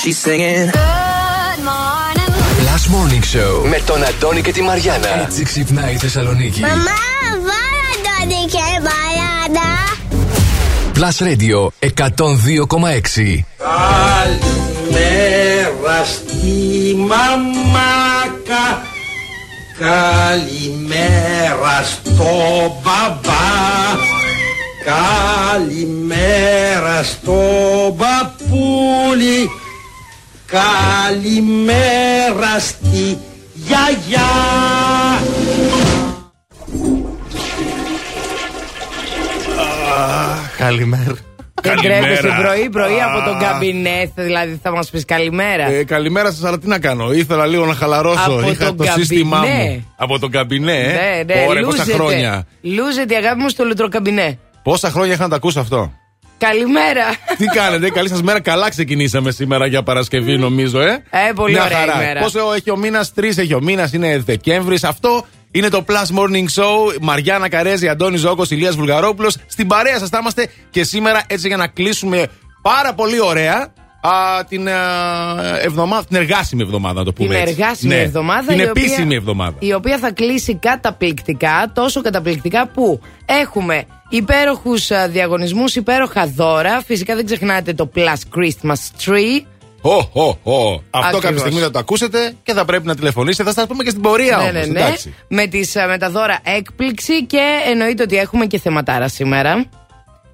She's singing. Good morning. Last Morning Show με τον Αντώνη και τη Μαριάνα. Έτσι ξυπνάει η Θεσσαλονίκη. Μαμά, βάλε Αντώνη και Μαριάνα. Plus Radio 102,6. Καλημέρα στη μαμάκα Καλημέρα στο μπαμπά Καλημέρα στο παππούλι Καλημέρα στη γιαγιά Καλημέρα. Δεν τρέπεσαι πρωί-πρωί από τον καμπινέ, δηλαδή θα μας πεις καλημέρα. Ε, καλημέρα σας, αλλά τι να κάνω. Ήθελα λίγο να χαλαρώσω. Από Είχα τον το σύστημά καμπινέ. μου. Από τον καμπινέ, ε. Ναι, ναι, Ωραία, πόσα λούζεται. χρόνια. Λούζεται η αγάπη μου στο λουτροκαμπινέ. Πόσα χρόνια είχα να τα ακούσω αυτό; Καλημέρα. Τι κάνετε, καλή σας μέρα. Καλά ξεκινήσαμε σήμερα για Παρασκευή, νομίζω, ε; Ε, πολύ Μια ωραία χαρά. ημέρα. Πόσο έχει ο μήνας, τρεις έχει ο μήνας, είναι Δεκέμβρης. Αυτό είναι το Plus Morning Show. Μαριάννα Καρέζη, Αντώνης Ζώκος, Ηλίας Βουλγαρόπουλος. Στην παρέα σας θα είμαστε και σήμερα έτσι για να κλείσουμε πάρα πολύ ωραία α, την α, εβδομάδα, την εργάσιμη εβδομάδα, να το πούμε. Την έτσι. εργάσιμη Ναι, εβδομάδα. Την η οποία- επίσημη εβδομάδα. Η οποία θα κλείσει καταπληκτικά, τόσο καταπληκτικά που έχουμε υπέροχους διαγωνισμούς, υπέροχα δώρα. Φυσικά δεν ξεχνάτε το Plus Christmas Tree. Ω, ω, ω. Αυτό Ακριβώς. κάποια στιγμή θα το ακούσετε και θα πρέπει να τηλεφωνήσετε. Θα σας πούμε και στην πορεία ναι, όμως, ναι, ναι. εντάξει. Με, τις, α, με τα δώρα έκπληξη και εννοείται ότι έχουμε και θεματάρα σήμερα.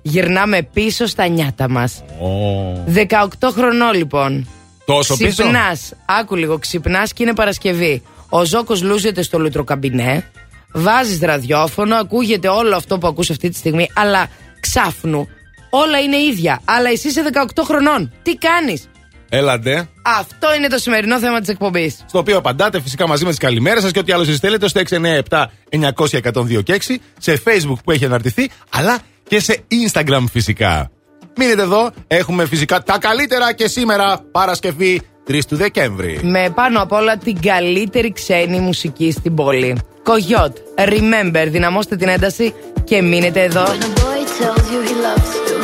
Γυρνάμε πίσω στα νιάτα μας. Ω. 18 χρονών λοιπόν. Τόσο πίσω; Ξυπνάς. Άκου λίγο, ξυπνάς και είναι Παρασκευή. Ο Ζώκος λούζεται στο λουτροκαμπινέ. Βάζεις ραδιόφωνο, ακούγεται όλο αυτό που ακούς αυτή τη στιγμή, αλλά ξάφνου όλα είναι ίδια. Αλλά εσύ είσαι 18 χρονών. Τι κάνεις; Έλατε. Αυτό είναι το σημερινό θέμα της εκπομπής. Στο οποίο απαντάτε φυσικά μαζί με τις καλημέρες σας και ό,τι άλλο εσείς θέλετε στο 697 900 102 και 6, σε Facebook που έχει αναρτηθεί, αλλά και σε Instagram φυσικά. Μείνετε εδώ, έχουμε φυσικά τα καλύτερα και σήμερα Παρασκευή 3 του Δεκέμβρη. Με πάνω απ' όλα την καλύτερη ξένη μουσική στην πόλη. Κογιότ, remember, δυναμώστε την ένταση και μείνετε εδώ. When a boy tells you he loves you,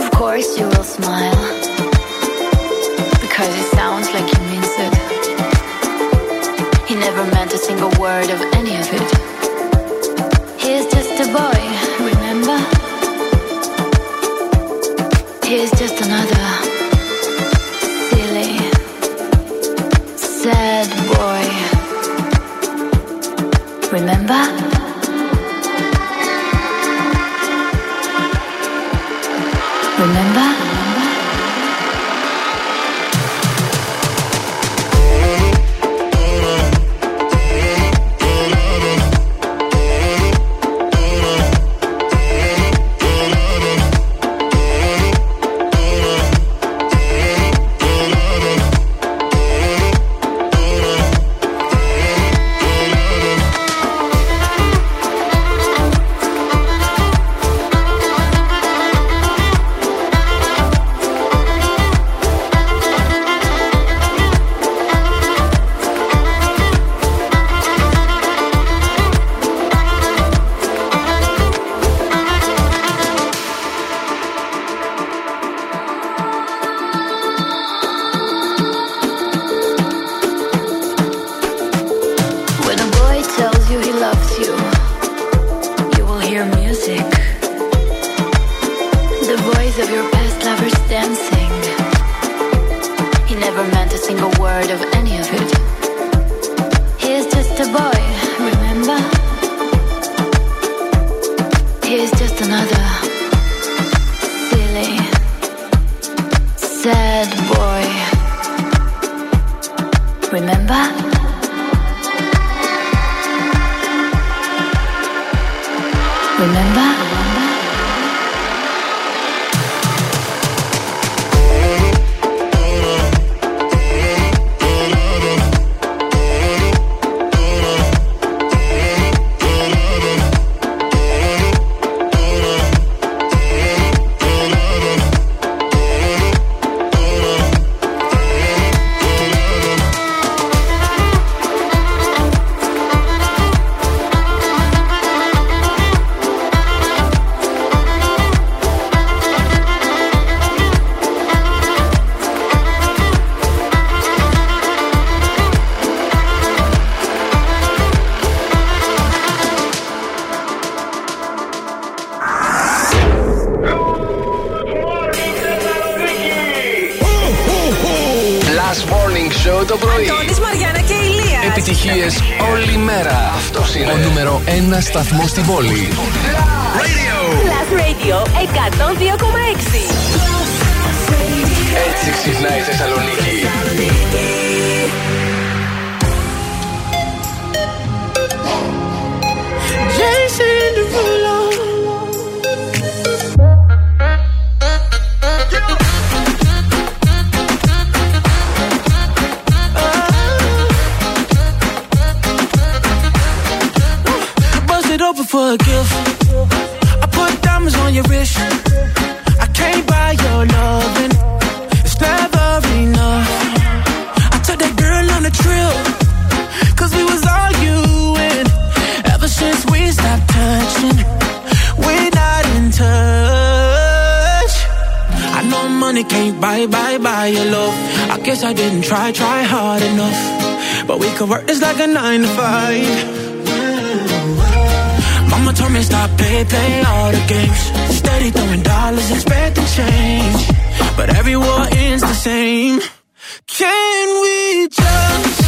of course you will smile. Because it sounds like he means it. He never meant a single word of any Remember? Σταθμός Me stop play, play all the games. Steady throwing dollars, expecting change. But every war ends the same. Can we just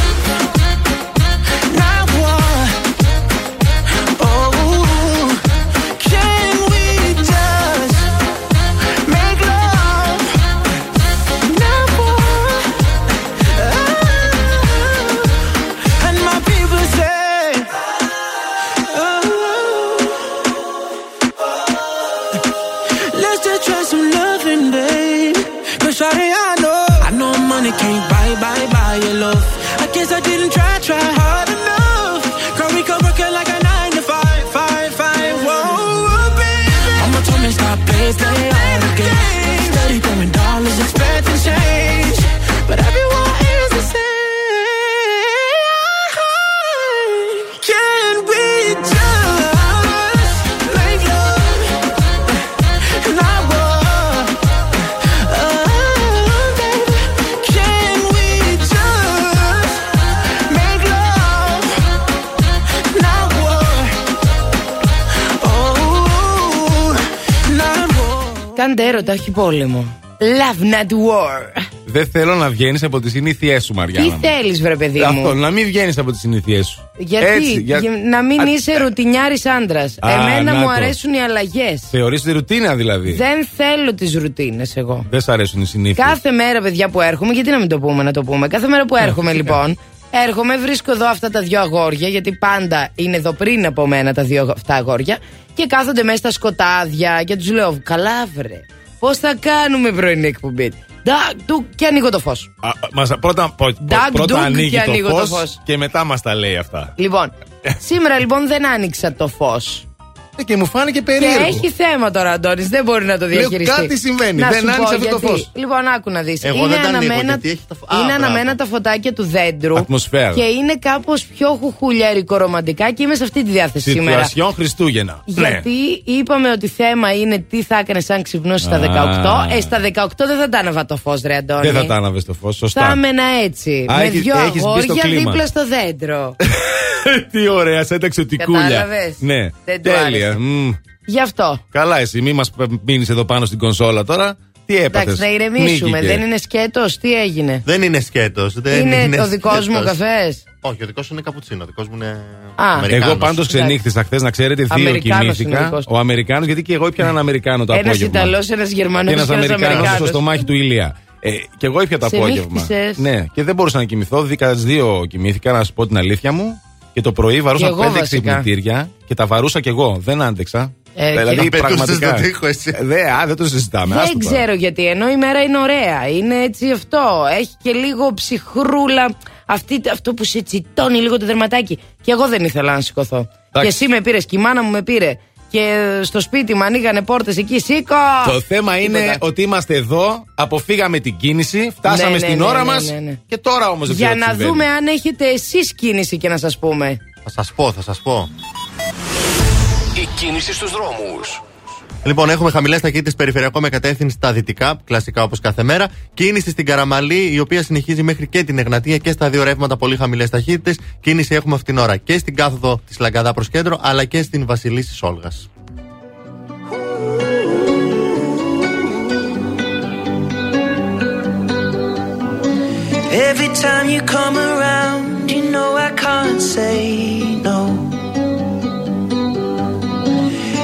War. Κάντε έρωτα, όχι πόλεμο. Love not war. Δεν θέλω να βγαίνεις από τις συνήθειές σου, Μαριάννα. Τι μου. θέλεις, βρε παιδί Αυτό, μου. να μην βγαίνεις από τις συνήθειές σου. Γιατί, Έτσι, για- για- να μην Α, είσαι ρουτινιάρης άντρας. Α, Εμένα να μου το. αρέσουν οι αλλαγές. Θεωρείς τη ρουτίνα δηλαδή; Δεν θέλω τις ρουτίνες εγώ. Δεν σ' αρέσουν οι συνήθειες. Κάθε μέρα, παιδιά που έρχομαι, γιατί να μην το πούμε, να το πούμε. Κάθε μέρα που έρχομαι, λοιπόν, έρχομαι, βρίσκω εδώ αυτά τα δύο αγόρια, γιατί πάντα είναι εδώ πριν από μένα τα δύο αυτά αγόρια, και κάθονται μέσα στα σκοτάδια και τους λέω: Καλά, βρε. Πώς θα κάνουμε πρωινή εκπομπή; Ντακ, ντουκ, και ανοίγω το φως. Μας, πρώτα πο- πο- Ντακ, πρώτα ντουκ ανοίγει και ανοίγω το το φως φως. και μετά μας τα λέει αυτά. Λοιπόν, σήμερα λοιπόν δεν άνοιξα το φως. Ε, και μου φάνηκε Και περίεργο. έχει θέμα τώρα, Αντώνης. Δεν μπορεί να το Λέω, διαχειριστεί. κάτι συμβαίνει. Να Δεν σου πω άνοιξε αυτό το γιατί. φως. Λοιπόν, άκου να δεις. Εγώ Είναι, δεν τα ανοίγω, αναμένα, γιατί έχει τα φω- Α, είναι μπράβο. αναμένα τα φωτάκια του δέντρου. Ατμοσφαίρα. Και είναι κάπως πιο χουχουλιαρικό ρομαντικά και είμαι σε αυτή τη διάθεση σήμερα. Σιτουασιόν Χριστούγεννα. Ναι. Γιατί είπαμε ότι θέμα είναι τι θα έκανες αν ξυπνούσε στα 18. Α. Ε, στα 18 δεν θα τα άναβα το φως, ρε Αντώνη. Δεν θα τα άναβες το φως, Θα σωστά. έμενα έτσι. Α, με έχεις- δυο έχεις μπει στο αγόρια κλίμα. δίπλα στο δέντρο. Τι ωραία, σε έταξε ο τικούλια. Κατάλαβες. Ναι, Δεν του Τέλεια. Mm. Γι' αυτό. Καλά, εσύ, μη μας μείνεις εδώ πάνω στην κονσόλα τώρα. Τι έπαθες; Εντάξει, να ηρεμήσουμε. Μήκηκε. Δεν είναι σκέτος, τι έγινε; Δεν είναι σκέτος. Είναι, είναι το δικό μου καφές; Όχι, ο δικός είναι καπουτσίνο. Ο δικός μου είναι. Α, Αμερικάνος. εγώ πάντως ξενύχτησα χθες, να ξέρετε, δύο Αμερικάνος κοιμήθηκα. Ο Αμερικάνος, γιατί και εγώ ήπια έναν Αμερικάνο το ένας απόγευμα. Ένα Ιταλός, ένας Γερμανός. Ένας Αμερικάνος στο στομάχι του Ηλία. Ε, και εγώ ήπια το απόγευμα. Ναι, και δεν μπορούσα να κοιμηθώ. Δίκα δύο κοιμήθηκα, να σου πω την αλήθεια μου. Και το πρωί βαρούσα πέντε ξυπνητήρια και τα βαρούσα κι εγώ. Δεν άντεξα. Ε, δηλαδή, και πραγματικά. Τείχο, έτσι. Ε, δε, α, δεν το συζητάμε. Δεν ξέρω γιατί. Ενώ η μέρα είναι ωραία. Είναι έτσι αυτό. Έχει και λίγο ψυχρούλα. Αυτή, αυτό που σε τσιτώνει λίγο το δερματάκι. Και εγώ δεν ήθελα να σηκωθώ. Και εσύ με πήρες και η μάνα μου με πήρε και στο σπίτι μου ανοίγανε πόρτες εκεί, σήκω! Το θέμα είναι ότι είμαστε εδώ, αποφύγαμε την κίνηση, φτάσαμε ναι, στην ναι, ώρα ναι, μας και τώρα όμως Για να δούμε αν έχετε εσείς κίνηση και να σας πούμε. Θα σας πω, θα σας πω. Η κίνηση στους δρόμους. Λοιπόν, έχουμε χαμηλές ταχύτητες περιφερειακό με κατεύθυνση στα δυτικά, κλασικά όπως κάθε μέρα. Κίνηση στην Καραμαλή, η οποία συνεχίζει μέχρι και την Εγνατία και στα δύο ρεύματα πολύ χαμηλές ταχύτητες. Κίνηση έχουμε αυτήν την ώρα και στην κάθοδο της Λαγκαδά προς κέντρο, αλλά και στην Βασιλίση Σόλγα.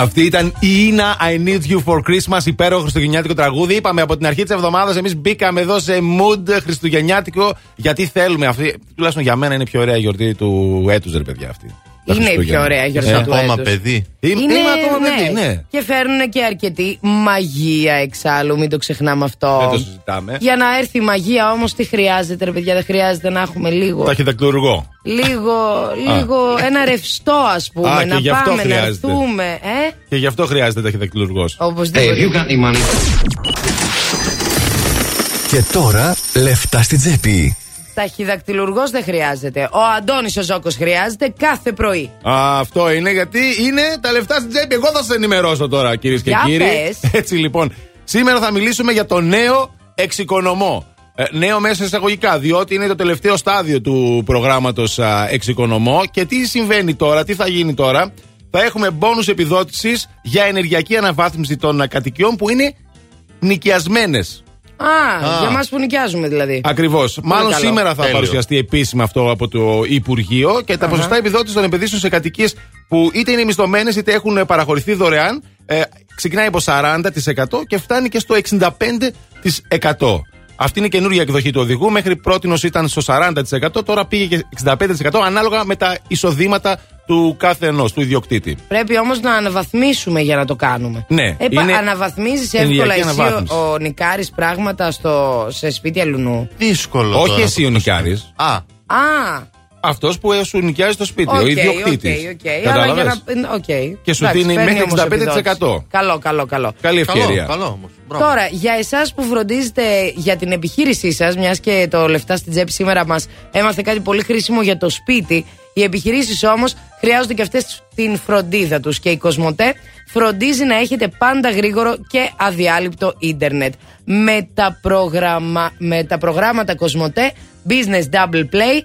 Αυτή ήταν η Ina I Need You for Christmas, υπέροχο χριστουγεννιάτικο τραγούδι. Είπαμε από την αρχή της εβδομάδας, εμείς μπήκαμε εδώ σε mood χριστουγεννιάτικο, γιατί θέλουμε αυτή. Τουλάχιστον για μένα είναι η πιο ωραία γιορτή του έτους, ρε παιδιά αυτή. Τα Είναι η Χριστούγεννα. πιο ωραία γιορτή Είσαι του ακόμα έτους. παιδί. Είμαι, Είναι, είμαι ακόμα παιδί, ναι. ναι. Και φέρνουν και αρκετή μαγεία εξάλλου, μην το ξεχνάμε αυτό. Δεν το συζητάμε. Για να έρθει η μαγεία όμως, τι χρειάζεται, ρε παιδιά, δεν χρειάζεται να έχουμε λίγο. Ταχυδακτηλουργό. Λίγο, λίγο ένα ρευστό, ας πούμε. Α, και να γι' αυτό πάμε, να χρειάζεται. Έρθουμε. Ε, Και γι' αυτό χρειάζεται ταχυδακτηλουργός. οπωσδήποτε. Και τώρα λεφτά στην τσέπη. Ταχυδακτηλουργός δεν χρειάζεται. Ο Αντώνης ο Ζώκος χρειάζεται κάθε πρωί. Α, αυτό είναι γιατί είναι τα λεφτά στην τσέπη. Εγώ θα σα ενημερώσω τώρα, κυρίες και Για κύριοι. πες. Έτσι λοιπόν, σήμερα θα μιλήσουμε για το νέο εξοικονομώ. Ε, νέο μέσα εισαγωγικά, διότι είναι το τελευταίο στάδιο του προγράμματος Εξοικονομώ. Και τι συμβαίνει τώρα, τι θα γίνει τώρα. Θα έχουμε μπόνους επιδότησης για ενεργειακή αναβάθμιση των α, κατοικιών που είναι νοικιασμένες. Α, Α. για μας που νοικιάζουμε δηλαδή. Ακριβώς. Μάλλον καλό. σήμερα θα Τέλειο. παρουσιαστεί επίσημα αυτό από το Υπουργείο και τα ποσοστά επιδότησης των επενδύσεων σε κατοικίες που είτε είναι μισθωμένες είτε έχουν παραχωρηθεί δωρεάν ε, ξεκινάει από 40% και φτάνει και στο 65%. Αυτή είναι η καινούργια εκδοχή του οδηγού. Μέχρι πρότινος ήταν στο 40%, τώρα πήγε και 65% ανάλογα με τα εισοδήματα του κάθε ενός, του ιδιοκτήτη. Πρέπει όμως να αναβαθμίσουμε για να το κάνουμε. Ναι, Ε, είναι Αναβαθμίζεις ενεργειακή εύκολα εσύ αναβάθμιση. ο, ο νοικάρης πράγματα στο, σε σπίτια αλλουνού; Δύσκολο. Όχι τώρα εσύ ο αυτό. νοικάρης. Α, Α, Αυτός που σου νοικιάζει το σπίτι, ο οκ, ιδιοκτήτης. OK, OK. Αλλά για να. οκ. Και σου Εντάξει, δίνει παίρνει μέχρι όμως 65%. επιδότηση. Καλό, καλό, καλό. Καλή ευκαιρία. καλό, καλό όμως. Τώρα, για εσάς που φροντίζετε για την επιχείρησή σας, μιας και το λεφτά στην τσέπη σήμερα μας έμαθε κάτι πολύ χρήσιμο για το σπίτι, οι επιχειρήσεις όμως χρειάζονται και αυτές την φροντίδα τους. Και η Κοσμοτέ φροντίζει να έχετε πάντα γρήγορο και αδιάλειπτο ίντερνετ. Με τα, προγραμμα... με τα προγράμματα Κοσμοτέ Business Double Play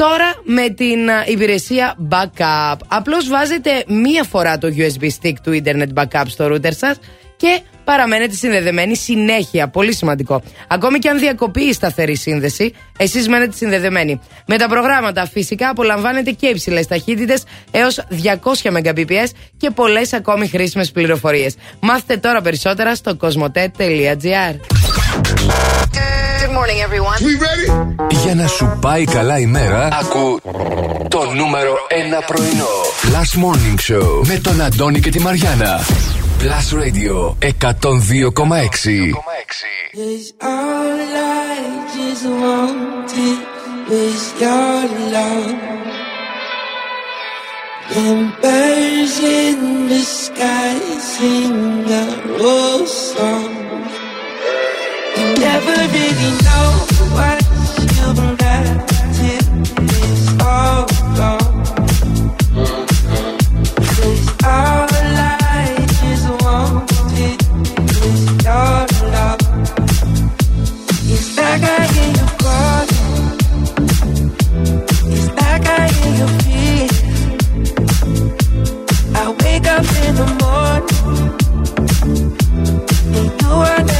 Τώρα με την α, υπηρεσία backup. Απλώς βάζετε μία φορά το USB stick του internet backup στο router σας και παραμένετε συνδεδεμένοι συνέχεια. Πολύ σημαντικό. Ακόμη και αν διακοπεί η σταθερή σύνδεση, εσείς μένετε συνδεδεμένοι. Με τα προγράμματα φυσικά απολαμβάνετε και υψηλές ταχύτητες έως 200 Mbps και πολλές ακόμη χρήσιμες πληροφορίες. Μάθετε τώρα περισσότερα στο cosmote.gr Για να σου πάει καλά η μέρα, ακού το νούμερο 1 πρωινό. Last Morning Show με τον Αντώνη και τη Μαριάνα. Plus Radio 102,6. Cause all I just wanted was your love. And birds in the sky sing song. You never really know what you've it's all gone. all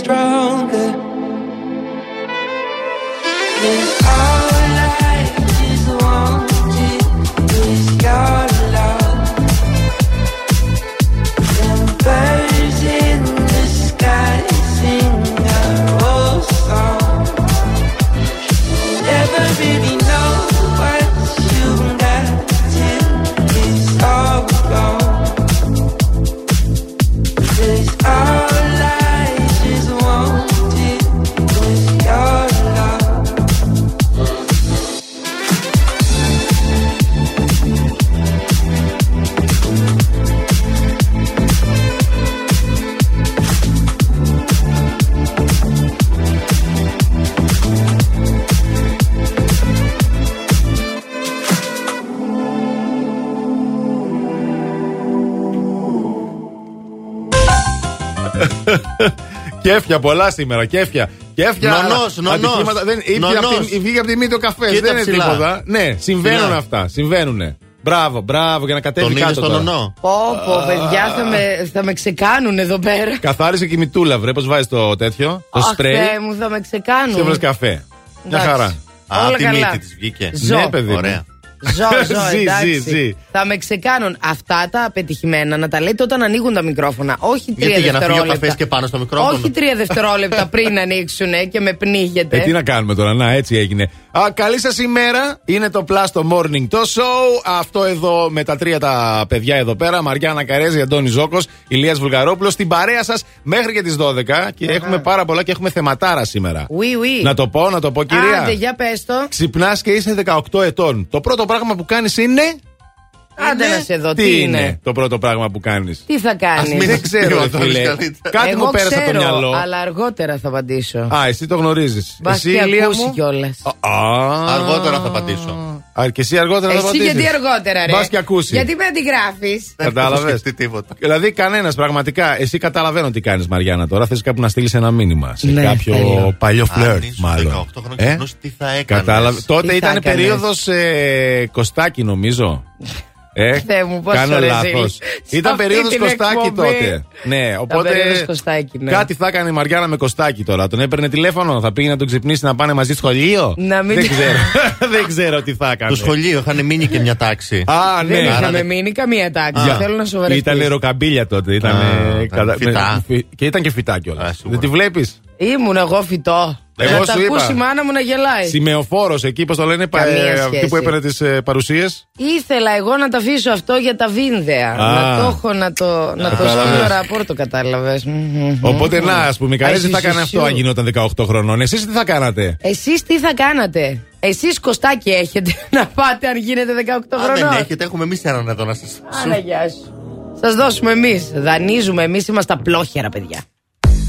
stronger. Κέφια πολλά σήμερα, κέφια. Κέφια. Νονός, νονός. ατυχήματα. Δεν, ήπια Νονός. από τη- βγήκε από τη μύτη ο καφές. Κοίτα Δεν είναι ψηλά. τίποτα. Ναι, συμβαίνουν Ψηλά. αυτά. Συμβαίνουν. Μπράβο, μπράβο, για να κατέβει Τον είδε κάτω. στον τώρα. ονό. Πω, πω, παιδιά, θα με, θα με ξεκάνουν εδώ πέρα. Καθάρισε και η μητούλα, βρε, πώς βάζεις το τέτοιο. Το Αχ, σπρέι. Θεέ μου, θα με ξεκάνουν. Και έβαλε καφέ. Μια Εντάξει. χαρά. Α, Όλα τη καλά. μύτη της βγήκε. Ζω. Ναι, παιδί. μου. Ωραία. Ζω, ζω, Ζει, εντάξει. ζει, ζει. Θα με ξεκάνουν αυτά τα πετυχημένα να τα λέτε όταν ανοίγουν τα μικρόφωνα. Όχι τρία Γιατί για να φύγει ο δευτερόλεπτα. καφές και πάνω στο μικρόφωνο; Όχι τρία δευτερόλεπτα πριν ανοίξουν και με πνίγετε. Ε, τι να κάνουμε τώρα, να έτσι έγινε. Α, καλή σας ημέρα. Είναι το Plus το Morning το Show. Αυτό εδώ με τα τρία τα παιδιά εδώ πέρα. Μαριάννα Καρέζη, Αντώνη Ζώκος, Ηλίας Βουλγαρόπουλος. Στην παρέα σας μέχρι και τις 12. Και έχουμε πάρα πολλά και έχουμε θεματάρα σήμερα. Oui, oui. Να το πω, να το πω, κυρία. Άντε, για πες το. Ξυπνάς και είσαι 18 ετών. Το πρώτο πράγμα που κάνεις είναι. Άντε είναι- να σε δω, Τι, τι είναι είναι; το πρώτο πράγμα που κάνεις; Τι θα Ας κάνεις; μην- Δεν ξέρω, ο ρε Αντώνης φίλε. καλύτερα. Κάτι Εγώ μου πέρασε από το ξέρω, μυαλό. αλλά αργότερα θα απαντήσω. Α, εσύ το γνωρίζεις. Μπας Εσύ, και Ηλία ακούσει μου. κιόλας. Α, Αργότερα θα απαντήσω. Α, και εσύ αργότερα θα Εσύ απαντήσεις. γιατί αργότερα, ρε; Μπας και ακούσει. Γιατί με αντιγράφει. Δεν έχω Κατάλαβες; σκεφτεί τίποτα. Δηλαδή, κανένας πραγματικά. Εσύ καταλαβαίνω τι κάνεις, Μαριάννα. Τώρα θες κάπου να στείλεις ένα μήνυμα. Σε Ναι, κάποιο θέλω. παλιό φλερτ, Αν ήσουν μάλλον. 18 χρόνια ξυπνούσε, τι θα έκανες. Κατάλαβε. Τότε Τι θα ήταν έκανες; περίοδος ε, Κωστάκη, νομίζω. Ε, Θεέ μου, πόσο κάνω ρε λάθος. ζήλ. Σε Ήταν αυτή περίοδος την Κωστάκη εκπομπή. τότε. Ναι, οπότε. περίοδος Κωστάκη, ναι. Κάτι θα έκανε η Μαριάννα με Κωστάκη τώρα. Τον έπαιρνε τηλέφωνο, θα πήγε να τον ξυπνήσει να πάνε μαζί σχολείο; Να μην- Δεν ξέρω. Δεν ξέρω τι θα έκανε. Το σχολείο είχαν μείνει και μια τάξη. Α, ναι. Δεν είχαμε άρα- μείνει καμία τάξη. Α. Θέλω να σοβαρευτεί. Ήταν ροκαμπίλια τότε. Ήταν, Α, ε, ήταν κατα- φυτά. με- φυ- Και ήταν και φυτά κιόλας. Α, σίγουρα. Δεν τη βλέπεις; Ήμουν εγώ φυτό. Εγώ να τα σου είπα. ακούσει η μάνα μου να γελάει. Σημεοφόρος εκεί, πώς το λένε, πα- Καμία ε, σχέση. αυτή που έπαιρνε τις παρουσίες. Ήθελα εγώ να τα αφήσω αυτό για τα βίνδεα. Α. Να το έχω να το, να το Κατάλαβες. στείλω ραπόρτο, κατάλαβες. Οπότε να, α πούμε, η Καρέζη Αϊ, θα έκανε ζησού. αυτό αν γινόταν 18 χρονών. Εσεί τι θα κάνατε. Εσεί τι θα κάνατε. Εσεί κοστάκι έχετε να πάτε αν γίνετε 18 Αν δεν χρονών. έχετε, έχουμε εμεί έναν εδώ να σα. Άρα, γεια σου. Σα δώσουμε εμεί. Δανείζουμε εμεί, είμαστε απλόχερα, παιδιά.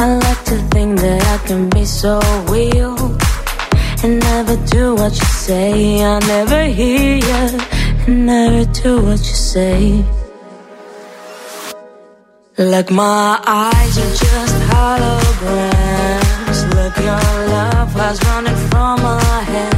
I like to think that I can be so real and never do what you say. I never hear you and never do what you say. Like my eyes are just holograms. Look, your love was running from my hands.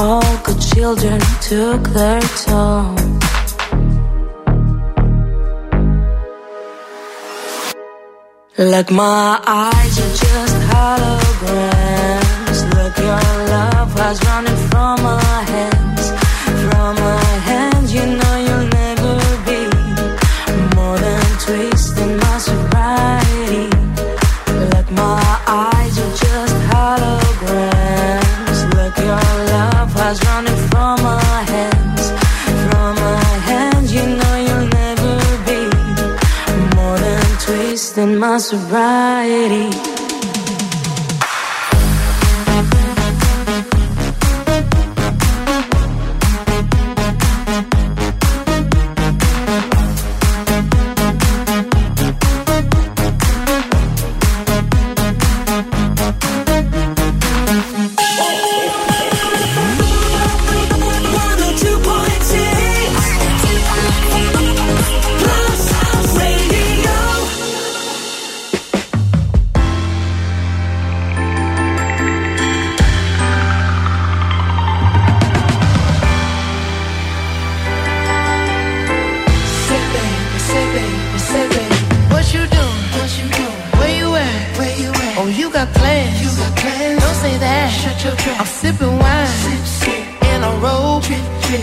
All good children took their toll. Look, my eyes are just holograms. Look, your love was running from my hands, from my my sobriety.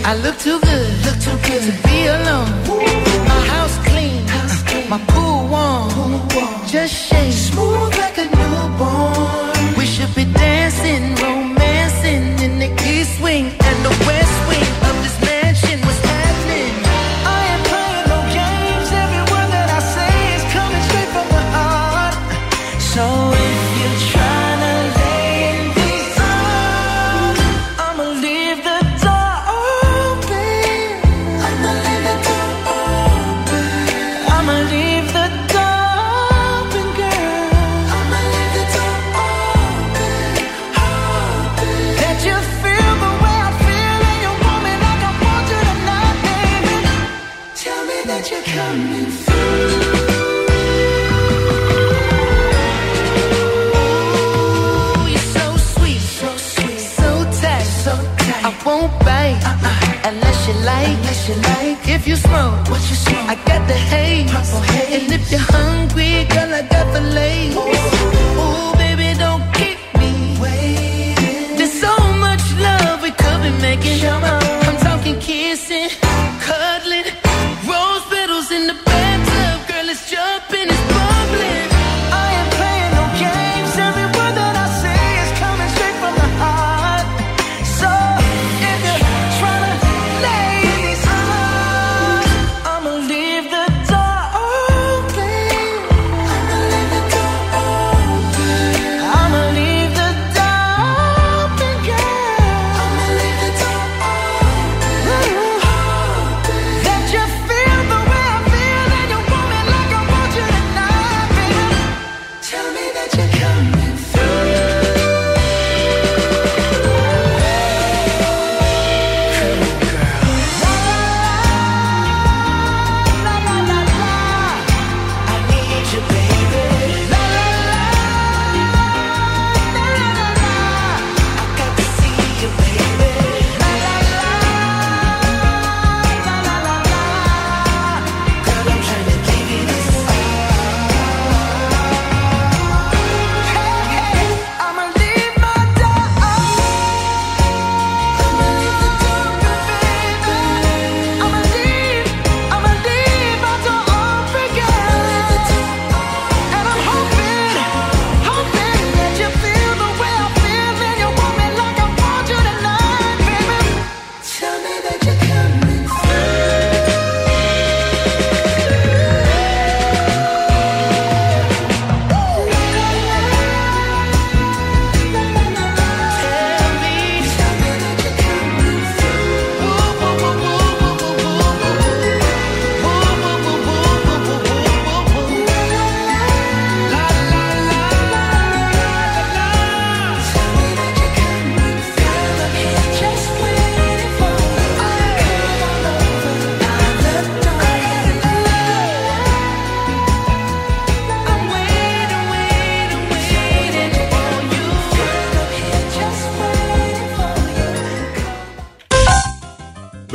I look too good, look too good to be alone. My house clean, my pool warm, just shake.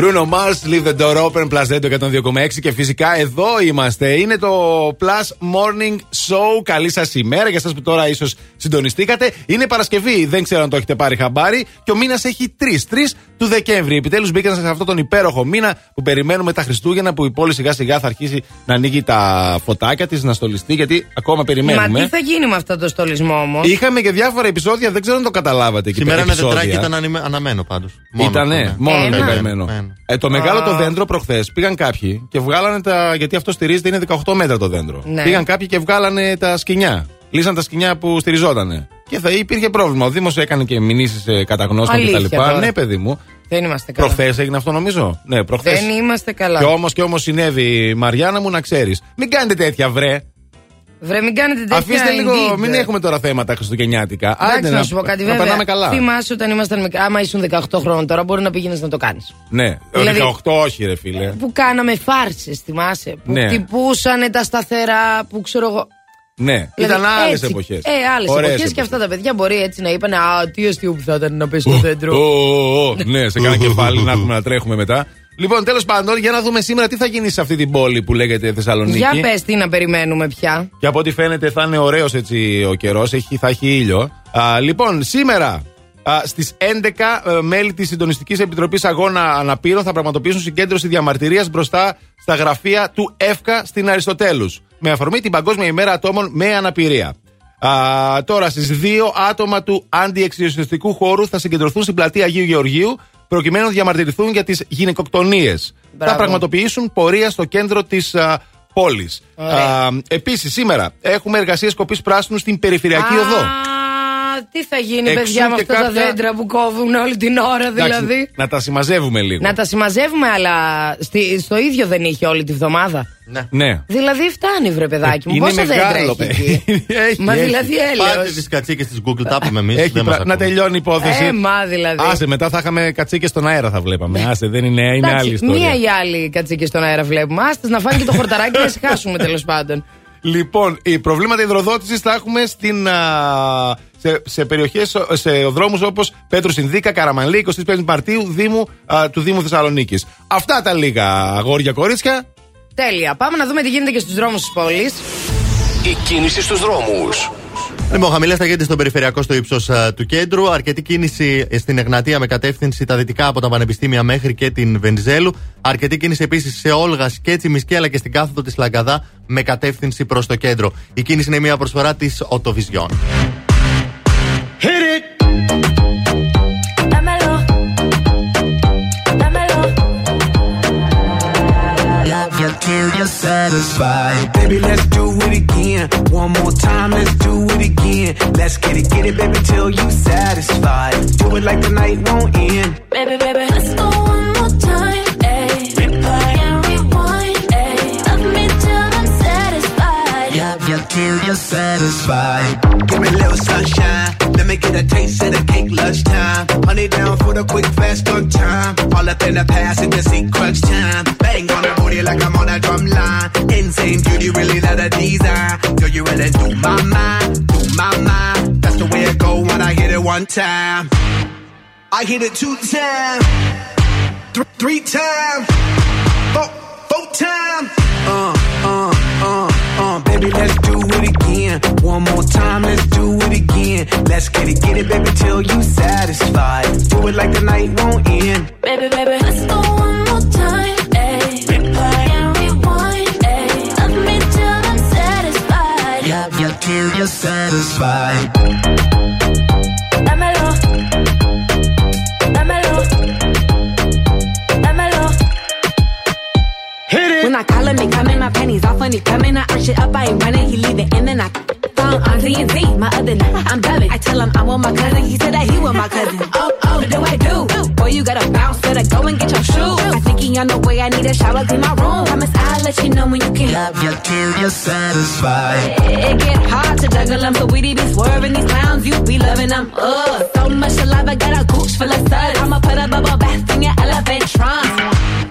Bruno Mars, Leave the Door Open, Plus Radio 102,6 και φυσικά εδώ είμαστε. Είναι το Plus Morning Show. Καλή σας ημέρα για εσά που τώρα ίσως συντονιστήκατε. Είναι Παρασκευή, δεν ξέρω αν το έχετε πάρει χαμπάρι. Και ο μήνας έχει 3, 3 του Δεκέμβρη. Επιτέλους μπήκαν σε αυτόν τον υπέροχο μήνα που περιμένουμε τα Χριστούγεννα που η πόλη σιγά σιγά θα αρχίσει να ανοίγει τα φωτάκια της, να στολιστεί γιατί ακόμα περιμένουμε. Μα τι θα γίνει με αυτό το στολισμό όμως; Είχαμε και διάφορα επεισόδια, δεν ξέρω αν το καταλάβατε. εκεί Σήμερα πέρα με τετράκι επεισόδια. ήταν ανημε- αναμένο πάντως. Ήτανε, μόνος Ένα. το καημένο. Ένα. Ε, το μεγάλο Α. το δέντρο προχθές πήγαν κάποιοι και βγάλανε τα. Γιατί αυτό στηρίζεται είναι 18 μέτρα το δέντρο. Ναι. Πήγαν κάποιοι και βγάλανε τα σκοινιά. Λύσαν τα σκοινιά που στηριζότανε. Και θα υπήρχε πρόβλημα. Ο Δήμος έκανε και μηνύσεις κατά γνώστων Αλήθεια κτλ. τώρα. Ναι, παιδί μου. Δεν είμαστε καλά. Προχθές έγινε αυτό νομίζω; Ναι, προχθές. Δεν είμαστε καλά. Και όμως και όμως συνέβη, Μαριάννα μου, να ξέρεις. Μην κάνετε τέτοια βρε. Βρε, μην κάνετε τέτοια Αφήστε λίγο, indeed. μην έχουμε τώρα θέματα χριστουγεννιάτικα. Εντάξει, να σου πω κάτι, να βέβαια. περνάμε καλά. Θυμάσαι όταν ήμασταν μικρά, άμα ήσουν 18 χρόνων τώρα, μπορεί να πήγαινες να το κάνεις. Ναι, Δηλαδή- 18 όχι, ρε φίλε. Που κάναμε φάρσες, θυμάσαι. Που Ναι. χτυπούσανε τα σταθερά, που ξέρω εγώ. Ναι, Δηλαδή, ήταν άλλες έτσι. εποχές. Ε, άλλες εποχές και αυτά τα παιδιά μπορεί έτσι να είπαν Α, τι αστείο που θα ήταν να πέσει στο δέντρο. Ναι, σε κάνα κεφάλι να έχουμε να τρέχουμε μετά. Λοιπόν, τέλος πάντων, για να δούμε σήμερα τι θα γίνει σε αυτή την πόλη που λέγεται Θεσσαλονίκη. Για πες τι να περιμένουμε πια. Και από ό,τι φαίνεται θα είναι ωραίος έτσι ο καιρός, θα έχει ήλιο. Α, λοιπόν, σήμερα στις 11 ε, μέλη της Συντονιστικής Επιτροπής Αγώνα Αναπήρων θα πραγματοποιήσουν συγκέντρωση διαμαρτυρίας μπροστά στα γραφεία του ΕΦΚΑ στην Αριστοτέλους. Με αφορμή την Παγκόσμια ημέρα ατόμων με αναπηρία. Α, τώρα στις 2 άτομα του αντιεξιοσυστικού χώρου θα συγκεντρωθούν στην πλατεία Αγίου Γεωργίου προκειμένου να διαμαρτυρηθούν για τις γυναικοκτονίες. Θα Μπράβο. πραγματοποιήσουν πορεία στο κέντρο της πόλης. Ωραία. Επίσης, σήμερα έχουμε εργασίες κοπής πράσινου στην περιφερειακή οδό. Α, τι θα γίνει, Εξού παιδιά, με και αυτά τα κάποια- δέντρα που κόβουν όλη την ώρα, Εντάξει, δηλαδή. να τα συμμαζεύουμε λίγο. Να τα συμμαζεύουμε, αλλά στη- στο ίδιο δεν είχε όλη τη βδομάδα. Ναι. Ναι. Δηλαδή φτάνει, βρε παιδάκι μου. Είναι Πόσα δέντρα μεγάλο, έχει εκεί; παιδί. Έχει, Μα έχει. δηλαδή Πάτε έλεος. τις κατσίκες της Google, τα πούμε εμείς. Έχει πρα- να τελειώνει η υπόθεση. Ε, μα δηλαδή. Άσε, μετά θα είχαμε κατσίκες στον αέρα θα βλέπαμε. Άσε, δεν είναι, είναι Εντάξει, άλλη ιστορία. Μία ή άλλη κατσίκη στον αέρα βλέπουμε. Άστε να φάνε και το χορταράκι να ησυχάσουμε τέλος πάντων. Λοιπόν, οι προβλήματα υδροδότησης θα έχουμε στην, α, σε, σε περιοχές, σε δρόμους όπως Πέτρου Συνδίκα, Καραμανλή, 25 Μαρτίου Δήμου, α, του Δήμου Θεσσαλονίκης. Αυτά τα λίγα αγόρια κορίτσια. Τέλεια. Πάμε να δούμε τι γίνεται και στους δρόμους της πόλης. Η κίνηση στους δρόμους. Λοιπόν, χαμηλές θα γίνεται στον περιφερειακό στο ύψος του κέντρου. Αρκετή κίνηση στην Εγνατία με κατεύθυνση τα δυτικά από τα πανεπιστήμια μέχρι και την Βενιζέλου. Αρκετή κίνηση επίσης σε Όλγα και Τσιμισκή αλλά και στην κάθοδο της Λαγκαδά με κατεύθυνση προς το κέντρο. Η κίνηση είναι μια προσφορά της Οτοβιζιόν. You're satisfied. Baby, let's do it again. One more time, let's do it again. Let's get it, get it, baby, till you satisfied. Do it like the night won't end. Baby, baby, let's go one more time. Ayy. Replay and rewind. Ayy. Love me till I'm satisfied. Love you till you're satisfied. Give me a little sunshine. Me get a taste of the cake lunchtime. Honey down for the quick fast on time. All up in the just see crunch time. Bang on the booty like I'm on a drum line. Insane beauty, really that a design. Girl, you really do my mind, do my mind. That's the way it go when I hit it one time. I hit it two times, th- three times, four, four times. Uh, uh, uh, uh, baby, let's do it again. One more time, let's do it again. Let's get it, get it, baby, till you satisfied. Do it like the night won't end. Baby, baby, let's go one more time. Ayy. Replay and rewind. Love me till I'm satisfied. Love you till you're satisfied. When I call him, he coming, my panties off when he coming. I arch it up, I ain't running, he leave it, and then I found on Z&Z, my other night, I'm dubbing. I tell him I want my cousin, he said that he want my cousin. Oh, oh, what do I do? Boy, you gotta bounce, better go and get your shoes. I think he on the way, I need a shower, clean my room. Promise I'll let you know when you can. Love you till you're satisfied. It get hard to juggle them, so we be swerving these clowns, you be loving them. Ugh, so much alive. I got a gooch full of suds. I'ma put a bubble bath in your elephant trunk.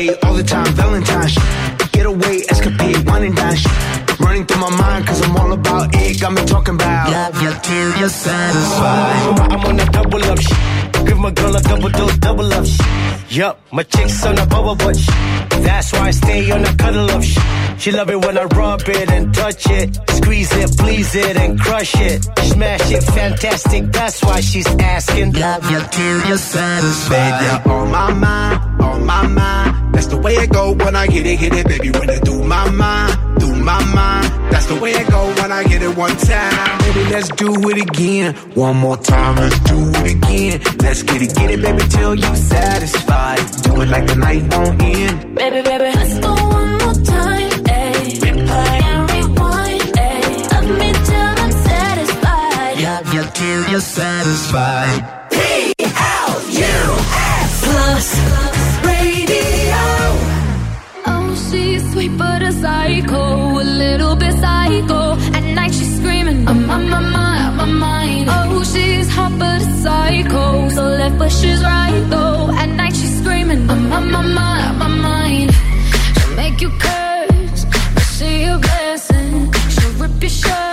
Day, all the time, Valentine's. Get away, escapade, wine and dine. Running through my mind, cause I'm all about it. Got me talking about Love you till you're satisfied. I'm on a double up shit. Give my girl a double dose, double up shit. Yup, my chick's on a bubble butt shit. That's why I stay on a cuddle up shit. She love it when I rub it and touch it. Squeeze it, please it, and crush it. Smash it, fantastic. That's why she's asking. Love you till you're satisfied. Baby, you're on my mind, on my mind. That's the way it go when I get it, get it, baby. When I do my mind, do my mind. That's the way it go when I get it one time. Baby, let's do it again. One more time, let's do it again. Let's get it, get it, baby, till you satisfied. Do it like the night won't end. Baby, baby, let's go one more time. Ayy. Replay and rewind. Ayy. Love me till I'm satisfied. Love you till you're satisfied. P-L-U-S Plus Radio. Oh, she's sweet but a psycho, hot but a psycho, so left but she's right though. At night she's screaming, I'm on my mind, my mind. She'll make you curse, but she a blessing. She'll rip your shirt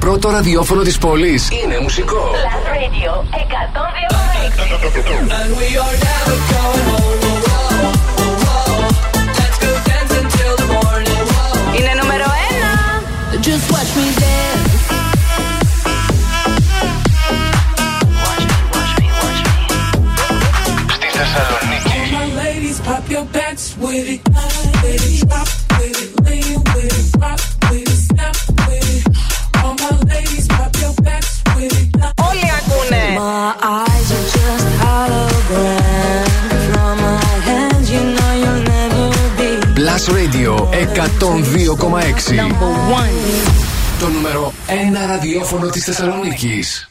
πρώτο ραδιόφωνο της πόλης είναι μουσικό. Plus Radio 102,6. Είναι νούμερο 1. Just watch me dance. Στη Θεσσαλονίκη with it, Το νούμερο 1 ραδιόφωνο της Θεσσαλονίκης.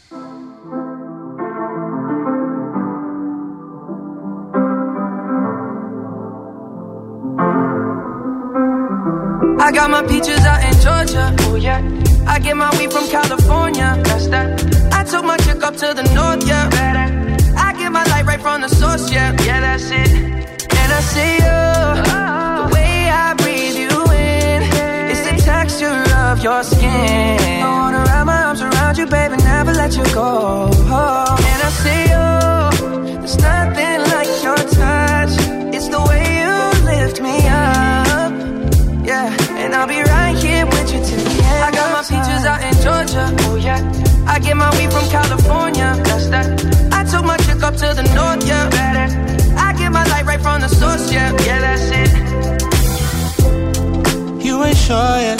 I got my peaches out in Georgia. Oh yeah. I get my weed from California. That's that. I took my chick up to the north, yeah. Better. I get my light right from the source, yeah. Yeah, that's it. Your skin. I wanna wrap my arms around you, baby, never let you go. And I see you. There's nothing like your touch. It's the way you lift me up. Yeah, and I'll be right here with you till the end. I got my peaches out in Georgia. Oh yeah. I get my weed from California. That's that. I took my chick up to the north. Yeah, better. I get my light right from the source. Yeah, yeah, that's it. You ain't sure yet,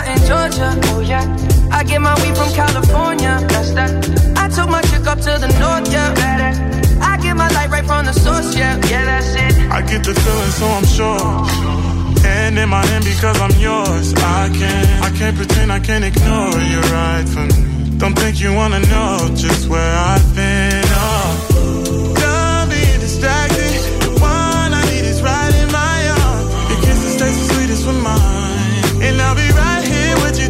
Out in Georgia. Oh yeah. I get my weed from California. That's that. I took my chick up to the north. Yeah, better. I get my light right from the source. Yeah, yeah, that's it. I get the feeling, so I'm sure. And in my hand because I'm yours. I can't, I can't pretend I can't ignore you right from me. Don't think you wanna know just where I've been.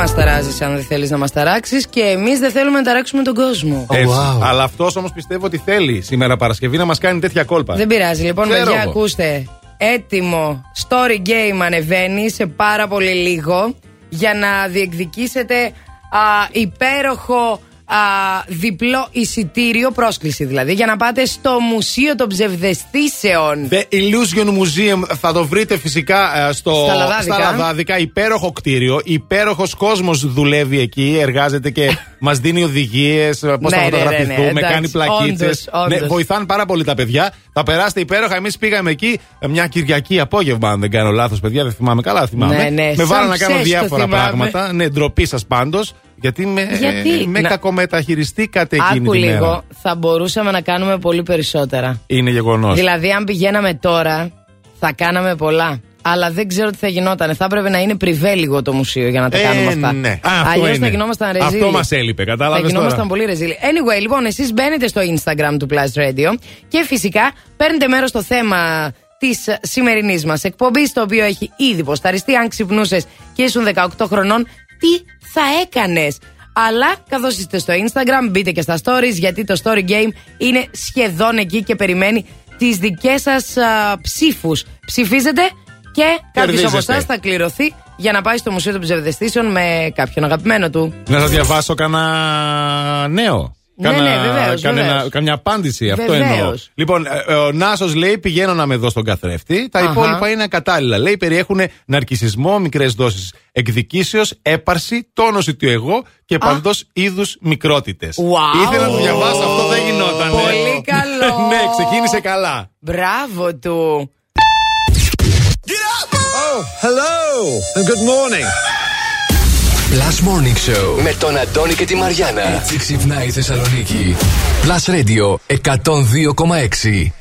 Μας ταράζεις αν δεν θέλεις να μας ταράξεις και εμείς δεν θέλουμε να ταράξουμε τον κόσμο. Έτσι. Αλλά αυτός όμως πιστεύω ότι θέλει σήμερα Παρασκευή να μας κάνει τέτοια κόλπα. Δεν πειράζει. Λοιπόν, Ξέρω παιδιά, εγώ. ακούστε. Έτοιμο story game ανεβαίνει σε πάρα πολύ λίγο για να διεκδικήσετε α, υπέροχο α, διπλό εισιτήριο, πρόσκληση δηλαδή, για να πάτε στο Μουσείο των Ψευδεστήσεων. The Illusion Museum θα το βρείτε φυσικά ε, στο, Στα Λαδάδικα. Λαδάδικα. Υπέροχο κτίριο. Υπέροχος κόσμος δουλεύει εκεί, εργάζεται και μας δίνει οδηγίες πώς Ναι, θα ναι, ναι, φωτογραφηθούμε, ναι, κάνει εντάξει. πλακίτσε. Όντως, Ναι, όντως. βοηθάνε πάρα πολύ τα παιδιά. Θα περάσετε υπέροχα. Εμείς πήγαμε εκεί ε, μια Κυριακή απόγευμα, αν δεν κάνω λάθος, παιδιά. Δεν θυμάμαι καλά, θυμάμαι. Ναι, ναι, με σαν βάλα να κάνω ψες το διάφορα θυμάμαι. πράγματα. Ναι, ντροπή σας πάντως. Γιατί με, Γιατί; με Να- κακομεταχειριστήκατε εκείνη Άκου τη μέρα. λίγο, θα μπορούσαμε να κάνουμε πολύ περισσότερα. Είναι γεγονός. Δηλαδή, αν πηγαίναμε τώρα, θα κάναμε πολλά. Αλλά δεν ξέρω τι θα γινόταν. Θα έπρεπε να είναι πριβέ λίγο το μουσείο για να τα Ε, κάνουμε αυτά. ναι. Α, αυτό Αλλιώς είναι. θα γινόμασταν ρεζίλοι. Αυτό μας έλειπε, κατάλαβες Θα γινόμασταν τώρα. πολύ ρεζίλοι. Anyway, λοιπόν, εσείς μπαίνετε στο Instagram του Plus Radio και φυσικά παίρνετε μέρος στο θέμα της σημερινής μας εκπομπής, το οποίο έχει ήδη ποσταριστεί. Αν ξυπνούσες και ήσουν 18 χρονών, τι θα έκανες. Αλλά καθώ είστε στο Instagram, μπείτε και στα stories, γιατί το story game είναι σχεδόν εκεί και περιμένει τις δικές σας ψήφους. Ψηφίζετε Και κάποιος από Κερδίζετε. εσάς θα κληρωθεί για να πάει στο Μουσείο των Ψευδεστήσεων με κάποιον αγαπημένο του. Να σας διαβάσω κανένα νέο. Ναι, Κάνα- ναι, βεβαίως, κανένα- βεβαίως. Καμιά απάντηση, αυτό Βεβαίως. εννοώ. Λοιπόν, ε, ε, ο Νάσος λέει: Πηγαίνω να με δω στον καθρέφτη. Τα Αχα. υπόλοιπα είναι ακατάλληλα. Λέει: Περιέχουν ναρκισισμό, μικρές δόσεις εκδικήσεως, έπαρση, τόνωση του εγώ και παντός είδους μικρότητες. Wow. Ήθελα να το διαβάσω, αυτό δεν γινόταν. Πολύ καλό. ναι, ξεκίνησε καλά. Μπράβο του. Oh, hello and good morning. Plus Morning Show με τον Αντώνη και τη Μαριάνα. Έτσι ξυπνάει η Θεσσαλονίκη. Plus Radio 102,6.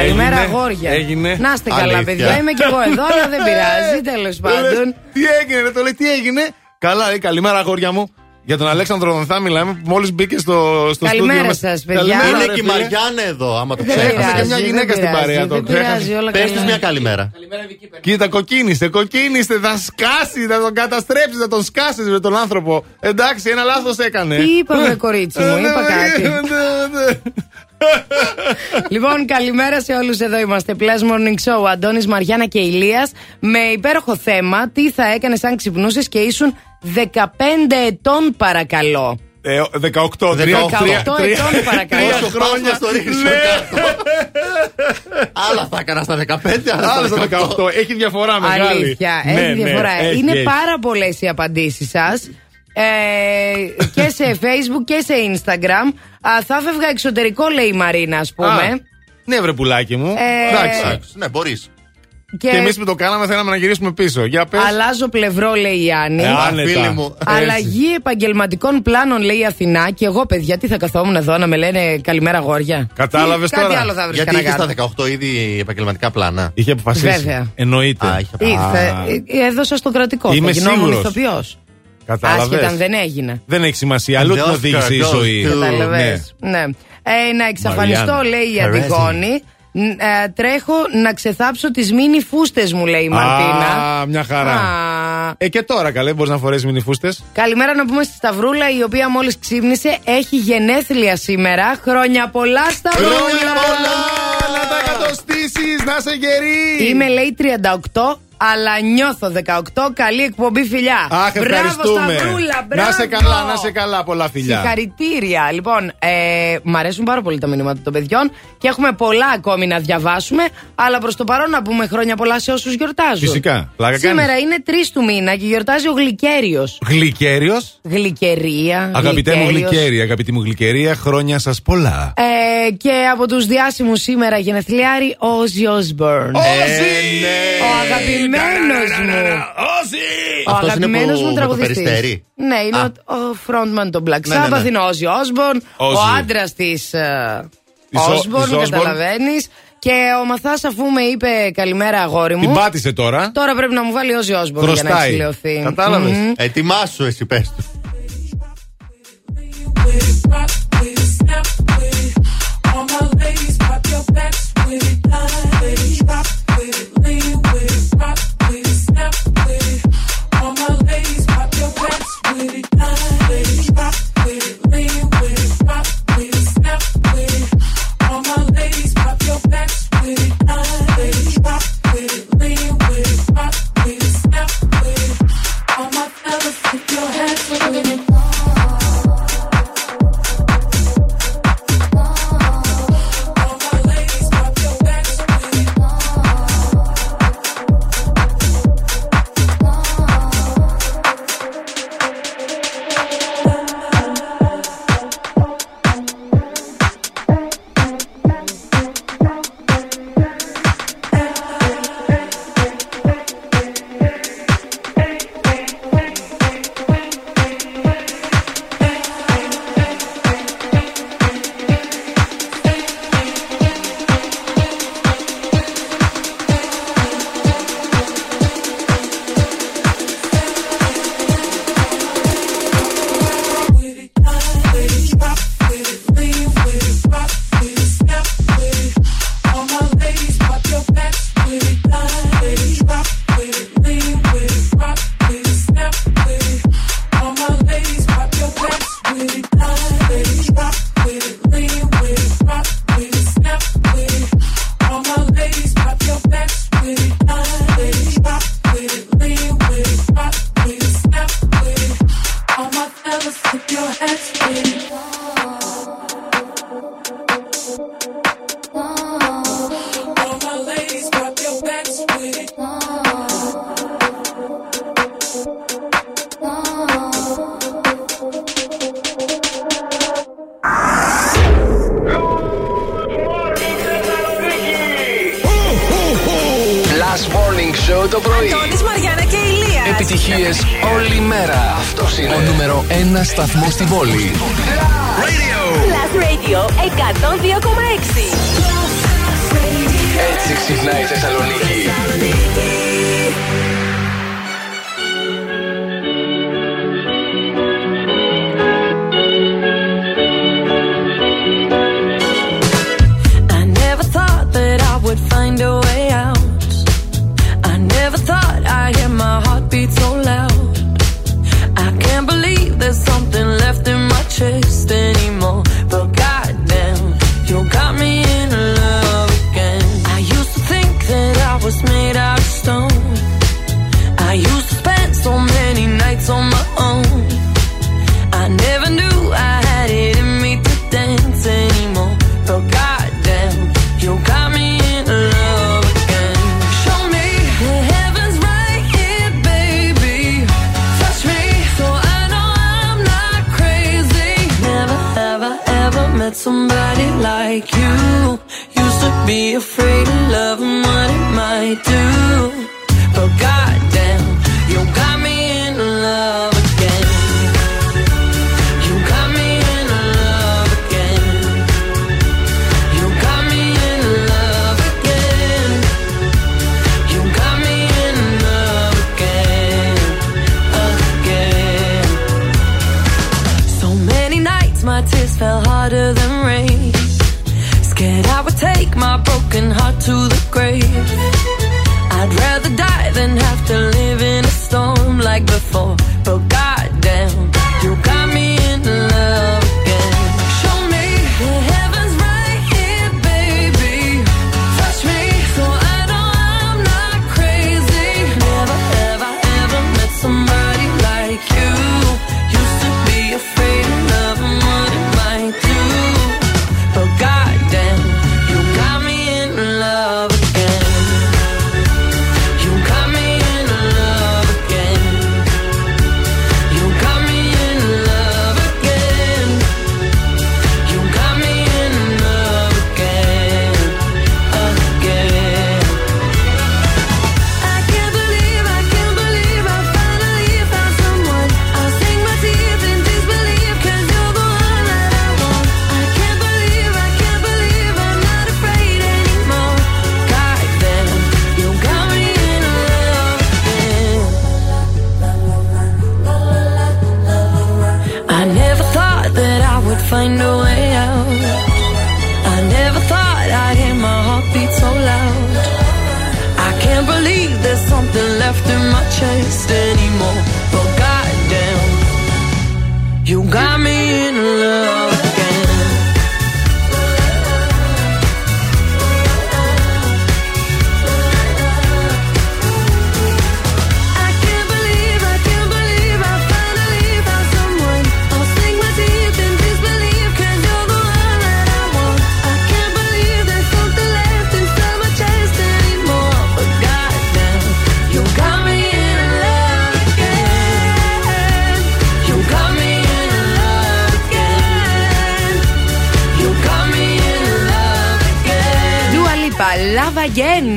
Καλημέρα, Έγινε, αγόρια. έγινε. Να είστε καλά, Αλήθεια. παιδιά. Είμαι κι εγώ εδώ, αλλά δεν πειράζει. Τέλος πάντων. Τι έγινε, ρε, το λέει, τι έγινε. Καλά, λέει, καλημέρα, αγόρια μου. Για τον Αλέξανδρο Δονθά μιλάμε, μόλις μπήκε στο, στο Καλημέρα στούντιο μας. σας, παιδιά. Καλημέρα, Είναι ρε, και η φίλε. Μαριάννα εδώ, άμα το Δεν ξέρει. Έχασε και μια πειράζει, γυναίκα δεν στην πειράζει, παρέα, το δεν πειράζει, ξέχασε. όλα Πες τη καλά. μια καλημέρα. Κοίτα, κοκκίνησε, κοκκίνησε, θα σκάσεις, θα τον καταστρέψεις, θα τον σκάσεις με τον άνθρωπο. Εντάξει, ένα λάθος έκανε. Τι είπα, βρε κορίτσι μου, είπα κάτι. Λοιπόν, καλημέρα σε όλους εδώ είμαστε. Plus Morning Show. Αντώνης Μαριάννα και Ηλίας Με υπέροχο θέμα, τι θα έκανες αν ξυπνούσες και ήσουν 15 ετών, παρακαλώ. Ε, 18, 18, 18 ετών, παρακαλώ. Πόσο χρόνια στο ρίχνεις Ναι. κάτω. Άλλα θα έκανα στα 15, άλλα Άλλο στα στα 18. Έχει διαφορά μεγάλη. Αλήθεια, Ναι, έχει ναι, διαφορά. έχει, Είναι έχει. πάρα πολλές οι απαντήσεις σας. Ε, και σε facebook και σε instagram Α, Θα έφευγα εξωτερικό λέει η Μαρίνα ας πούμε Α, Ναι, βρε πουλάκι μου. Ε, Εντάξει. Ναι, μπορείς. και, Και εμείς που το κάναμε θέλαμε να γυρίσουμε πίσω. Για πες. αλλάζω πλευρό λέει η Άννη Ε, άνετα. φίλη μου. Αλλαγή επαγγελματικών πλάνων λέει η Αθηνά Και εγώ παιδιά τι θα καθόμουν εδώ να με λένε καλημέρα γόρια Κατάλαβες Τι, Κάτι τώρα; άλλο θα βρίσκα Γιατί να είχες κάνω στα 18 ήδη επαγγελματικά πλάνα; Είχε αποφασίσει. Βέβαια. Εννοείται. Α, είχε αποφασίσει. Ήρθε, ε, έδωσα στο κρατικό Είμαι Θα γινόμουν σίγουρος. ηθοποιός Κατάλαβες; Άσχετα αν δεν έγινε Δεν έχει σημασία. Αλλού την Oscar οδήγησε η goes ζωή. to- Καταλαβες. Ναι. Ε, να εξαφανιστώ, Μαριάννα. λέει η Καρέζη. Αντιγόνη. Ν- ε, τρέχω να ξεθάψω τις μίνι φούστες μου, λέει η Μαρτίνα. Α, μια χαρά. Α. Ε, και τώρα καλέ, μπορείς να φορέσεις μινιφούστε. Καλημέρα να πούμε στη Σταυρούλα, η οποία μόλις ξύπνησε. Έχει γενέθλια σήμερα. Χρόνια πολλά, Σταυρούλα! Χρόνια πολλά! Να τα κατοστήσεις, να σε γερή! Είμαι, λέει, 38, αλλά νιώθω 18. Καλή εκπομπή, φιλιά. Αχ, μπράβο, ευχαριστούμε. Σταυρούλα, μπράβο. Να σε καλά, να σε καλά, πολλά φιλιά. Συγχαρητήρια. Λοιπόν, ε, μ' αρέσουν πάρα πολύ τα μηνύματα των παιδιών και έχουμε πολλά ακόμη να διαβάσουμε. Αλλά προς το παρόν να πούμε χρόνια πολλά σε όσους γιορτάζουν. Φυσικά. Πλάκα Σήμερα κάνεις. είναι 3 του μήνα και γιορτάζει ο Γλυκέριος. Γλυκέριος; Γλυκερία. Αγαπητέ μου Γλυκέριος. γλυκέρια, αγαπητή μου γλυκερία, χρόνια σας πολλά. Ε, και από τους διάσημους σήμερα γενεθλιάρη ο Όζι Όσμπορν. Ο αγαπημένος μου. Ο Αυτός είναι αγαπημένος που- μου με το τραγουδιστής. περιστέρι. Ναι, είναι Α. ο, ο frontman των Black Ναι, ναι, Sabbath, ναι. είναι ο Όζι Όσμπορν. Ο Ozzy. άντρας της Της Ο- Όσμπορν, της Osbourne. καταλαβαίνεις. Και ο Μαθάς, αφού με είπε καλημέρα, αγόρι Την μου. πάτησε τώρα. Τώρα πρέπει να μου βάλει Όζι Όσμπορν για να Χρωστάει. εξηλαιωθεί. Κατάλαβες. Μμμ. Ετοιμάσου εσύ, πες του. Rock with it, snap with it. All my ladies, pop your backs with it. With it.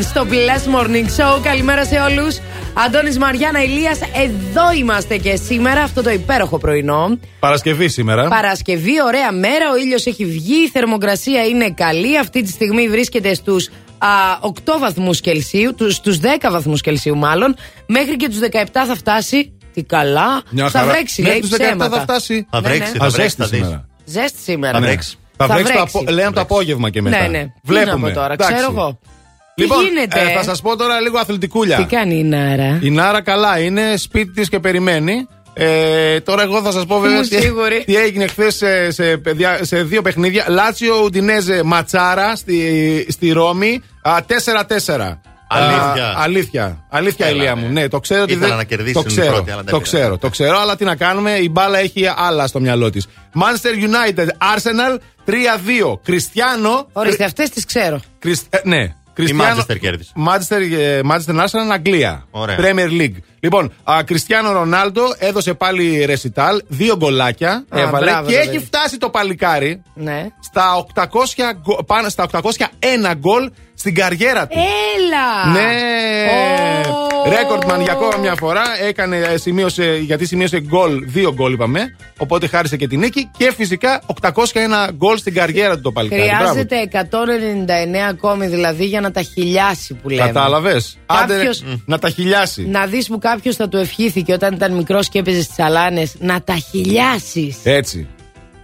Στο Plus Morning Show. Καλημέρα σε όλους. Αντώνης Μαριάννα Ηλίας, εδώ είμαστε και σήμερα, αυτό το υπέροχο πρωινό. Παρασκευή σήμερα. Παρασκευή, ωραία μέρα, ο ήλιος έχει βγει, η θερμοκρασία είναι καλή. Αυτή τη στιγμή βρίσκεται στους α, 8 βαθμούς Κελσίου, τους, στους 10 βαθμούς Κελσίου μάλλον. Μέχρι και τους 17 θα φτάσει. Τι καλά. Μια θα χαρά. βρέξει, Μέχρι λέει τους 17 ψέματα. θα φτάσει. Θα Ναι, βρέξει, ναι. θα Α, βρέξει. ζέστη θα δεις. σήμερα. Ζέστη σήμερα. Θα βρέξει. Θα Θα βρέξει, το βρέξει. απο- λέει από το απόγευμα και μετά. Ναι, ναι. Τι Βλέπουμε. να πω τώρα, Εντάξει. ξέρω εγώ. Τι Λοιπόν, γίνεται; ε, θα σας πω τώρα λίγο αθλητικούλια. Τι κάνει η Νάρα; Η Νάρα καλά είναι, σπίτι της και περιμένει. Ε, τώρα εγώ θα σας πω βέβαια Είμαι τι, σίγουρη. τι έγινε χθες σε, σε, παιδιά- σε δύο παιχνίδια. Λάτσιο Ουντινέζε Ματσάρα στη, στη Ρώμη. Α, 4-4. Αλήθεια. Α, αλήθεια. Αλήθεια, Έλα, Ηλία ρε. μου. Ναι, το ξέρω. ότι Ήθελα δεν- να κερδίσουν το οι ξέρω, πρώτοι, αλλά δεν το πειράζει. ξέρω, το ξέρω, αλλά τι να κάνουμε. Η μπάλα έχει άλλα στο μυαλό της. Manchester United, Arsenal 3-2. Κριστιανό. Ορίστε, αυτές τις ξέρω. Κρισ- ε, ναι. Manchester κέρδισε. Manchester, ε, Manchester Arsenal, Αγγλία. Ωραία. Premier League. Λοιπόν, α, Κριστιανό Ρονάλντο έδωσε πάλι ρεσιτάλ, δύο γκολάκια Α, έβαλε μπράβο, και το έχει παιδί. φτάσει το παλικάρι Ναι. στα 800, γκο- πάνω στα 801 γκολ στην καριέρα του. Έλα! Ναι! Ω. Ρέκορτμαν για ακόμα μια φορά. Έκανε, ε, σημείωσε, γιατί σημείωσε γκολ, δύο γκολ είπαμε. Οπότε χάρισε και την νίκη. Και φυσικά 801 γκολ στην καριέρα του το παλικάρι. Μπράβο. Χρειάζεται 199 ακόμη δηλαδή για να τα χιλιάσει που λέμε. Κατάλαβες. Άντε Κάποιος- να τα χιλιάσει. Να δεις που κάποιος θα του ευχήθηκε όταν ήταν μικρός και έπαιζε στις αλάνες να τα χιλιάσεις. Έτσι.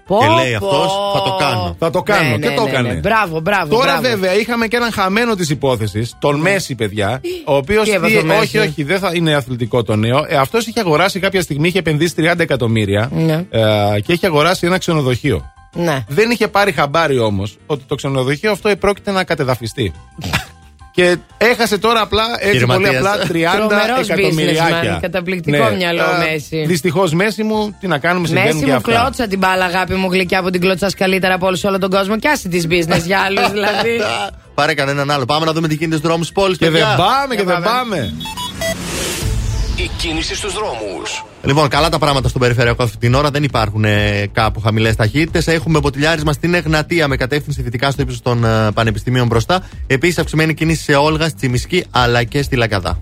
Και λέει αυτός, θα το κάνω. Θα το κάνω. Ναι, και ναι, το ναι, έκανε. ναι. Μπράβο, μπράβο. Τώρα μπράβο. βέβαια είχαμε και έναν χαμένο της υπόθεσης, τον Μέση, παιδιά. Ο οποίος. Τι έπαθε ο Μέση; Όχι, όχι, δεν θα είναι αθλητικό το νέο. Ε, Αυτός είχε αγοράσει κάποια στιγμή, είχε επενδύσει 30 εκατομμύρια Ναι. ε, και είχε αγοράσει ένα ξενοδοχείο. Ναι. Δεν είχε πάρει χαμπάρι όμως ότι το ξενοδοχείο αυτό επρόκειται να κατεδαφιστεί. και έχασε τώρα απλά έτσι πολύ Επιχειρηματίας. απλά 30 Τρομερός εκατομμυριάκια. businessman, καταπληκτικό μυαλό ο Μέση. Δυστυχώς Μέση μου, τι να κάνουμε, συμβαίνουν Μέση και μου αυτά. κλώτσα την μπάλα, αγάπη μου γλυκιά που την κλώτσα καλύτερα από όλους σε όλο τον κόσμο. Και άσε της business για άλλους δηλαδή. Πάρε κανέναν άλλο. Πάμε να δούμε τι γίνεται στους δρόμους τη πόλης. Και δεν πάμε και δεν πάμε. πάμε η κίνηση στους δρόμους. Λοιπόν, καλά τα πράγματα στον περιφερειακό αυτή την ώρα. Δεν υπάρχουν ε, κάπου χαμηλές ταχύτητες. Έχουμε ποτηλιάρισμα στην Εγνατία με κατεύθυνση δυτικά στο ύψος των ε, πανεπιστημίων μπροστά. Επίσης, αυξημένη κίνηση σε Όλγα, στη Μισκή αλλά και στη λακάδα.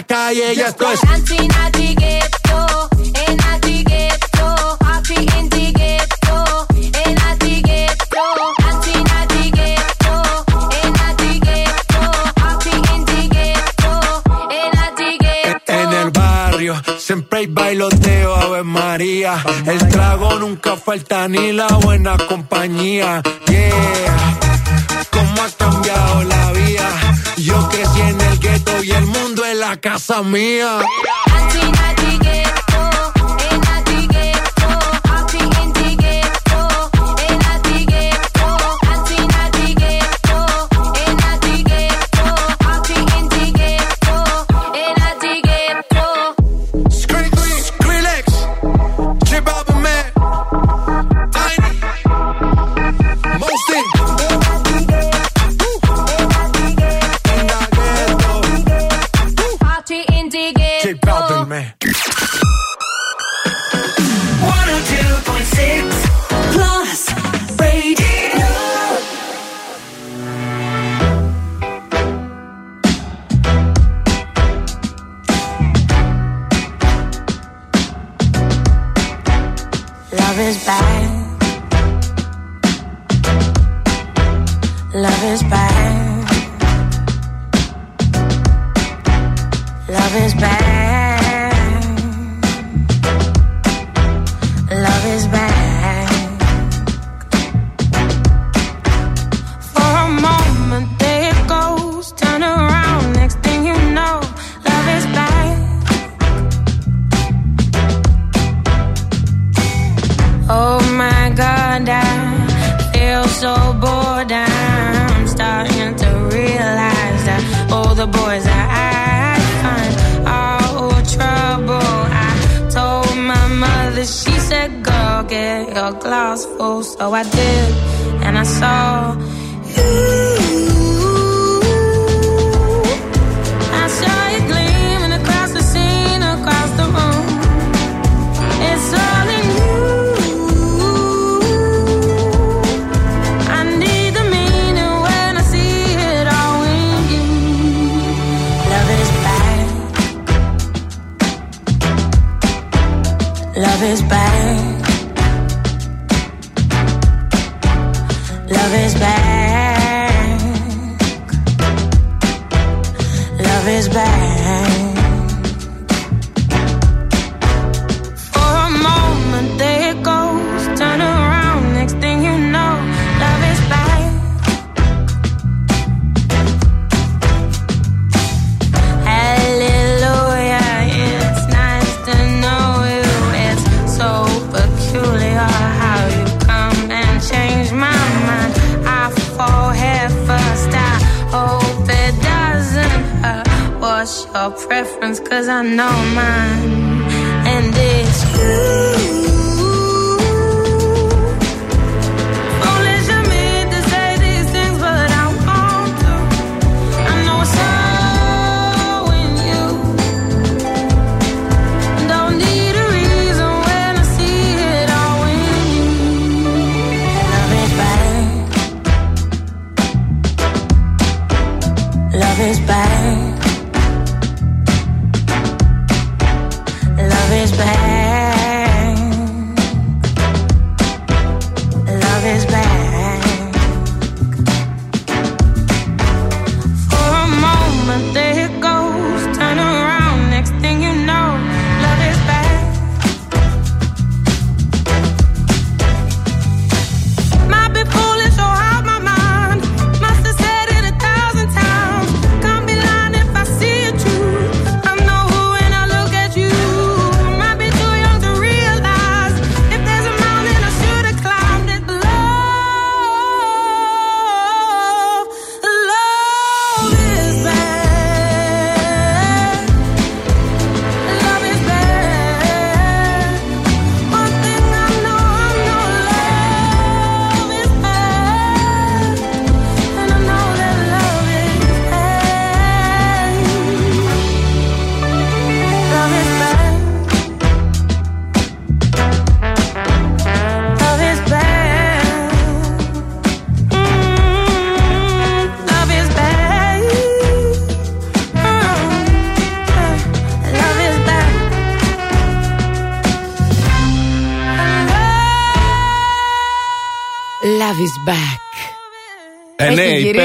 la calle y esto es. Siempre hay bailoteo, Ave María. El trago nunca falta ni la buena compañía. Yeah casa mía.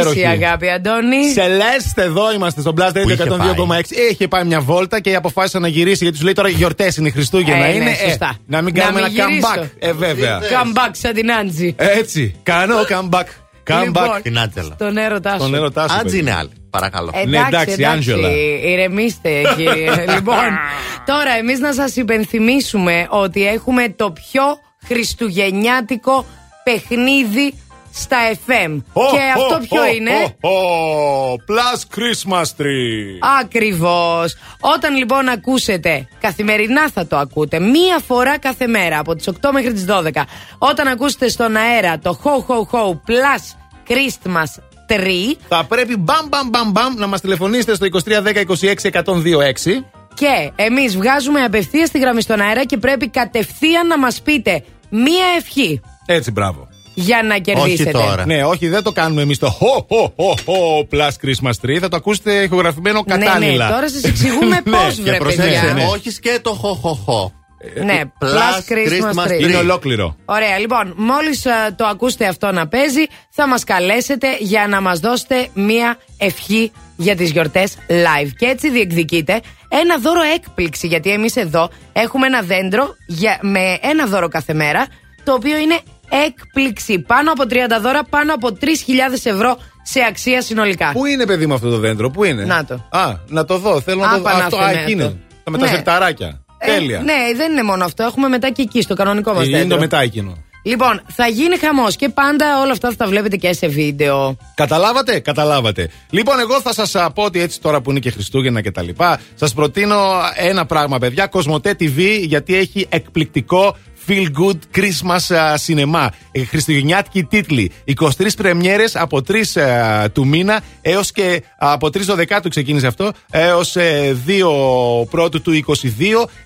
Υπέροχη. η αγάπη, Αντώνη. Σελέστε, εδώ είμαστε στο Blast Radio είχε 102,6. Είχε πάει μια βόλτα και αποφάσισε να γυρίσει γιατί τους λέει τώρα γιορτές είναι Χριστούγεννα. Ε, ναι, είναι. σωστά. να μην Να κάνουμε μην ένα γυρίσω. comeback. Ε, βέβαια. Comeback σαν την Άντζη. Έτσι. Κάνω comeback. Comeback. Λοιπόν, Την Άντζελα. Τον έρωτά σου. Τον έρωτά σου. Άντζη παιδί. είναι άλλη. Παρακαλώ. Εντάξει, Ναι, εντάξει, εντάξει, Άντζελα. ηρεμήστε κύριε. λοιπόν, τώρα εμείς να σας υπενθυμίσουμε ότι έχουμε το πιο χριστουγεννιάτικο παιχνίδι στα FM. Ω, και ω, αυτό ποιο ω, είναι; ω, ω, Plus Christmas Tree. Ακριβώς. Όταν λοιπόν ακούσετε, καθημερινά θα το ακούτε, μία φορά κάθε μέρα από τις 8 μέχρι τις 12. Όταν ακούσετε στον αέρα το Ho Ho Ho Plus Christmas Tree Θα πρέπει μπαμ μπαμ μπαμ μπαμ να μας τηλεφωνήσετε στο 2310 26 126. και εμείς βγάζουμε απευθείας τη γραμμή στον αέρα και πρέπει κατευθείαν να μας πείτε μία ευχή Έτσι, μπράβο. Για να κερδίσετε. τώρα. Ναι, όχι, δεν το κάνουμε εμείς το ho ho ho ho plus Christmas tree. Θα το ακούσετε ηχογραφημένο Ναι, κατάλληλα. ναι, τώρα σας εξηγούμε Ναι, πώς και βρε Προσέξτε, παιδιά. ναι. όχι σκέτο χοχοχο. Ναι, Plus Christmas Tree. Είναι ολόκληρο. Ωραία, λοιπόν, μόλις το ακούσετε αυτό να παίζει, θα μας καλέσετε για να μας δώσετε μία ευχή για τις γιορτές live. Και έτσι διεκδικείτε ένα δώρο έκπληξη, γιατί εμείς εδώ έχουμε ένα δέντρο για, με ένα δώρο κάθε μέρα, το οποίο είναι έκπληξη. Πάνω από 30 δώρα, πάνω από 3.000 ευρώ σε αξία συνολικά. Πού είναι, παιδί μου, αυτό το δέντρο, πού είναι; Να το. Α, να το δω. Θέλω να Α, το δω. Αυτό, α, Παναθεμέτο. εκεί είναι. Τα με τα Ναι. σερταράκια. Ε, Τέλεια. ναι, δεν είναι μόνο αυτό. Έχουμε μετά και εκεί, στο κανονικό μας Ε, Είναι δέντρο. το μετά εκείνο. Λοιπόν, θα γίνει χαμός και πάντα όλα αυτά θα τα βλέπετε και σε βίντεο. Καταλάβατε, καταλάβατε. Λοιπόν, εγώ θα σας πω ότι έτσι τώρα που είναι και Χριστούγεννα και τα λοιπά, σας προτείνω ένα πράγμα, παιδιά. Κοσμοτέ TV, γιατί έχει εκπληκτικό Feel Good Christmas α, Cinema. Ε, Χριστουγεννιάτικοι τίτλοι. 23 πρεμιέρες από 3 α, του μήνα έως και α, από 3 Δεκάτου ξεκίνησε αυτό, έως 2 πρώτου του 22.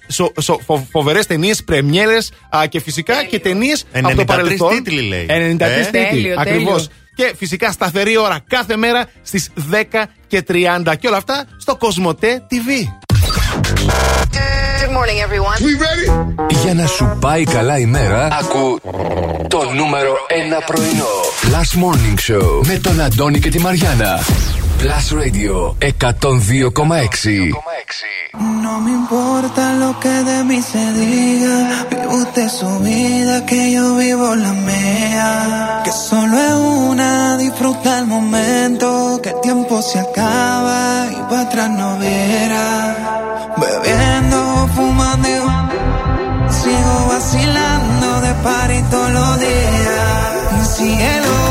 Σο, σο, φο, Φοβερές ταινίες, πρεμιέρες και φυσικά και ταινίες από το 93 παρελθόν. τίτλοι, λέει. 93 Ε; τίτλοι. Τέλειο, Ακριβώς. τέλειο. Και φυσικά σταθερή ώρα κάθε μέρα στις 10 και 30. Και όλα αυτά στο Κοσμοτέ TV. Good morning, everyone. Για να σου πάει καλά η μέρα, ακού το νούμερο 1 πρωινό. Last Morning Show με τον Αντώνη και τη Μαριάνα. Plus Radio 102,6. No me importa lo que de mí se diga. Vive usted su vida, que yo vivo la mía. Que solo es una, disfruta el momento. Que el tiempo se acaba y para atrás no viera. Bebiendo, sigo vacilando de party todos los días. Cielo. Cielo.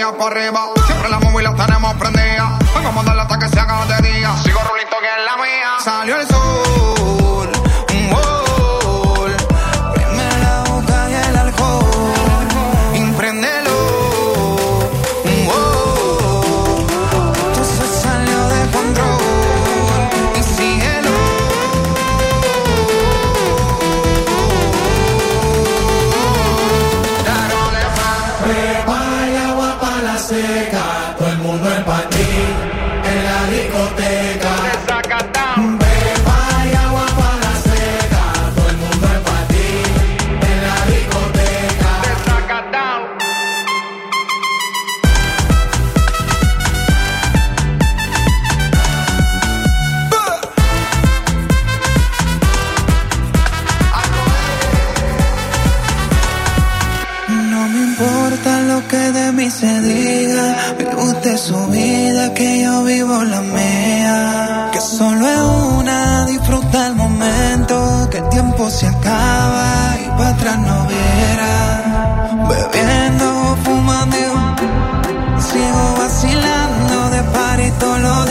Siempre la móvil la tenemos prendida. Vamos a mandarla hasta que se haga de día. Sigo rulito que es la mía. Salió el de mí se diga. Vive usted su vida, que yo vivo la mía. Que solo es una, disfruta el momento. Que el tiempo se acaba y para atrás no viera. Bebiendo, fumando, sigo vacilando de todos los días.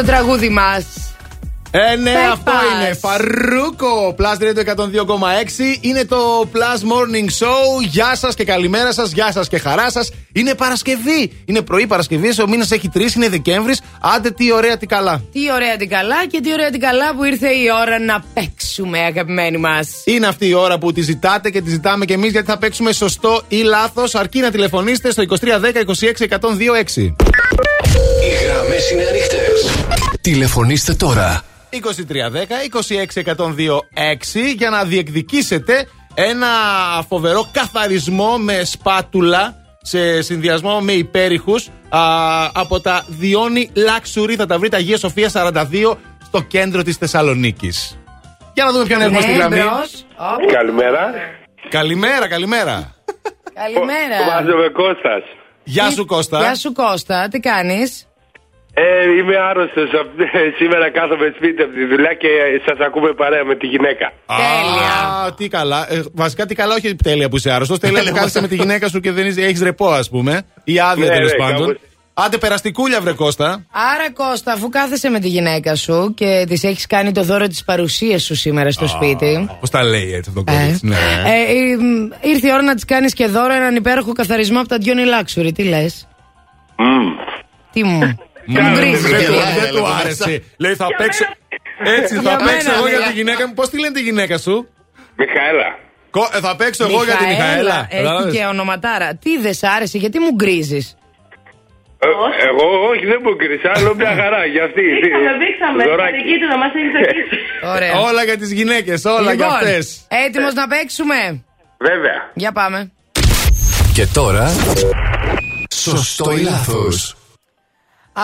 Είναι το τραγούδι μας. Ε, ναι, Fake αυτό Pass. είναι. Φαρούκο. Plus Radio 102,6. Είναι το Plus Morning Show. Γεια σας και καλημέρα σας. Γεια σας και χαρά σας. Είναι Παρασκευή. Είναι πρωί Παρασκευή. Ο μήνας έχει τρεις. Είναι Δεκέμβρης. Άντε, τι ωραία, τι καλά. Τι ωραία την καλά και τι ωραία την καλά που ήρθε η ώρα να παίξουμε, αγαπημένοι μας. Είναι αυτή η ώρα που τη ζητάτε και τη ζητάμε κι εμείς γιατί θα παίξουμε σωστό ή λάθος. Αρκεί να τηλεφωνήσετε στο 2310 26 126. Οι γραμμές είναι ανοιχτές. Τηλεφωνήστε τώρα. 2310 26 126 για να διεκδικήσετε ένα φοβερό καθαρισμό με σπάτουλα σε συνδυασμό με υπέρηχους από τα Διόνι Luxury. Θα τα βρείτε Αγίας Σοφίας 42 στο κέντρο της Θεσσαλονίκης. Για να δούμε ποιον έχουμε Ναι, στη γραμμή. μπρος. Όπ. Καλημέρα. Καλημέρα, καλημέρα. Καλημέρα. Βάζομαι Κώστας. Γεια σου Κώστα. Γεια σου Κώστα, τι κάνεις; Ε, είμαι άρρωστος. Σήμερα κάθομαι σπίτι από τη δουλειά και σας ακούμε παρέα με τη γυναίκα. Α, τι καλά. Ε, βασικά τι καλά, όχι τέλεια που είσαι άρρωστος. Τέλεια που κάθεσαι με τη γυναίκα σου και δεν έχεις ρεπό, ας πούμε. Ή άδεια Ναι, τέλος ναι, πάντων. κάπως. Άντε περαστικούλια, βρε Κώστα. Άρα Κώστα, αφού κάθεσαι με τη γυναίκα σου και της έχεις κάνει το δώρο της παρουσίας σου σήμερα στο σπίτι Πώς τα λέει έτσι αυτό το κορίτσι. Ναι. ε, ε, μ, ήρθε η ώρα να της κάνεις και δώρο έναν υπέροχο καθαρισμό από τα Johnny Luxury. Τι λες; Τι μου; Μου γκρίζεις Δεν του- γιατί. Δεν του άρεσε. Λέει θα παίξω. Έτσι, Για θα μένα, παίξω εγώ για μιλά. τη γυναίκα μου. Πώς τη λένε τη γυναίκα σου, Μιχαέλα. Κο- ε, Θα παίξω εγώ για τη Μιχαέλα. Έχει Κατάλαβες; και ονοματάρα. Τι δεν σ' άρεσε, γιατί μου γκρίζεις; Ε, εγώ όχι, δεν μου κρυσα, άλλο μια χαρά για αυτή. Δείξαμε, δείξαμε. Δωράκι. Εκεί του να μας έχεις ζητήσει. Ωραία. Όλα για τις γυναίκες, όλα για Λοιπόν, αυτές. Έτοιμος να παίξουμε; Βέβαια. Για πάμε. Και τώρα. Σωστό ή λάθος.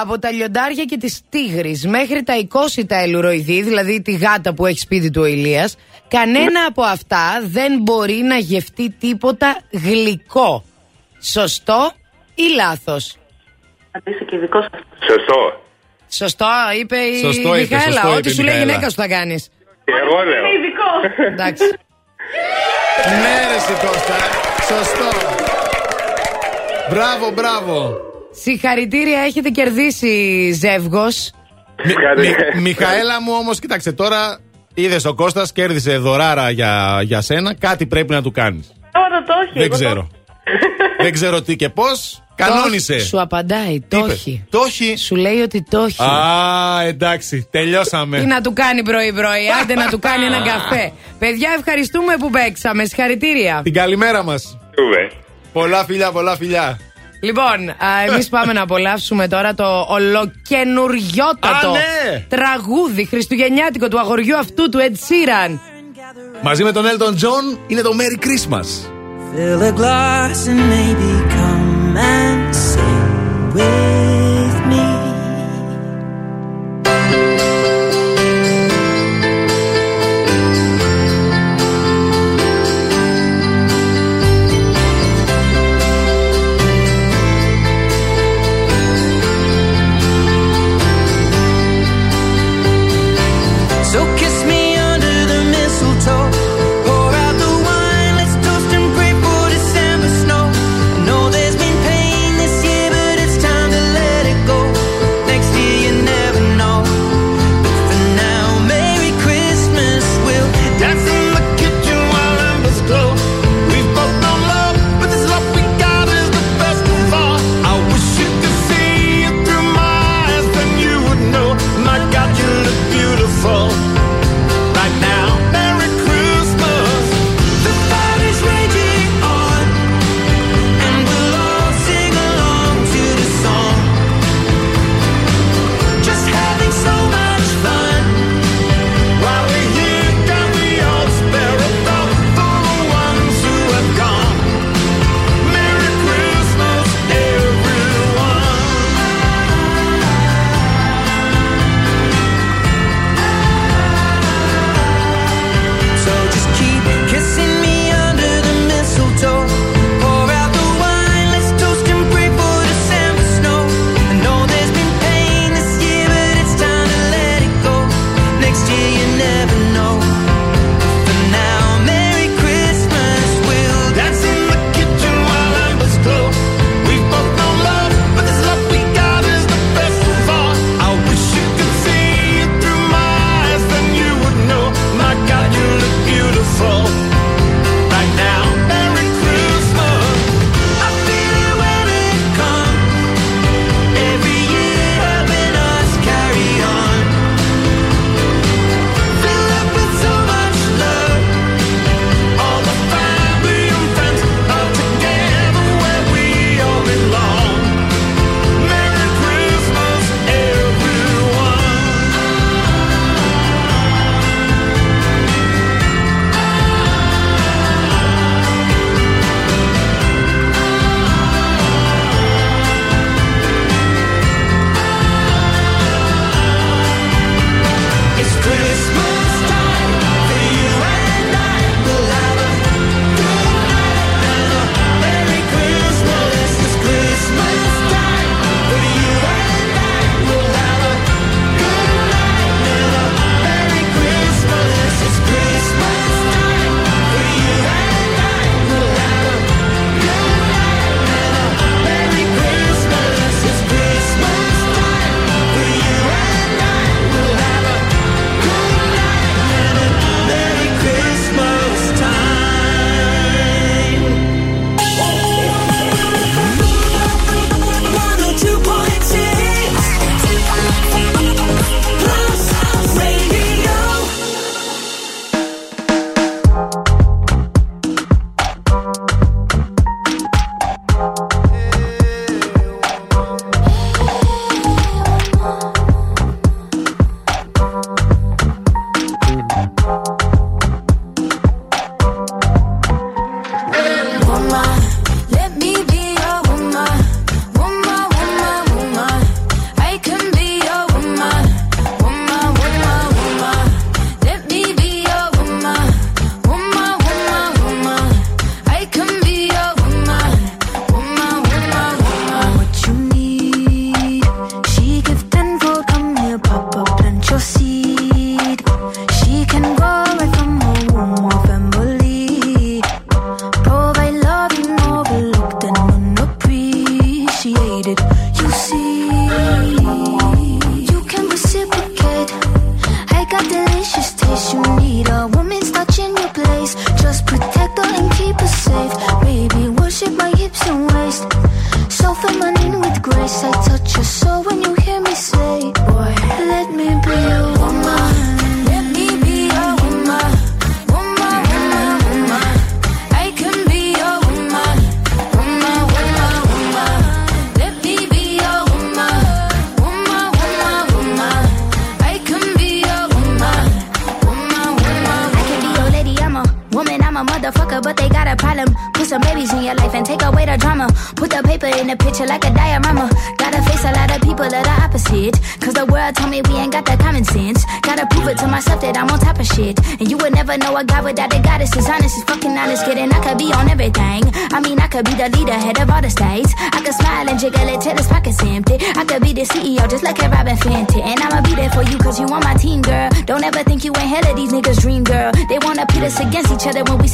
Από τα λιοντάρια και τις τίγρης μέχρι τα εικόσιτα ελουροειδή, δηλαδή τη γάτα που έχει σπίτι του ο Ηλίας, κανένα από αυτά δεν μπορεί να γευτεί τίποτα γλυκό. Σωστό ή λάθος; Είσαι και δικό σας. Σωστό. Σωστό, είπε η Σωστό είπε, Μιχαέλα. σωστό είπε Ό,τι η σου λέει η Μιχαέλα. γυναίκα σου θα κάνεις. Εγώ λέω. Είναι ειδικό. Εντάξει. Ναι, ρε εσύ, Κώστα. Σωστό. Μπράβο, μπράβο. Συγχαρητήρια, έχετε κερδίσει ζεύγος. Μι, μι, Μιχαέλα μου όμως, κοίταξε τώρα. Είδες ο Κώστας, κέρδισε δωράρα για, για σένα. Κάτι πρέπει να του κάνεις. Τώρα το έχει. Δεν ξέρω. Δεν ξέρω τι και πώς. Κανόνισε. Σου απαντάει, το όχι. Το όχι. Σου λέει ότι το όχι. Α, εντάξει, τελειώσαμε. Τι να του κάνει πρωί-πρωί, άντε να του κάνει έναν καφέ. Παιδιά, ευχαριστούμε που παίξαμε. Συγχαρητήρια. Την καλημέρα μας. Πολλά φιλιά, πολλά φιλιά. Λοιπόν, εμείς πάμε να απολαύσουμε τώρα το ολοκαινουριότατο ναι. τραγούδι χριστουγεννιάτικο του αγοριού αυτού του Ed Sheeran. Μαζί με τον Elton John είναι το Merry Christmas.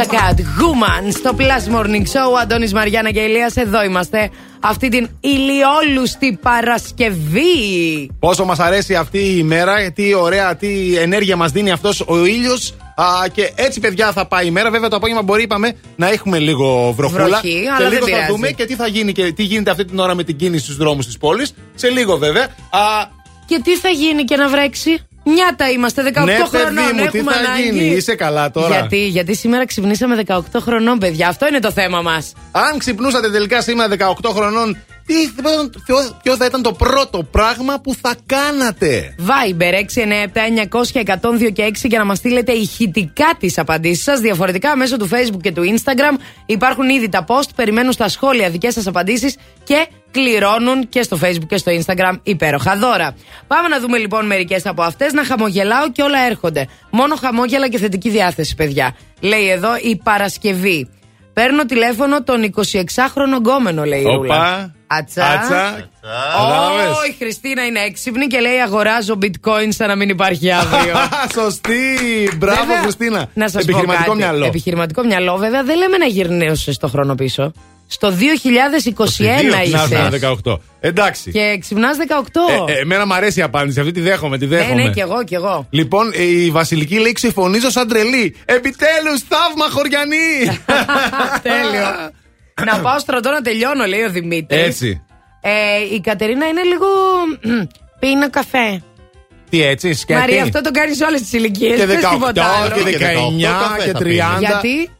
Doja Cat, Woman, στο Plus Morning Show. Αντώνης Μαριάννα και Ηλίας, εδώ είμαστε. Αυτή την ηλιόλουστη Παρασκευή. Πόσο μας αρέσει αυτή η ημέρα, τι ωραία, τι ενέργεια μας δίνει αυτός ο ήλιος. Και έτσι, παιδιά, θα πάει η μέρα. Βέβαια, το απόγευμα μπορεί, είπαμε, να έχουμε λίγο βροχούλα. Βροχή, και αλλά δεν λίγο θα πειράζει. δούμε και τι θα γίνει και τι γίνεται αυτή την ώρα με την κίνηση στους δρόμους της πόλης. Σε λίγο, βέβαια. Α, Και τι θα γίνει και να βρέξει; Νιάτα είμαστε 18 ναι, χρονών. παιδί μου, τι έχουμε θα ανάγκη. γίνει, είσαι καλά τώρα. Γιατί, γιατί σήμερα ξυπνήσαμε 18 χρονών, παιδιά. Αυτό είναι το θέμα μας. Αν ξυπνούσατε τελικά σήμερα 18 χρονών, τι, ποιο, ποιο θα ήταν το πρώτο πράγμα που θα κάνατε; Viber 697-900-1002 και 6 για να μας στείλετε ηχητικά τις απαντήσεις σας. Διαφορετικά μέσω του Facebook και του Instagram υπάρχουν ήδη τα post. Περιμένουν στα σχόλια δικές σας απαντήσεις και κληρώνουν και στο Facebook και στο Instagram υπέροχα δώρα. Πάμε να δούμε λοιπόν μερικές από αυτές. Να χαμογελάω και όλα έρχονται. Μόνο χαμόγελα και θετική διάθεση, παιδιά. Λέει εδώ η Παρασκευή. Παίρνω τηλέφωνο τον 26χρονο γκόμενο, λέει η Οπα. Ρούλα. Ατσα. Άτσα. Ω, Κατάλαβες; η Χριστίνα είναι έξυπνη και λέει αγοράζω bitcoin σαν να μην υπάρχει αύριο. Σωστή! Μπράβο, Βέβαια, Χριστίνα. Να σας Επιχειρηματικό πω κάτι. μυαλό. Επιχειρηματικό μυαλό, βέβαια, δεν λέμε να γυρνέσει το χρόνο πίσω. Στο 2021 Να είσαι. έρθουμε 18. Εντάξει. Και ξυπνάς 18. Ε, ε, εμένα μου αρέσει η απάντηση. Αυτή τη δέχομαι, τη ναι, δέχομαι. ναι, κι εγώ, κι εγώ. Λοιπόν, ε, η Βασιλική λέει ξεφωνίζω σαν τρελή. Επιτέλους, θαύμα χωριανή! Τέλειο. να πάω στρατό να τελειώνω, λέει ο Δημήτρης. Έτσι. Ε, η Κατερίνα είναι λίγο. Πίνω καφέ. Τι έτσι, σκέφτη. Μαρία, αυτό το κάνεις σε όλες τις ηλικίες. Και 18 και 19 Και 18 και θα 30. πίνει. Γιατί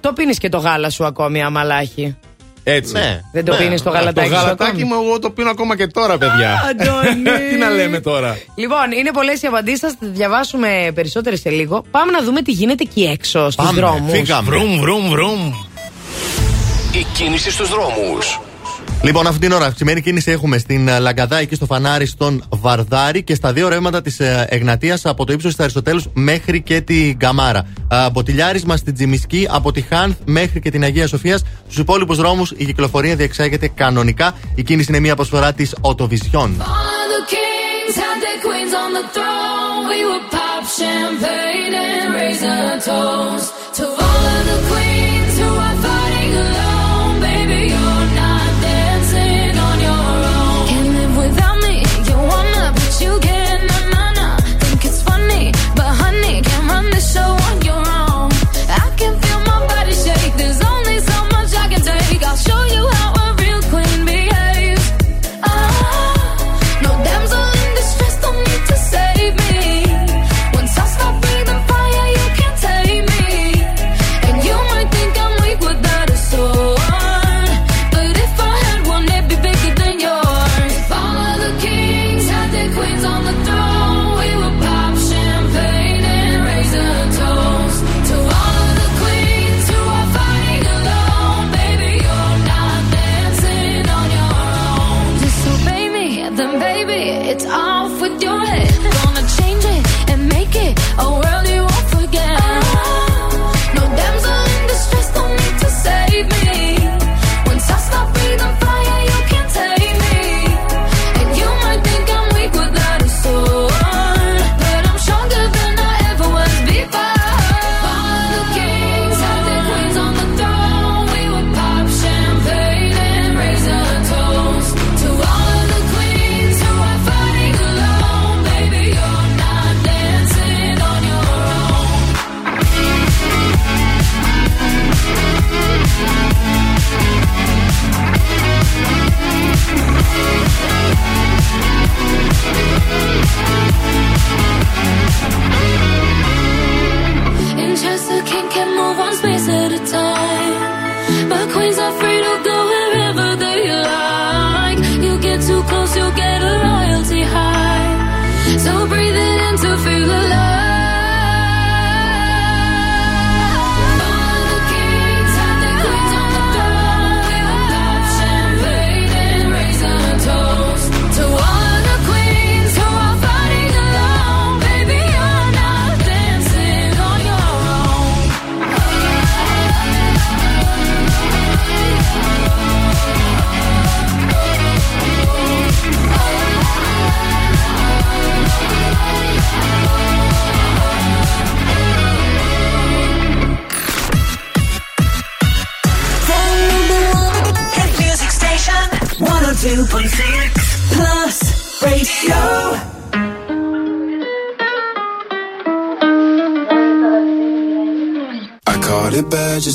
18 πίνεις και το γάλα σου ακόμη, αμαλάχη. Έτσι. Ναι. Δεν το Ναι. πίνεις το γαλατάκι Το σου γαλατάκι ακόμη; μου, εγώ το πίνω ακόμα και τώρα, παιδιά. Αντώνη. Τι να λέμε τώρα. Λοιπόν, είναι πολλές οι απαντήσεις. Θα τις διαβάσουμε περισσότερε σε λίγο. Πάμε να δούμε τι γίνεται εκεί έξω στους Πάμε, δρόμους. φύγαμε. Βρουμ, βρουμ, βρουμ. Η κίνηση στους δρόμους. Λοιπόν, αυτή την ώρα αυξημένη κίνηση έχουμε στην ε, Λαγκαδά, εκεί στο φανάρι στον Βαρδάρη και στα δύο ρεύματα της Εγνατίας από το ύψος της Αριστοτέλους μέχρι και την Καμάρα. Α, Μποτιλιάρισμα στην Τζιμισκή από τη Χάνθ μέχρι και την Αγία Σοφίας. Στους υπόλοιπους δρόμους η κυκλοφορία διεξάγεται κανονικά. Η κίνηση είναι μια προσφορά της Οτοβιζιόν. All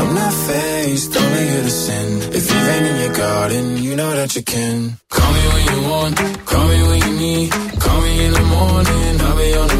I'm not faced, only here to sin. If you've ain't in your garden, you know that you can. Call me when you want, call me when you need. Call me in the morning, I'll be on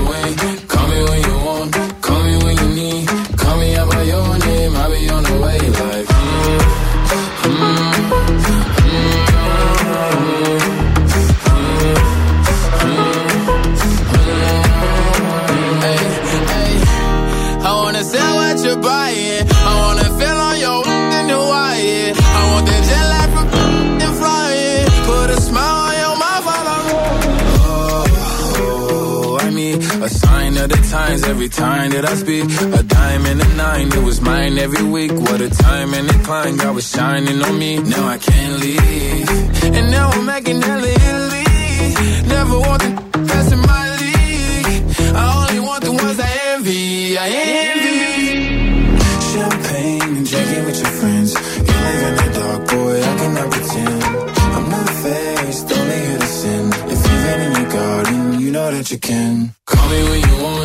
every time that I speak. A dime and a nine, it was mine every week. What a time and a climb, God was shining on me. Now I can't leave. And now I'm making hella Italy. Never want the best in my league. I only want the ones I envy. I envy. Champagne and drinking with your friends. You live in the dark, boy, I cannot pretend. I'm not faced, only here to sin. If you've in your garden, you know that you can. Call me when you want,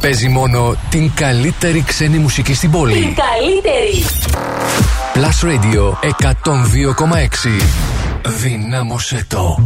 Πες μόνο την καλύτερη ξένη μουσική στην πόλη. Την καλύτερη. Plus Radio 102,6. Δυνάμωσε το.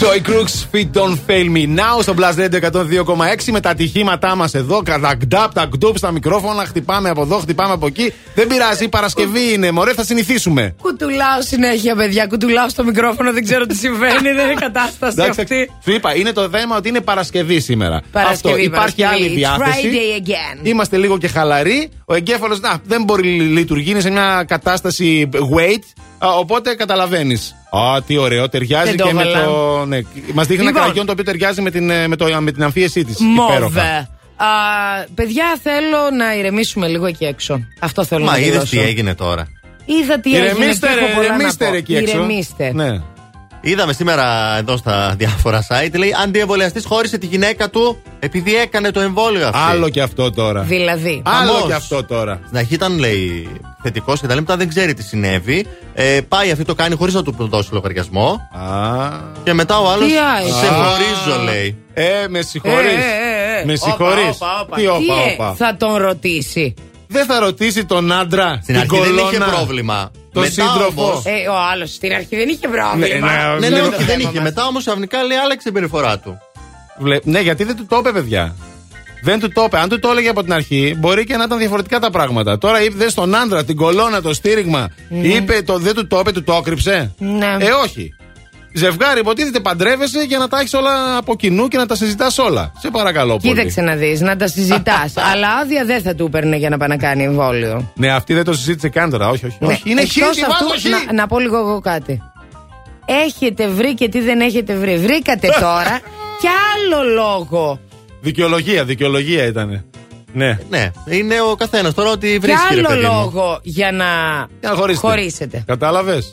Joy Crooks, Fit Don't Fail Me Now στο Blast Radio 102,6 με τα ατυχήματά μας εδώ. Τα γκνταπ, τα γκντουπ στα μικρόφωνα. Χτυπάμε από εδώ, χτυπάμε από εκεί. Δεν πειράζει, η Παρασκευή είναι. Μωρέ, θα συνηθίσουμε. Κουτουλάω συνέχεια, παιδιά. Κουτουλάω στο μικρόφωνο, δεν ξέρω τι συμβαίνει. δεν είναι κατάσταση Εντάξει, αυτή. σου είπα, είναι το θέμα ότι είναι Παρασκευή σήμερα. Παρασκευή, Αυτό. Υπάρχει Παρασκευή. άλλη It's διάθεση. Friday again. Είμαστε λίγο και χαλαροί. Ο εγκέφαλος δεν μπορεί να λειτουργεί, είναι σε μια κατάσταση wait. Α, Οπότε καταλαβαίνεις. Α, τι ωραίο, ταιριάζει Δεν το και με έβαλα. το. Ναι. Μας δείχνει ένα Λοιπόν. κραγιόν το οποίο ταιριάζει με την, ε, με το, με την αμφίεσή της. Μόβε. Α, παιδιά, θέλω να ηρεμήσουμε λίγο εκεί έξω. Αυτό θέλω Μα να είδες δηλώσω. τι έγινε τώρα. Είδα τι έγινε και Ηρεμήστε, ρε, έχω πολλά να ηρεμήστε, πω. ρε, εκεί έξω. Ηρεμήστε. Ναι. Είδαμε σήμερα εδώ στα διάφορα site, λέει αντιεμβολιαστής χώρισε τη γυναίκα του επειδή έκανε το εμβόλιο αυτό. Άλλο και αυτό τώρα. Δηλαδή. Άλλο Χαμός. και αυτό τώρα. Στην αρχή ήταν, λέει, θετικός και τα λέει, μετά δεν ξέρει τι συνέβη. Ε, πάει αυτή το κάνει χωρίς να του δώσει λογαριασμό. Α. Και μετά ο άλλος. Τι άι. Σε Α. χωρίζω, λέει. Ε, με συγχωρείς. Ε, ε, ε, ε. Με Όπα, συγχωρείς. όπα, όπα. Τι Τι, όπα, ε, όπα. θα τον ρωτήσει. Δεν θα ρωτήσει τον άντρα. Στην την αρχή δεν είχε κολόνα, πρόβλημα. Το Μετά σύντροφο. όμως- Ε, ο άλλος στην αρχή δεν είχε πρόβλημα. Ναι, Ναι, ναι, ναι, ναι, όχι, το δεν θέμα είχε. μας. Μετά όμως ξαφνικά λέει άλλαξε η συμπεριφορά του. Βλέ- Ναι, γιατί δεν του το είπε, παιδιά. Δεν του το είπε. Αν του το έλεγε από την αρχή, μπορεί και να ήταν διαφορετικά τα πράγματα. Τώρα είπε στον άντρα, την κολόνα, το στήριγμα. Είπε, το, δεν του το είπε, του το έκρυψε; Ναι. Ε, όχι. Ζευγάρι, υποτίθεται παντρεύεσαι για να τα έχεις όλα από κοινού και να τα συζητάς όλα. Σε παρακαλώ πολύ. Κοίταξε να δεις, να τα συζητάς. αλλά άδεια δεν θα του έπαιρνε για να πάει να κάνει εμβόλιο. Ναι, αυτή δεν το συζήτησε καν τώρα. Όχι, όχι. Ναι. όχι. Είναι χ, Εκτός τι αυτού, βάζω χ. να, να πω λίγο εγώ κάτι. Έχετε βρει και τι δεν έχετε βρει. Βρήκατε τώρα κι άλλο λόγο. Δικαιολογία, δικαιολογία ήταν. Ναι. Ναι, είναι ο καθένας τώρα ότι Κι βρίσκει. ρε άλλο παιδί μου. λόγο για να, Για να χωρίσετε. χωρίσετε. Κατάλαβες;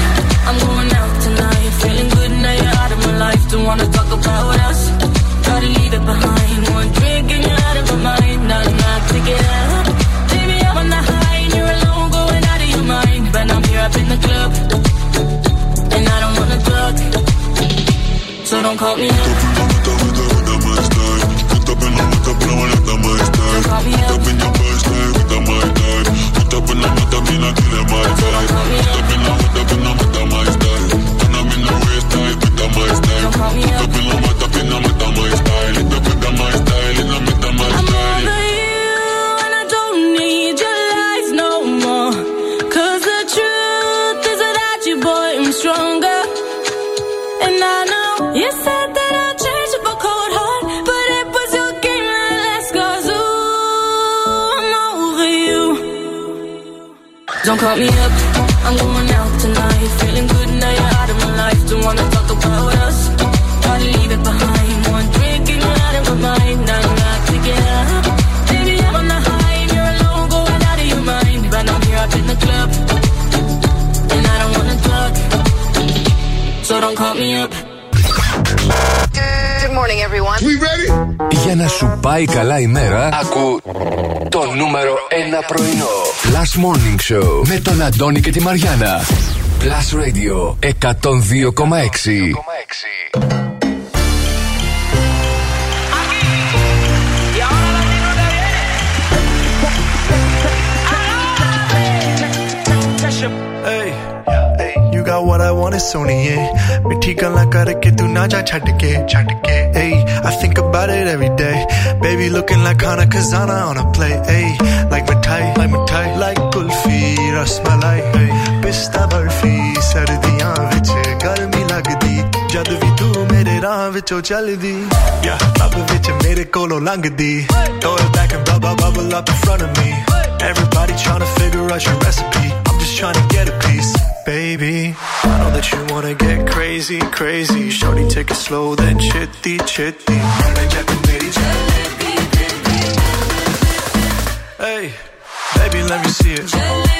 about us. Try to leave it behind. One drink and you're out of my mind. Not enough to get out. Baby, I'm on the high and you're alone, going out of your mind. But I'm here up in the club, and I don't wanna talk. So don't call me up. Put up and I'm hooked up my time. Hooked up in your first time, up in the Hooked up up my time. Hooked up and I'm hooked up up my time over you and I don't need your lies no more. Cause the truth is without you, boy, I'm stronger. And I know you said that I'd change up a cold heart, but it was your game that last. Cause ooh, I'm over you. Don't call me up, I'm going out tonight. Feeling good now you're out of my life. Don't wanna Για να σου πάει καλά η μέρα, ακού το νούμερο 1 πρωινό. Last Morning Show με τον Αντώνη και τη Μαριάνα. Plus Radio 102,6. Hey, hey, you got what I want is Sony, yeah. मिठी गल्ला करके तू ना जा छड़ के छड़ के hey, I think about it every day. Baby looking like Hana Kazana on a play, hey, like mithai, like mithai, like kulfi, rasmalai, hey, pista barfi, ਸਰਦੀਆਂ ਵਿੱਚ ਗਰਮੀ ਲੱਗਦੀ ਜਦ ਵੀ ਤੂੰ ਮੇਰੇ ਰਾਹ ਵਿੱਚੋਂ ਚੱਲਦੀ ਯਾ ਲੱਭ ਵਿੱਚ ਮੇਰੇ ਕੋਲੋਂ ਲੰਘਦੀ throw it back and bubble bubble up in front of me everybody trying to figure out your recipe I'm just trying to get a piece baby I know that you wanna get crazy crazy shorty take it slow then chitty chitty Hey, baby, let me see it.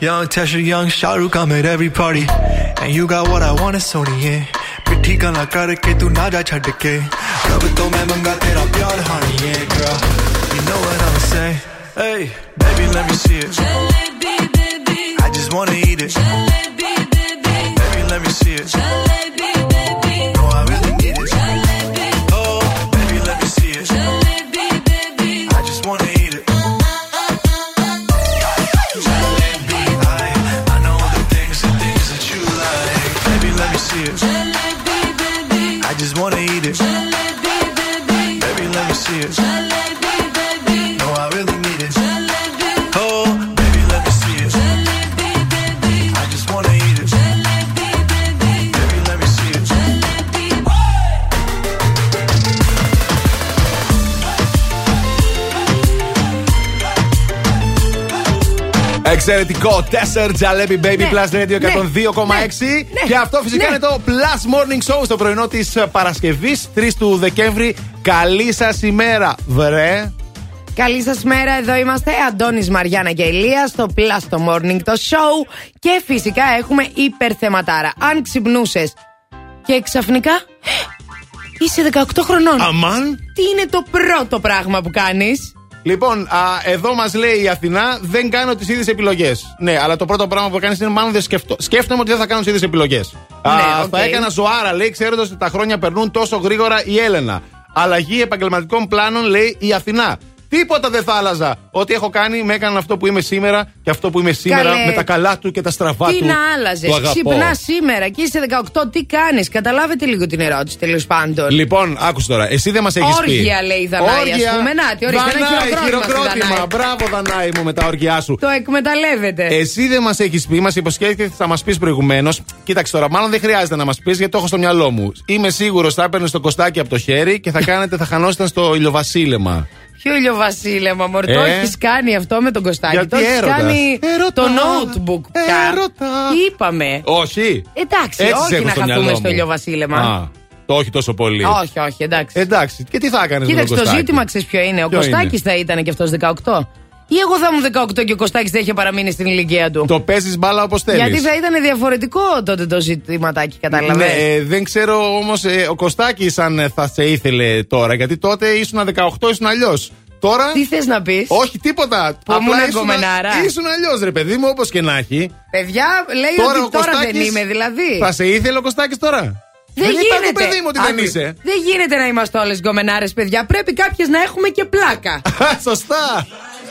Young Tesha, young Shah Rukh, I'm at every party. And you got what I want, it's Sony, yeah. ਪਿੱਠੀ ਗਾਲਾਂ ਕਰਕੇ ਤੂੰ ਨਾ ਜਾ ਛੱਡ ਕੇ ਰੱਬ ਤੋਂ ਮੈਂ ਮੰਗਾ ਤੇਰਾ ਪਿਆਰ ਹਾਣੀ ਏ girl. You know what i'm saying hey baby let me see it. Jalebi baby. I just wanna eat it. Jalebi baby. Baby let me see it. Jalebi Εξαιρετικό 4 Jalebi Baby Ναι. Plus Radio 102,6 Ναι. και αυτό φυσικά Ναι. είναι το Plus Morning Show στο πρωινό της Παρασκευής 3 του Δεκέμβρη. Καλή σας ημέρα, βρε. Καλή σας μέρα, εδώ είμαστε. Αντώνης Μαριάννα και Ηλία στο Plus το Morning το Show. Και φυσικά έχουμε υπερθεματάρα. Αν ξυπνούσες και ξαφνικά. Είσαι 18 χρονών. Αμάν. Τι είναι το πρώτο πράγμα που κάνεις; Λοιπόν, α, εδώ μας λέει η Αθηνά, δεν κάνω τις ίδιες επιλογές. Ναι, αλλά το πρώτο πράγμα που κάνεις είναι μάλλον δεν σκεφτώ. Σκέφτομαι ότι δεν θα κάνω τις ίδιες επιλογές. Ναι, οκ. Θα έκανα ζωάρα, λέει, ξέροντας ότι τα χρόνια περνούν τόσο γρήγορα η Έλενα. Αλλαγή επαγγελματικών πλάνων, λέει η Αθηνά. Τίποτα δεν θα άλλαζα. Ό,τι έχω κάνει, με έκαναν αυτό που είμαι σήμερα και αυτό που είμαι σήμερα Καλέ. με τα καλά του και τα στραβά Τι του. να άλλαζες; Το αγαπώ. Ξυπνάς σήμερα και είσαι 18, τι κάνεις; Καταλάβετε λίγο την ερώτηση τέλος πάντων. Λοιπόν, άκουσε τώρα. Εσύ δεν μας έχεις πει. Όργια, λέει η Δανάη, ας πούμε. Να, τι, ορίστε, ένα Δανάη, χειροκρότημα στη χειροκρότημα. Δανάη. Μπράβο, Δανάη μου, με τα όργια σου. Το εκμεταλλεύεται. Εσύ δεν μας έχεις πει, μας υποσχέθηκες ότι θα μας πεις προηγουμένως. Κοίταξε τώρα, μάλλον δεν χρειάζεται να μας πεις γιατί το έχω στο μυαλό μου. Είμαι σίγουρος θα έπαιρνες το κοστάκι από το χέρι και θα κάνετε, θα χανόσασταν στο ηλιοβασίλεμα. Ποιο ηλιοβασίλεμα, Μωρ, το Ε. έχεις κάνει αυτό με τον Κωστάκη. Γιατί το έχεις έρωτας; κάνει Έρωτα. το notebook. πια. Τι είπαμε. Όχι. Εντάξει, Έτσι σε όχι έχω να στο χαθούμε μυαλό στο μου. ηλιοβασίλεμα. Α, το όχι τόσο πολύ. Όχι, όχι, εντάξει. Εντάξει, και τι θα έκανε με τον Κοίταξε, το Κωστάκη; ζήτημα ξέρεις ποιο είναι. Ο Ποιο Κωστάκης είναι; θα ήταν και αυτός 18. Ή εγώ θα ήμουν 18 και ο Κωστάκης δεν είχε παραμείνει στην ηλικία του. Το παίζεις μπάλα όπως θέλεις. Γιατί θα ήταν διαφορετικό τότε το ζητηματάκι, κατάλαβες; Ναι, ε, δεν ξέρω όμως ε, ο Κωστάκης αν ε, θα σε ήθελε τώρα. Γιατί τότε ήσουν 18, ήσουν αλλιώς. Τώρα. Τι θες να πεις; Όχι, τίποτα. Που απλά ήσουν, ήσουν αλλιώς, ρε παιδί μου, όπως και να έχει. Παιδιά, λέει τώρα ότι τώρα δεν είμαι, δηλαδή. Θα σε ήθελε ο Κωστάκης τώρα; Δεν, δεν γίνεται. παιδί μου ότι δεν είσαι. Δεν γίνεται να είμαστε όλες γκομενάρες, παιδιά. Πρέπει κάποιες να έχουμε και πλάκα. Σωστά.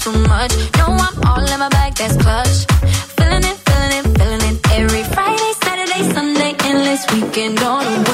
too much. No, I'm all in my bag, that's clutch. Feeling it, feeling it, feeling it. Every Friday, Saturday, Sunday, endless weekend on the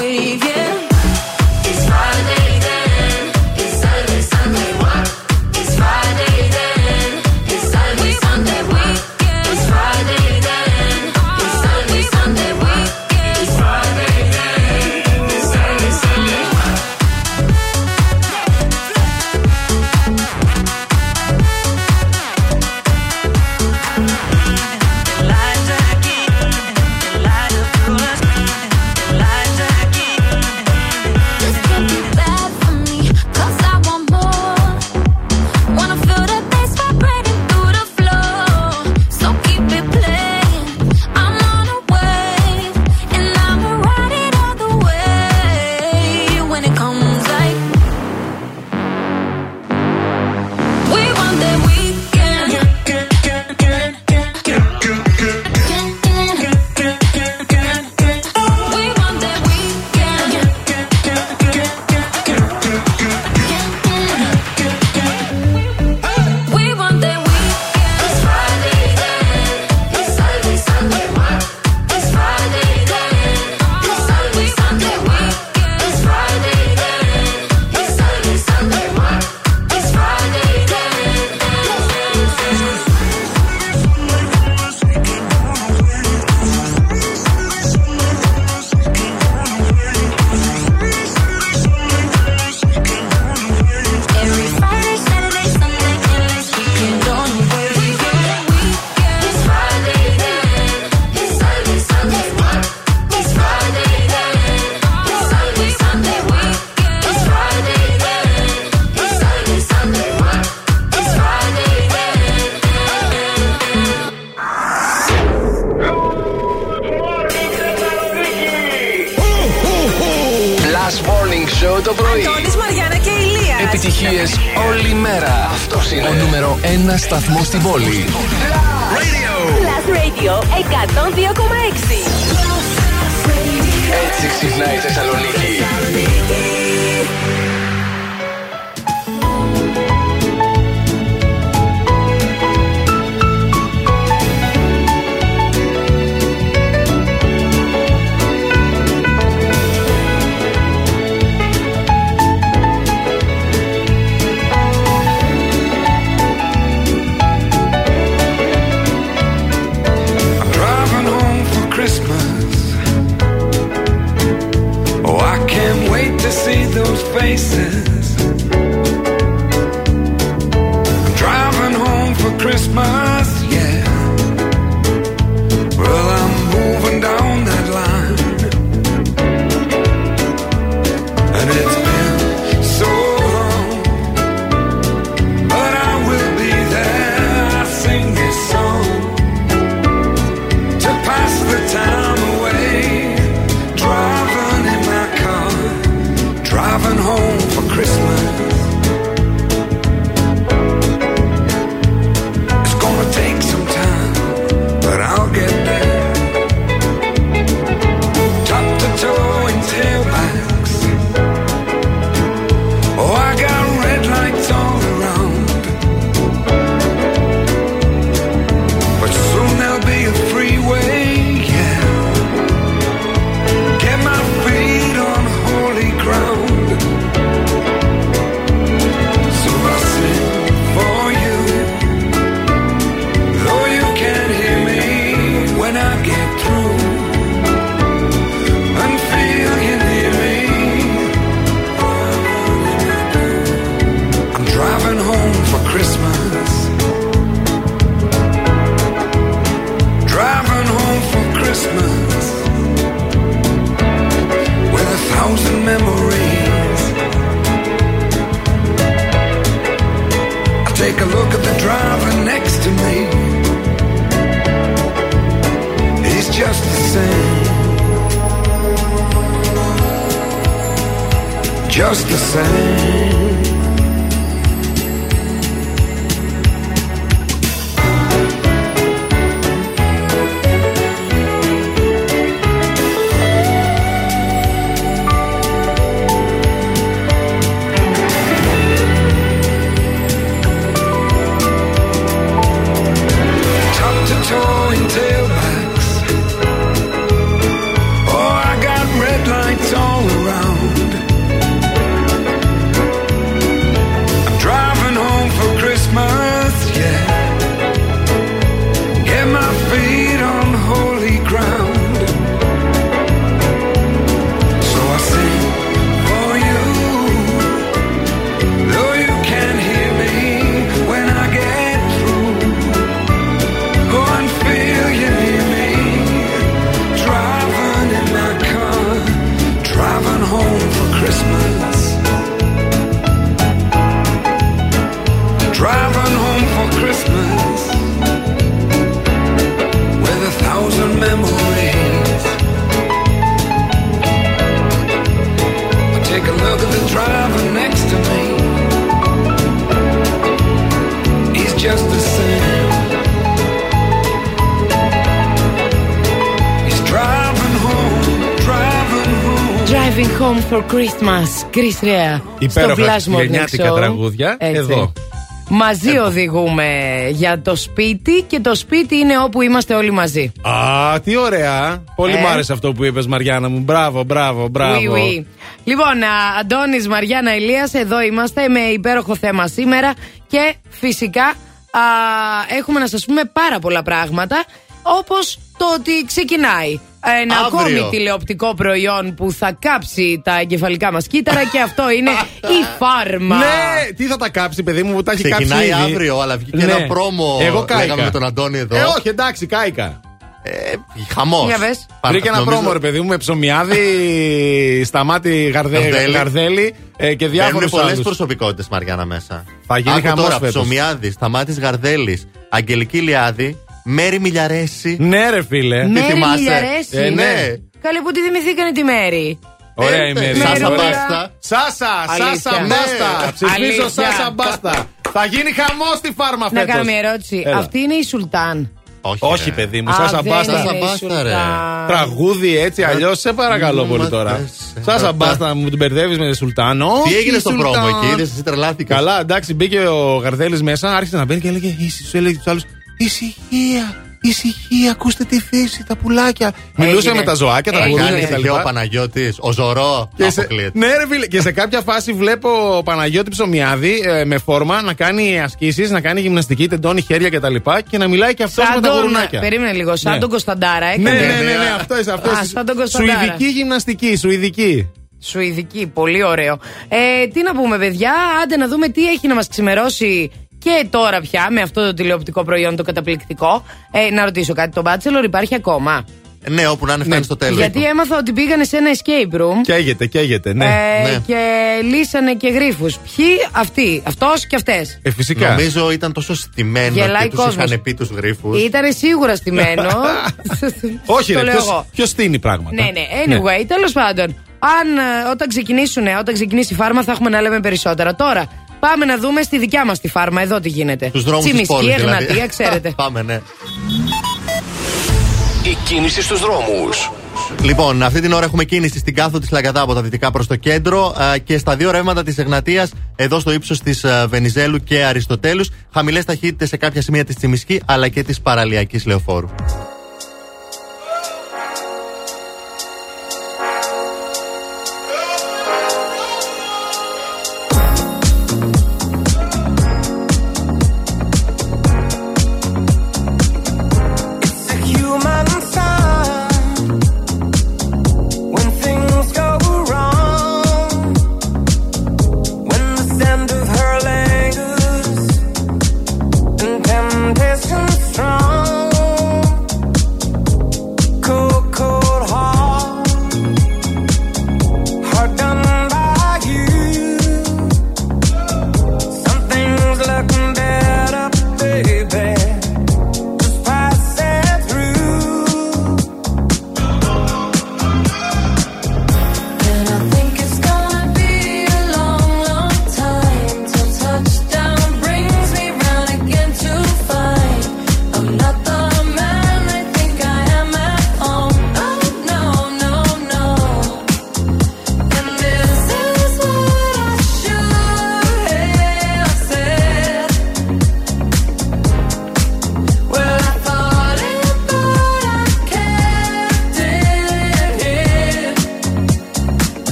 Last Morning Show το πρωί. Αντώνης, Μαριάννα και Ηλία. Επιτυχίες όλη μέρα. Αυτός είναι ο νούμερο 1 σταθμός στην πόλη. Plus Radio. Plus Radio 102,6. Έτσι ξυπνάει η Θεσσαλονίκη. those faces. Driving home for Christmas. Just the same. Home for Christmas. Chris Rea. Υπέροχα στο Flash Morning χριστουγεννιάτικα Show. τραγούδια. Έτσι. Εδώ. Μαζί οδηγούμε για το σπίτι και το σπίτι είναι όπου είμαστε όλοι μαζί. Α, τι ωραία. Πολύ Ε. μ' άρεσε αυτό που είπες, Μαριάννα μου. Μπράβο, μπράβο, μπράβο. Oui, oui. Λοιπόν, α, Αντώνης, Μαριάννα, Ηλίας, εδώ είμαστε με υπέροχο θέμα σήμερα και φυσικά α, έχουμε να σας πούμε πάρα πολλά πράγματα όπως το ότι ξεκινάει ένα Αύριο. ακόμη τηλεοπτικό προϊόν που θα κάψει τα εγκεφαλικά μας κύτταρα και αυτό είναι η φάρμα. Ναι, τι θα τα κάψει, παιδί μου, που τα έχει κάψει. Ξεκινάει ήδη. αύριο, αλλά βγήκε Ναι. ένα πρόμο. Εγώ κάηκα. Λέγαμε με τον Αντώνη εδώ. Ε, όχι, εντάξει, κάηκα. Χαμός. Για πες. Βρήκε ένα πρόμο, ρε παιδί μου, με ψωμιάδι, σταμάτη γαρδέ, Γαρδέλη. γαρδέλη ε, και διάφορους Μπαίνουν πολλές άλλους. προσωπικότητες Μαριάννα μέσα. Θα γίνει Άκου χαμός τώρα, φέτος. Ψωμιάδη, Σταμάτης Γαρδέλης, Αγγελική Λιάδη, Μέρη Μιλιαρέση. Ναι, ρε φίλε. Τι Μέρη θυμάσαι; Μιλιαρέση. Ε, ναι. Καλή που τη θυμηθήκανε τη Μέρη. Ωραία Ε, η Μέρη. Σάσα Ωραία. Μπάστα. Σάσα, Αλήθεια. Σάσα Ναι. Μπάστα. Ψηφίζω Αλήθεια. Σάσα Μπάστα. Θα γίνει χαμό στη φάρμα Να φέτος. κάνω μια ερώτηση. Έλα. Αυτή είναι η Σουλτάν. Όχι, Όχι, ρε. παιδί μου, Α, Σάσα δεν Μπάστα. είναι η Σάσα Μπάστα, ρε. Σουλτάν. Τραγούδι έτσι, αλλιώς σε παρακαλώ Μ, πολύ μας τώρα. θες, ε, Σάσα αυτά. Μπάστα, μου την μπερδεύεις με Σουλτάνο. Τι Όχι, έγινε στο Σουλτάν. πρόμο εκεί, είδες, εσύ τρελάθηκες. Καλά, εντάξει, μπήκε ο Γαρδέλης μέσα, άρχισε να μπαίνει και έλεγε, «Ησυχία», σου έλεγε τους άλλους, Ησυχία, ησυχία, ακούστε τη φύση, τα πουλάκια. Μιλούσε Έγινε. με τα ζωάκια, τα Έγινε. πουλάκια Κάνει και τα ησυχία ο λοιπά. Παναγιώτης, ο Ζωρό. Και σε, αποκλείεται. ναι, ρε φίλε, και σε κάποια φάση βλέπω ο Παναγιώτη Ψωμιάδη ε, με φόρμα να κάνει ασκήσεις, να κάνει γυμναστική, τεντώνει χέρια κτλ. Και, και να μιλάει και αυτός με Σαν τα τον. γουρνάκια. Περίμενε λίγο, σαν Ναι. τον Κωνσταντάρα Ναι, έκανε. ναι, ναι, ναι, αυτός είσαι, αυτός Α, είσαι. σαν τον Κωνσταντάρα. Σουηδική γυμναστική, σουηδική. Σουηδική, πολύ ωραίο. Ε, τι να πούμε, παιδιά, άντε να δούμε τι έχει να μας ξημερώσει και τώρα πια με αυτό το τηλεοπτικό προϊόν το καταπληκτικό. Ε, να ρωτήσω κάτι, το Bachelor υπάρχει ακόμα; Ναι, όπου να είναι φτάνει στο τέλος. Γιατί έμαθα ότι πήγανε σε ένα escape room. Καίγεται, καίγεται, ναι. ε, ναι. Και λύσανε και γρήφου. Ποιοι; Αυτοί, αυτός και αυτές. Ε, φυσικά. Νομίζω ήταν τόσο στημένος Γελάει και του κόσμος. είχαν πει τους γρήφου. Ήταν σίγουρα στημένο. Όχι, Το ρε, λέω ποιος, εγώ. ποιος στείνει πράγματα; Ναι, ναι. Anyway, τέλος πάντων. Αν ε, όταν ξεκινήσουν, όταν ξεκινήσει η φάρμα, θα έχουμε να λέμε περισσότερα. Τώρα, πάμε να δούμε στη δικιά μας τη φάρμα, εδώ τι γίνεται. Του δρόμους της Τσιμισκή, πόλης. Δηλαδή. Εγνατία, ξέρετε. Πάμε, ναι. Η κίνηση στους δρόμους. Λοιπόν, αυτή την ώρα έχουμε κίνηση στην κάθο της Λαγκαδά από τα δυτικά προς το κέντρο α, και στα δύο ρεύματα της Εγνατίας, εδώ στο ύψος της Βενιζέλου και Αριστοτέλους. Χαμηλές ταχύτητες σε κάποια σημεία της Τσιμισκή αλλά και της Παραλιακής Λεωφόρου.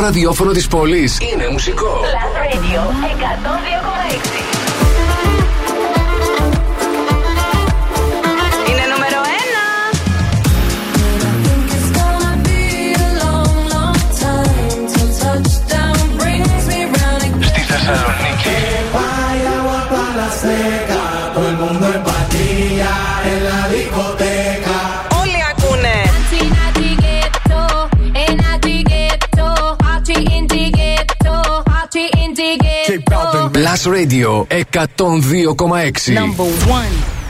Ραδιόφωνο της πόλης είναι μουσικό. Plus Radio Plus Radio 102,6.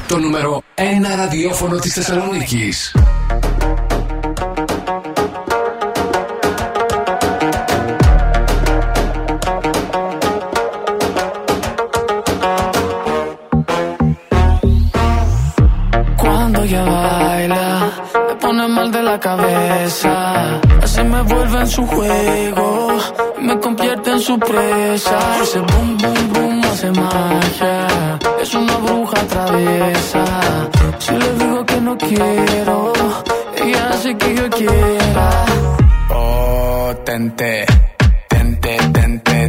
Το νούμερο ένα ραδιόφωνο της Θεσσαλονίκης. cabeza. Se me vuelve en su juego. Ese boom, boom, boom hace magia. Es una bruja traviesa. Si le digo que no quiero, ella hace que yo quiera. Oh, tente, tente, tente,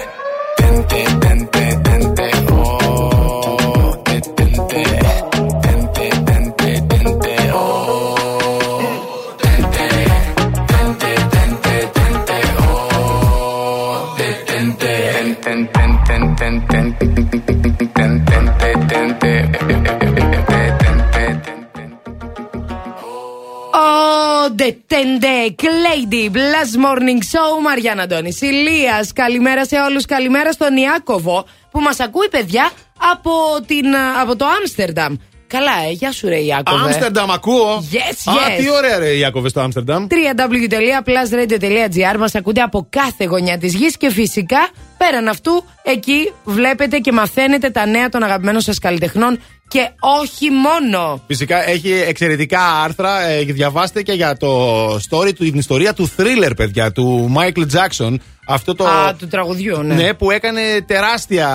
Ο Detende Lady Blast Morning Show Μαριάννα Αντώνης Ηλίας. Καλημέρα σε όλους. Καλημέρα στον Ιάκωβο που μας ακούει, παιδιά, από, την, από το Άμστερνταμ. Καλά, ε, γεια σου, ρε Ιάκωβε. Άμστερνταμ, ακούω. Yes, Α, yes. τι ωραία, ρε Ιάκωβε στο Άμστερνταμ. www.plusradio.gr μας ακούτε από κάθε γωνιά της γης και φυσικά πέραν αυτού εκεί βλέπετε και μαθαίνετε τα νέα των αγαπημένων σας καλλιτεχνών και όχι μόνο. Φυσικά έχει εξαιρετικά άρθρα. Ε, διαβάστε και για το story του, την ιστορία του thriller, παιδιά, του Michael Jackson. Αυτό το. Α, του τραγουδιού, ναι. Ναι, που έκανε τεράστια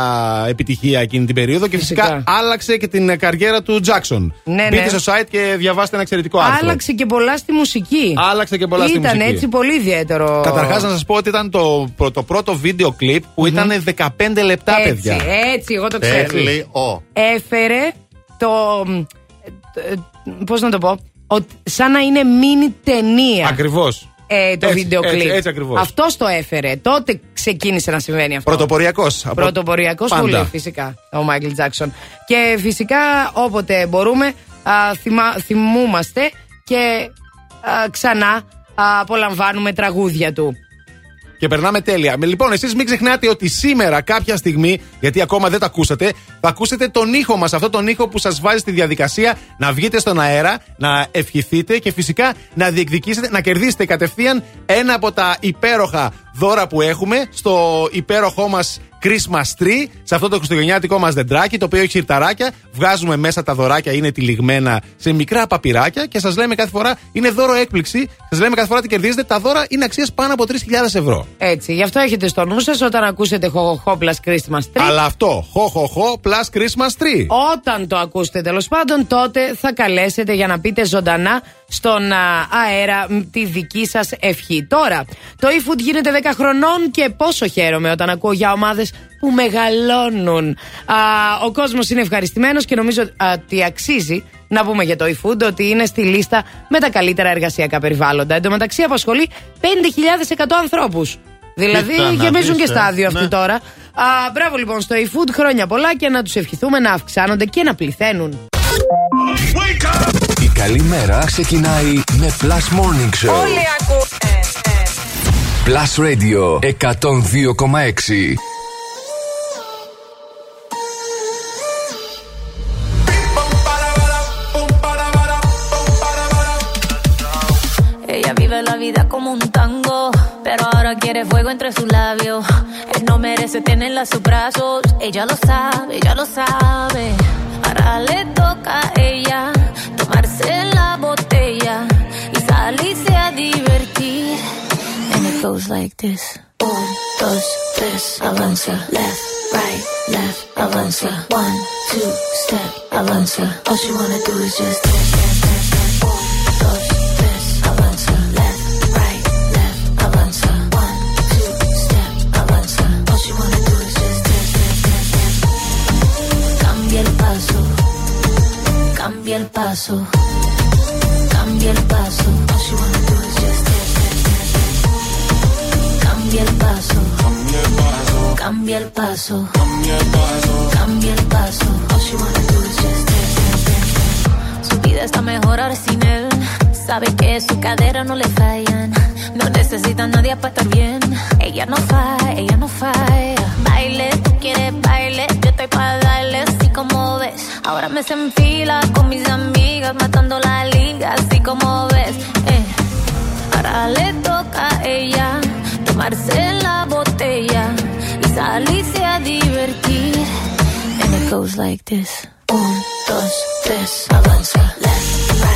επιτυχία εκείνη την περίοδο και φυσικά, Φυσικά. άλλαξε και την καριέρα του Jackson. Ναι, Μπείτε ναι. στο site και διαβάστε ένα εξαιρετικό άρθρο. Άλλαξε και πολλά στη μουσική. Άλλαξε και πολλά στη Ήταν μουσική. έτσι πολύ ιδιαίτερο. Καταρχάς, να σας πω ότι ήταν το, προ- το πρώτο βίντεο κλιπ που ήταν 15 λεπτά, έτσι, παιδιά. έτσι, εγώ το ξέρω. Τέλειο. Έφερε το. Πώς να το πω. ότι σαν να είναι μίνι ταινία. Ακριβώς. Ε, το Έτσι, βίντεο κλιπ. έτσι, έτσι ακριβώς. Αυτός το έφερε. Τότε ξεκίνησε να συμβαίνει αυτό. Πρωτοποριακός. Πρωτοποριακός που λέει φυσικά ο Μάικλ Τζάξον. Και φυσικά όποτε μπορούμε α, θυμά, θυμούμαστε και α, ξανά α, απολαμβάνουμε τραγούδια του. Και περνάμε τέλεια. Με- Λοιπόν, εσείς μην ξεχνάτε ότι σήμερα, κάποια στιγμή, γιατί ακόμα δεν τα ακούσατε, θα ακούσετε τον ήχο μας. Αυτό τον ήχο που σας βάζει στη διαδικασία να βγείτε στον αέρα, να ευχηθείτε και φυσικά να διεκδικήσετε, να κερδίσετε κατευθείαν ένα από τα υπέροχα δώρα που έχουμε στο υπέροχό μας Christmas tree, σε αυτό το χριστουγεννιάτικο μας δεντράκι, το οποίο έχει σιρταράκια. Βγάζουμε μέσα τα δωράκια, είναι τυλιγμένα σε μικρά παπυράκια και σας λέμε κάθε φορά είναι δώρο έκπληξη. Σας λέμε κάθε φορά τι κερδίζετε. Τα δώρα είναι αξίας πάνω από 3.000 ευρώ. Έτσι, γι' αυτό έχετε στο νου σας όταν ακούσετε χοχοχό plus Christmas tree. Αλλά αυτό, χω, χω, χω, plus Christmas tree. Όταν το ακούσετε τέλος πάντων, τότε θα καλέσετε για να πείτε ζωντανά στον α, αέρα μ, τη δική σας ευχή. Τώρα, το eFood γίνεται 10 χρονών και πόσο χαίρομαι όταν ακούω για ομάδες που μεγαλώνουν. Α, ο κόσμος είναι ευχαριστημένος και νομίζω α, ότι αξίζει να πούμε για το eFood ότι είναι στη λίστα με τα καλύτερα εργασιακά περιβάλλοντα. Εν τω μεταξύ απασχολεί 5.100 ανθρώπους. Δηλαδή Κοίτα να γεμίζουν δεις, και ε. στάδιο αυτοί Ναι. τώρα. Α, μπράβο λοιπόν στο eFood, χρόνια πολλά και να τους ευχηθούμε να αυξάνονται και να πληθαίνουν. Η καλή μέρα ξεκινάει με Plus Morning Show. Όλοι ακούνε. Plus Radio 102,6. Ella vive la vida como un tango, pero ahora quiere fuego entre sus labios. Él no merece tenerla a sus brazos, ella lo sabe, ella lo sabe. Ahora le toca a ella tomarse la botella y salirse a divertir. And it goes like this. Un, dos, tres, avanza, left, right, left, avanza. One, two, step, avanza. All she wanna do is just dance, paso, cambia el paso. Cambia el paso, cambia el paso, cambia el paso. Dance, dance, dance. Su vida está mejor ahora sin él. Sabe que su cadera no le fallan. No necesita nadie para estar bien. Ella no falla, ella no falla. Baile, tú quieres baile. Yo estoy para darle así como ves. Ahora me se enfila con mis amigas, matando la liga, así como ves. Eh. Ahora le toca a ella tomarse la botella y salirse a divertir. And it goes like this. Un, dos, tres, avanza, left, right,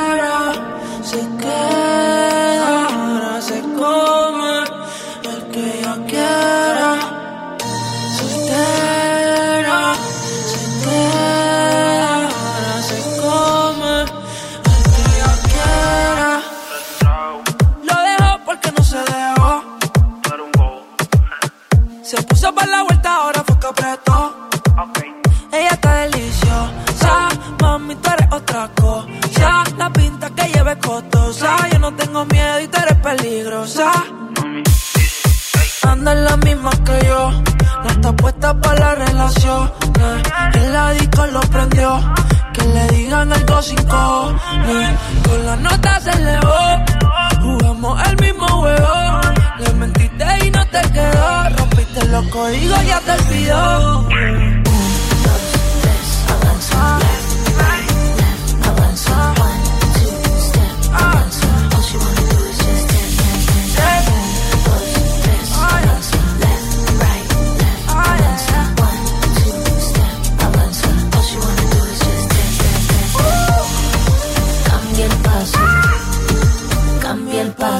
Otra cosa. La pinta que lleva es costosa. Yo no tengo miedo y tú eres peligrosa. Anda en la misma que yo, no está puesta para la relación. El disco lo prendió, que le digan algo sin cojones. Con la nota se elevó, jugamos el mismo juego. Le mentiste y no te quedó, rompiste los códigos, ya te olvidó. Avanza,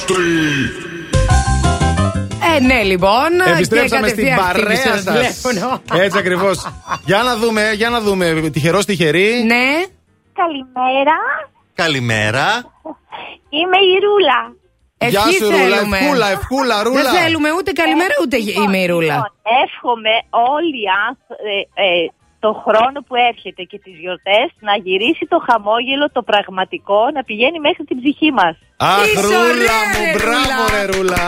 Christmas tree. Ε, ναι, λοιπόν. Επιστρέψαμε και στην κατευθείαν παρέα χτύπησε το σα. τηλέφωνο. Έτσι ακριβώς. για να δούμε, για να δούμε. Τυχερός, τυχερή. Ναι. Καλημέρα. Καλημέρα. Είμαι η Ρούλα. Γεια Ευχή σου, Ρούλα. θέλουμε. Ευκούλα, ευκούλα, Ρούλα. Δεν θέλουμε ούτε καλημέρα ούτε είμαι η Ρούλα. Λοιπόν, εύχομαι όλοι οι άνθρω- ε, ε, το χρόνο που έρχεται και τις γιορτές να γυρίσει το χαμόγελο το πραγματικό να πηγαίνει μέχρι την ψυχή μας. Αχ, Είσαι Ρούλα ωραία, μου, ρε, μπράβο, Ρούλα. ρε Ρούλα.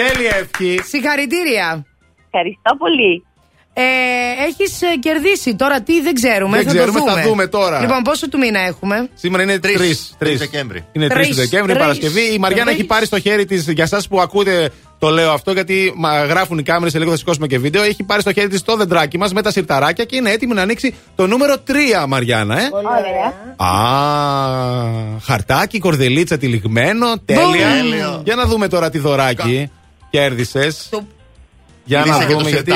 Τέλεια ευχή. Συγχαρητήρια. Ευχαριστώ πολύ. Ε, Έχεις κερδίσει τώρα τι δεν ξέρουμε. Δεν θα ξέρουμε, το θα δούμε. δούμε τώρα. Λοιπόν, πόσο του μήνα έχουμε; Σήμερα είναι 3 Τρεις Δεκέμβρη. Είναι 3 Τρεις. Δεκέμβρη, Τρεις. Παρασκευή. Η Μαριάννα Τρεις. έχει πάρει στο χέρι της, για εσάς που ακούτε το λέω αυτό, γιατί μα, γράφουν οι κάμερες, σε λίγο θα σηκώσουμε και βίντεο. Έχει πάρει στο χέρι της το δεντράκι μας με τα σιρταράκια και είναι έτοιμη να ανοίξει το νούμερο 3, Μαριάννα, ε. Ωραία. Α, χαρτάκι, κορδελίτσα τυλιγμένο. Τέλεια. Τέλειο. Για να δούμε τώρα τι δωράκι κέρδισες. Το- Για να Κλείσε και το δούμε γιατί.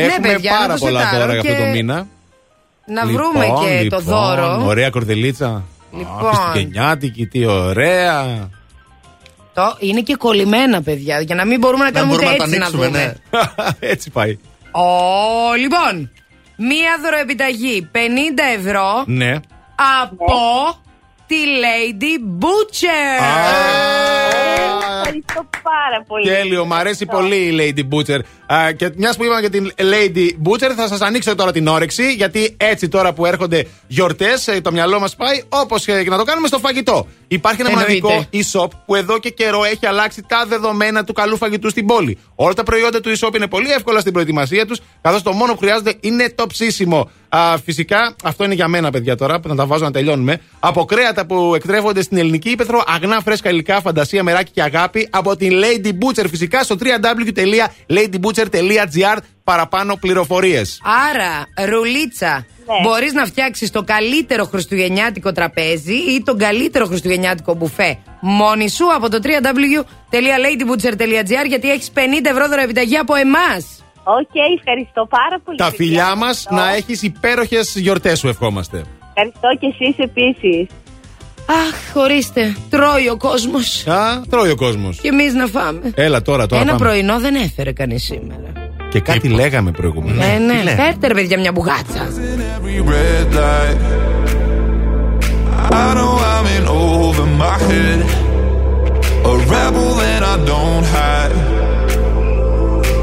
Σιρτάρι. Έχουμε Ναι, παιδιά, να πάρα το πολλά σιρτάρω δώρα για αυτό και το μήνα. Να βρούμε και λοιπόν, το δώρο. Ωραία κορδελίτσα. Λοιπόν. Α, Χριστουγεννιάτικη, τι ωραία. Το είναι και κολλημένα, παιδιά. Για να μην μπορούμε να Να κάνουμε ούτε μπορούμε να τα έτσι να ανοίξουμε, δούμε. ναι. Έτσι πάει. Ω, λοιπόν. Μία δωροεπιταγή 50 ευρώ Ναι. από τη Lady Butcher. Ευχαριστώ πάρα πολύ. Τέλειο, μ' αρέσει πολύ η Lady Butcher. Α, και μιας που είπαμε για την Lady Butcher, θα σας ανοίξω τώρα την όρεξη. Γιατί έτσι τώρα που έρχονται γιορτές, το μυαλό μας πάει όπως και να το κάνουμε στο φαγητό. Υπάρχει ένα Εννοείται. μοναδικό e-shop που εδώ και καιρό έχει αλλάξει τα δεδομένα του καλού φαγητού στην πόλη. Όλα τα προϊόντα του e-shop είναι πολύ εύκολα στην προετοιμασία τους, καθώς το μόνο που χρειάζεται είναι το ψήσιμο. Α, φυσικά, αυτό είναι για μένα, παιδιά, τώρα που θα τα βάζω να τελειώνουμε. Από κρέατα που εκτρέφονται στην ελληνική ύπεθρο, αγνά φρέσκα υλικά, φαντασία, μεράκι και αγάπη. Από την Lady Butcher, φυσικά στο www.ladybutcher.gr. Παραπάνω πληροφορίες. Άρα, ρουλίτσα, Ναι. μπορείς να φτιάξεις το καλύτερο χριστουγεννιάτικο τραπέζι ή τον καλύτερο χριστουγεννιάτικο μπουφέ μόνη σου από το www.ladybutcher.gr γιατί έχεις 50 ευρώ δωροεπιταγή από εμάς. Οκ, ευχαριστώ πάρα πολύ. Τα παιδιά. φιλιά μας Ευχαριστώ. να έχεις υπέροχες γιορτές σου, ευχόμαστε. Ευχαριστώ και εσείς επίσης. Αχ, ορίστε, τρώει ο κόσμος Α, τρώει ο κόσμος. και εμείς να φάμε. Έλα τώρα, τώρα. Ένα πάμε. πρωινό δεν έφερε κανείς σήμερα. Και κάτι λέγαμε προηγουμένως. Ε, ναι, λέει; φέρτε ρε παιδιά μια μπουγάτσα. every red light. I know I'm in over my head. A rebel that I don't hide.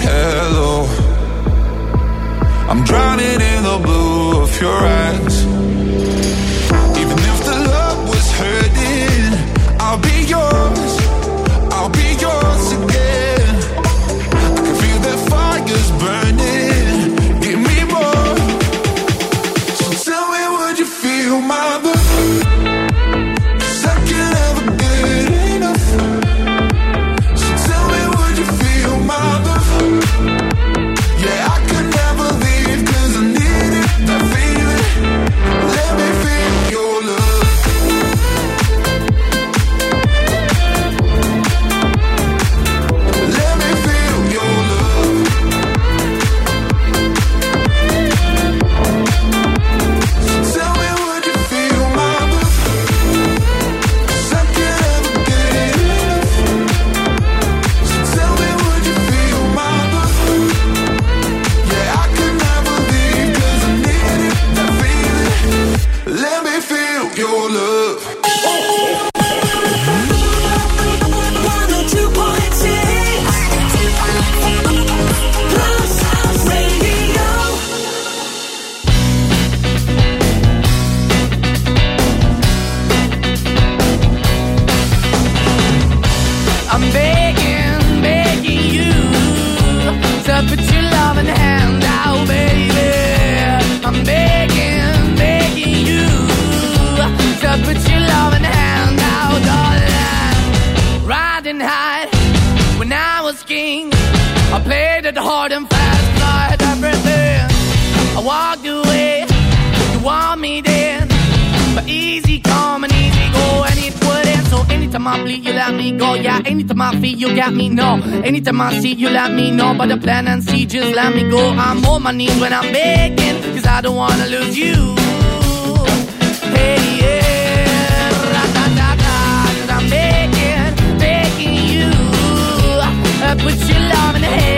At hello. I'm drowning in the blue of your eyes. Easy come and easy go, and it wouldn't. So anytime I bleed, you let me go. Yeah, anytime I feel, you got me, no. Anytime I see, you let me know. But the plan and see, just let me go. I'm on my knees when I'm begging, cause I don't wanna lose you. Hey, yeah, ra-da-da-da, cause I'm begging, begging you. Uh, put your love in the hand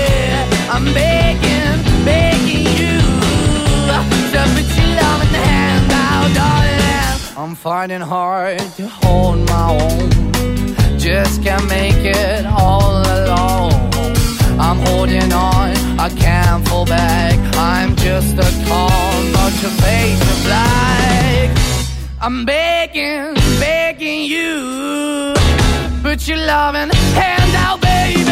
I'm begging, begging you to put your love hand now, darling. I'm fighting hard to hold my own, just can't make it all alone. I'm holding on, I can't fall back. I'm just a call, not your face of. I'm begging, begging you. Put your loving hand out, baby.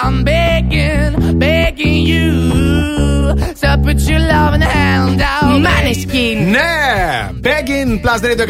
I'm begging, begging you. To put your loving hand out. Maneskin. Ναι! Begging, Plus Radio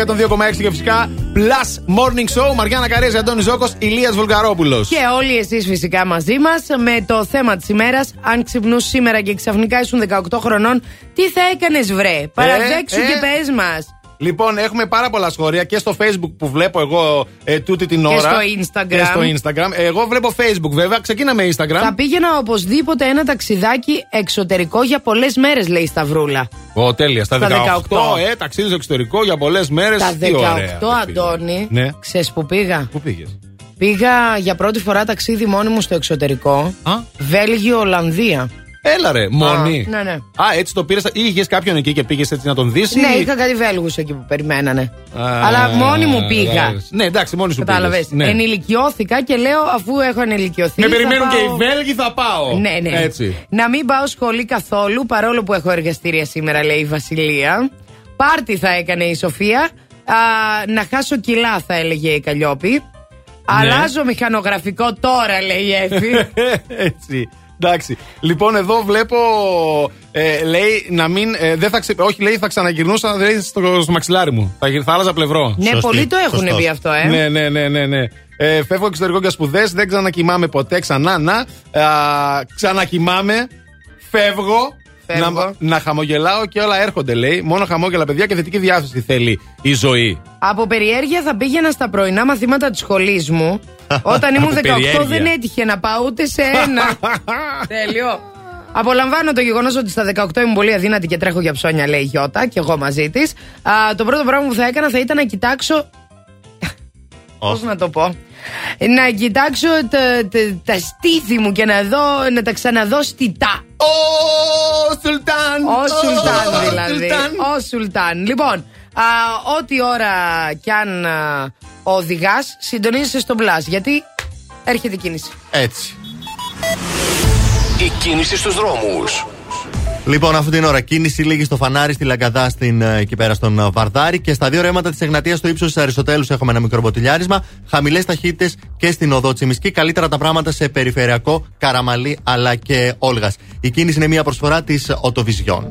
102,6 και φυσικά Plus Morning Show. Μαριάννα Καρέζη, Αντώνης Ζώκος, Ηλίας Βουλγαρόπουλος. Και όλοι εσείς φυσικά μαζί μας με το θέμα της ημέρας. Αν ξυπνούσε σήμερα και ξαφνικά ήσουν 18 χρονών, τι θα έκανες, βρε; Παραδέξου ε. και πες μας. Λοιπόν, έχουμε πάρα πολλά σχόλια και στο Facebook που βλέπω εγώ ε, τούτη την ώρα. στο Instagram. Και στο Instagram. Εγώ βλέπω Facebook βέβαια. Ξεκίναμε Instagram. Θα πήγαινα οπωσδήποτε ένα ταξιδάκι εξωτερικό για πολλές μέρες, λέει η Σταυρούλα. Ω, τέλεια. Στα 18, Στα 18. ε, ταξίδι στο εξωτερικό για πολλές μέρες. Τα 18, Αντώνη, Ναι. ξέρεις που πήγα; Πού πήγες; Πήγα για πρώτη φορά ταξίδι μόνη μου στο εξωτερικό. Βέλγιο, Ολλανδία. Έλα ρε, μόνη. ναι, ναι. Α, έτσι το πήρες. ή είχες κάποιον εκεί και πήγες έτσι να τον δεις. Ναι, είχα κάτι Βέλγους εκεί που περιμένανε. Αλλά μόνη μου πήγα. Ναι, εντάξει, μόνη σου Κατάλαβες. πήγες. Ναι. Ενηλικιώθηκα και λέω αφού έχω ενηλικιωθεί. Με θα περιμένουν και πάω- οι Βέλγοι, θα πάω. Ναι, ναι. Έτσι. Να μην πάω σχολή καθόλου, παρόλο που έχω εργαστήρια σήμερα, λέει η Βασιλεία. Πάρτι θα έκανε η Σοφία. Α, να χάσω κιλά, θα έλεγε η Καλλιόπη. Ναι. Αλλάζω μηχανογραφικό τώρα, λέει η Εύη. Έτσι. Εντάξει. Λοιπόν, εδώ βλέπω. Ε, λέει να μην. Ε, δεν θα ξε... Όχι, λέει θα ξαναγυρνούσα λέει, στο, στο μαξιλάρι μου. Θα, γυρ- θα άλλαζα πλευρό. ναι, πολλοί το έχουν πει αυτό, ε. Ναι, ναι, ναι, ναι. ναι. Ε, φεύγω εξωτερικό για σπουδές, δεν ξανακοιμάμαι ποτέ ξανά. Να. Α, ξανακοιμάμαι. Φεύγω. Φεύγω. Να, να χαμογελάω και όλα έρχονται, λέει. Μόνο χαμόγελα, παιδιά, και θετική διάθεση θέλει η ζωή. Από περιέργεια θα πήγαινα στα πρωινά μαθήματα της σχολής μου. Όταν ήμουν Από 18 περιέργεια. δεν έτυχε να πάω ούτε σε ένα. Τέλειο. Απολαμβάνω το γεγονός ότι στα 18 ήμουν πολύ αδύνατη και τρέχω για ψώνια, λέει η Γιώτα, και εγώ μαζί της. Το πρώτο πράγμα που θα έκανα θα ήταν να κοιτάξω. Πώς να το πω; Να κοιτάξω τα, τα, τα στήθη μου και να, δω, να τα ξαναδώ στιτά. Ο Σουλτάν! Ο Σουλτάν Ο δηλαδή. Σουλτάν. Ο Σουλτάν. Λοιπόν, α, ό,τι ώρα κι αν α, οδηγάς, συντονίζεσαι στο μπλάζ. Γιατί έρχεται η κίνηση. Έτσι. Η κίνηση στους δρόμους. Λοιπόν, αυτή την ώρα κίνηση λίγη στο φανάρι, στη Λαγκαδά, στην, ε, εκεί πέρα στον ε, Βαρδάρη και στα δύο ρέματα της Εγνατίας στο ύψος της Αριστοτέλους έχουμε ένα μικρό μποτιλιάρισμα. Χαμηλές ταχύτητες και στην οδό μισκή. Καλύτερα τα πράγματα σε περιφερειακό, καραμαλή αλλά και όλγας. Η κίνηση είναι μια προσφορά της Οτοβιζιών.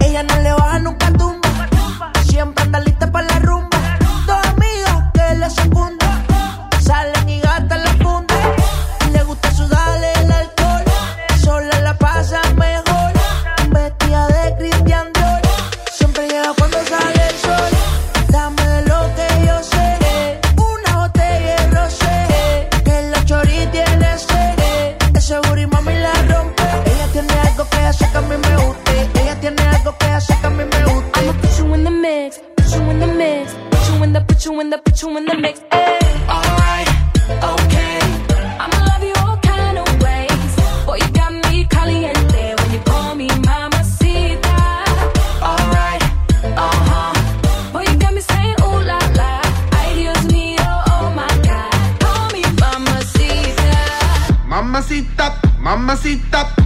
Ella no le baja nunca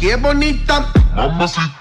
qué bonita. Mamacita.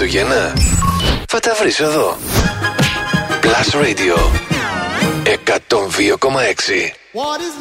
Χριστούγεννα. Θα τα βρεις εδώ. Plus Radio 102,6 What is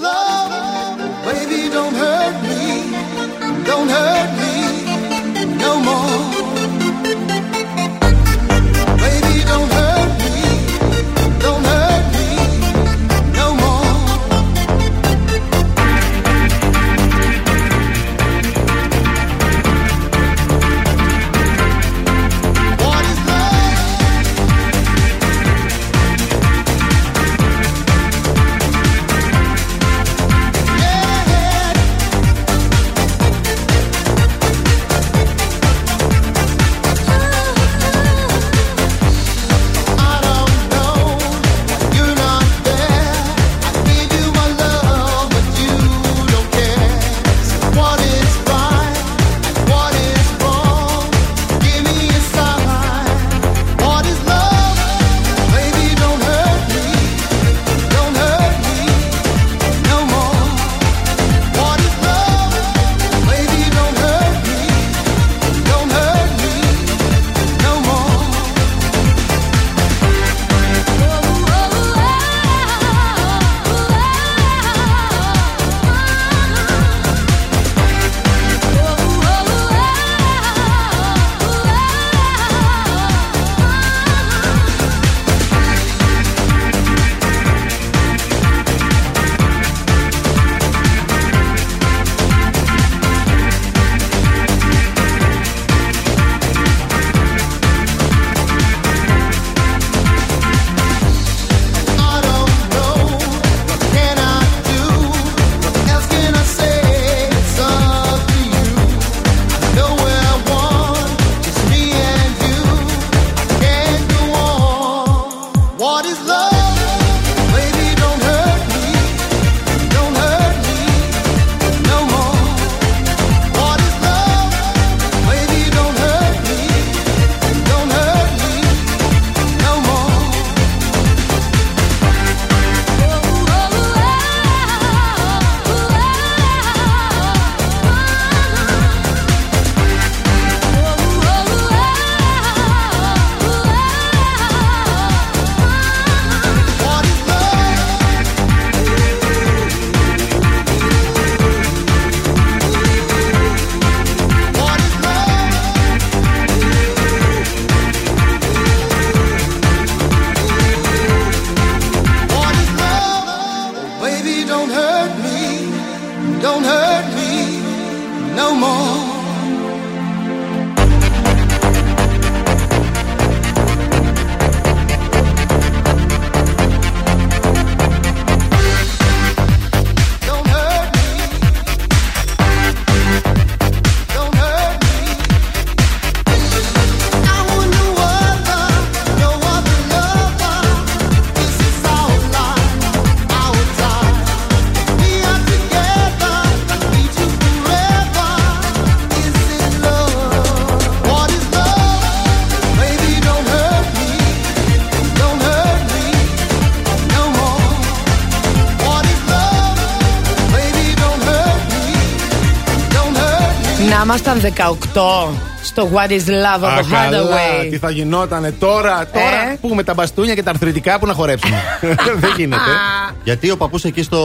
Να ήμασταν 18 στο What is Love Α, από καλά, Hathaway. τι θα γινότανε τώρα, τώρα Ε; που με τα μπαστούνια και τα αρθρητικά που να χορέψουμε. δεν γίνεται. Γιατί ο παππούς εκεί στο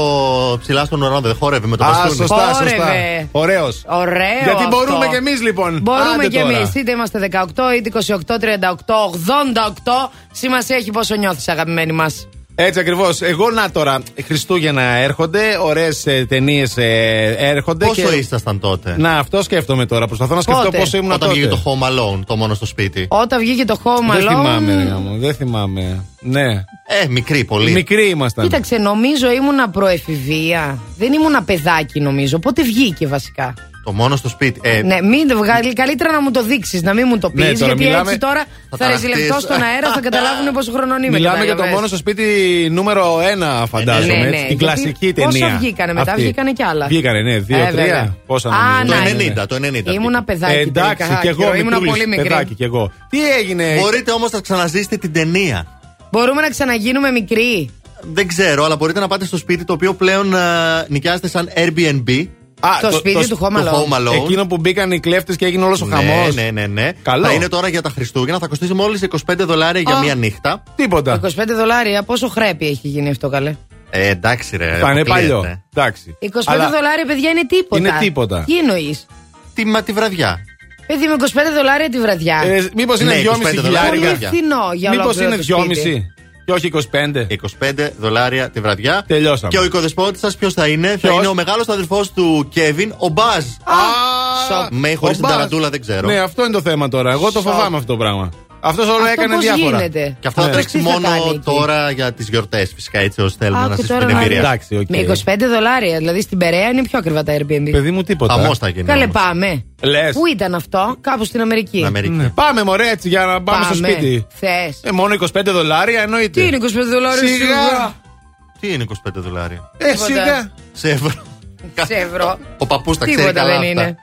ψηλά στον ουρανό δεν χόρευε με το Α, μπαστούνι. σωστά, σωστά. Χόρευε. Ωραίος. Ωραίο. Γιατί αυτό. μπορούμε κι εμείς λοιπόν. Μπορούμε Άντε κι τώρα. εμείς. Είτε είμαστε 18, είτε 28, 38, 88. Σημασία έχει πόσο νιώθεις, αγαπημένοι μας. Έτσι ακριβώς. Εγώ να τώρα, Χριστούγεννα έρχονται, ωραίες ταινίες έρχονται. Πόσο και... ήσασταν τότε; Να, αυτό σκέφτομαι τώρα. Προσπαθώ να σκεφτώ Πότε; πόσο ήμουν Όταν τότε. βγήκε το Home Alone, το μόνο στο σπίτι. Όταν βγήκε το Home Δεν Alone. θυμάμαι, ρε γάμο, δεν θυμάμαι. Ναι. Ε, μικρή πολύ. Μικροί ήμασταν. Κοίταξε, νομίζω ήμουνα προεφηβεία. Δεν ήμουνα παιδάκι, νομίζω. Πότε βγήκε βασικά; Το μόνο στο σπίτι. Ε, Ναι, μην το βγάλει. Καλύτερα να μου το δείξεις, να μην μου το πεις. Ναι, τώρα γιατί μιλάμε- έτσι τώρα Θα θα ρεζιλευτώ ταραχτείς. στον αέρα, θα καταλάβουν πόσο χρονών είμαι. Μιλάμε για το κατάλαβες. μόνο στο σπίτι νούμερο ένα, φαντάζομαι. Ναι, ναι, έτσι, την γιατί κλασική ταινία. πόσο βγήκανε μετά, Αυτή. βγήκανε κι άλλα. Βγήκανε, ναι, δύο, Ε, τρία. βέβαια. Πόσα Α, νομίζω. να, το ναι. 90, το 90. Ήμουνα παιδάκι. Ε, εντάξει, τελικά, και εγώ Άκυρο, ήμουνα μικρούλης, πολύ μικρή. παιδάκι κι εγώ. Τι έγινε; Μπορείτε όμως να ξαναζήσετε την ταινία. Μπορούμε να ξαναγίνουμε μικροί. Δεν ξέρω, αλλά μπορείτε να πάτε στο σπίτι το οποίο πλέον ε, νοικιάζεται σαν Airbnb. Α, Το σπίτι του Home Alone. Home Alone. Εκείνο που μπήκαν οι κλέφτες και έγινε όλος ο χαμός. Ναι, ναι, ναι, ναι. Καλό. Θα είναι τώρα για τα Χριστούγεννα. Θα κοστίσει μόλις 25 δολάρια για Α. μία νύχτα. Τίποτα. 25 δολάρια, πόσο χρέπη έχει γίνει αυτό, καλέ; Ε, εντάξει, ρε. Θα είναι αποκλείεται. παλιό. Εντάξει. 25 Αλλά δολάρια, παιδιά, είναι τίποτα. Είναι τίποτα. Τι εννοείς; Τι, μα τη βραδιά. Παιδί με 25 δολάρια τη βραδιά. Ε, Μήπως είναι Ναι, 2,5 25 Πολύ χιλιάρικα. φθηνό για Μήπως ολόκληρο είναι το σπίτι. 2,5 και όχι 25. 25 δολάρια τη βραδιά. Τελειώσαμε. Και ο οικοδεσπότης σας ποιος θα είναι, θα Ποιος; είναι ο μεγάλος αδελφό του Κέβιν, ο Μπάζ. Α, Με χωρίς ο την Μπάζ. ταραντούλα δεν ξέρω. Ναι, αυτό είναι το θέμα τώρα. Εγώ το Σοκ. φοβάμαι αυτό το πράγμα. Αυτός όλο Αυτό έκανε πώς διάφορα. γίνεται; Και αυτό θα Ναι. τρέξει Τι θα μόνο κάνει εκεί; τώρα για τις γιορτές, φυσικά έτσι ώστε θέλουμε Άκου να τώρα ζήσουμε την να εμπειρία. δεις. Εντάξει, οκ. Με 25 δολάρια, δηλαδή στην Περαία είναι πιο ακριβά τα Airbnb. Παιδί μου τίποτα. Χαμός θα γίνει. Καλέ, όμως. πάμε. Λες. Πού ήταν αυτό, κάπου στην Αμερική. Στην Αμερική. Ναι. Πάμε μωρέ έτσι για να πάμε, στο σπίτι. Θες. Ε, μόνο 25 δολάρια εννοείται. Τι είναι 25 δολάρια Σιγά. σιγά. Τι είναι 25 δολάρια; Ε, Τίποτα. σιγά. Σε ευρώ. Σε ευρώ. Ο παππούς τα ξέρει Τίποτα καλά δεν αυτά. είναι.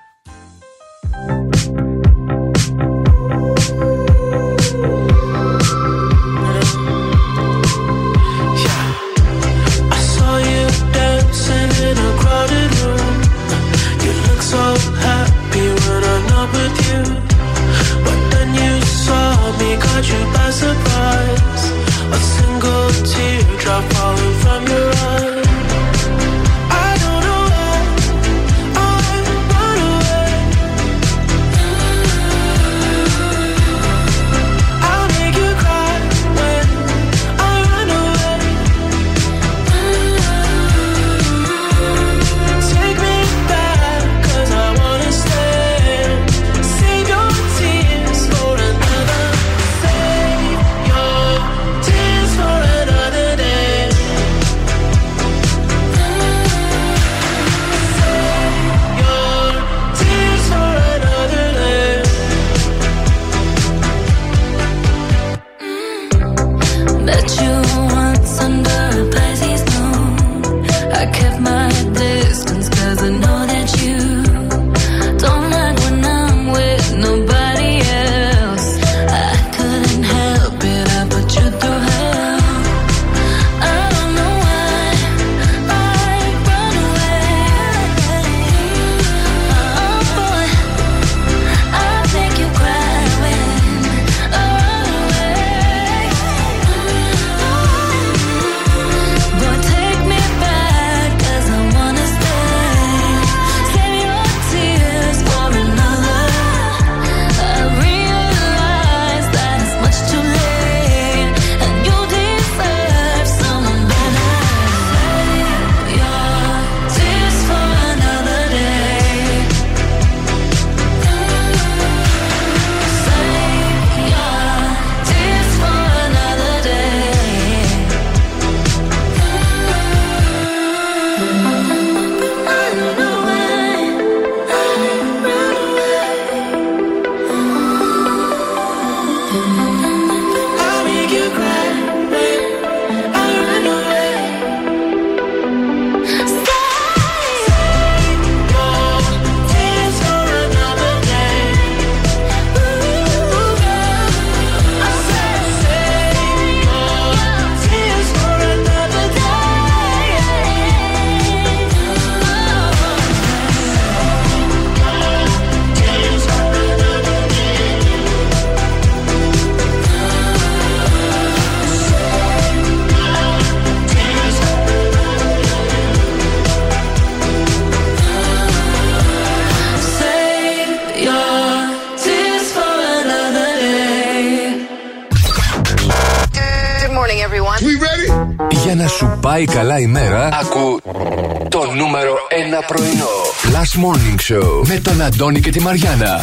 Last Morning Show με τον Αντώνη και τη Μαριάνα.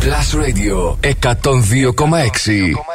Plus Radio 102,6.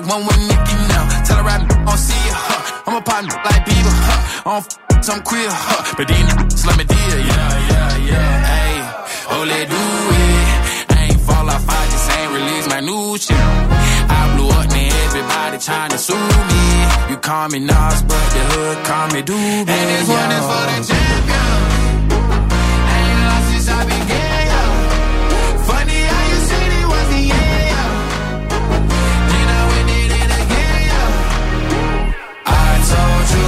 Like one with Nicky now. Tell her I don't see ya, huh? I'm a partner like Bieber, huh? I don't f- some queer, huh? But niggas let me deal, yeah, yeah, yeah. Hey, oh, let do it. I ain't fall off, I just ain't release my new shit. I blew up, now everybody trying to sue me. You call me Nas, but the hood call me Doobie. And this one is for the champion. Ain't lost since I began, told you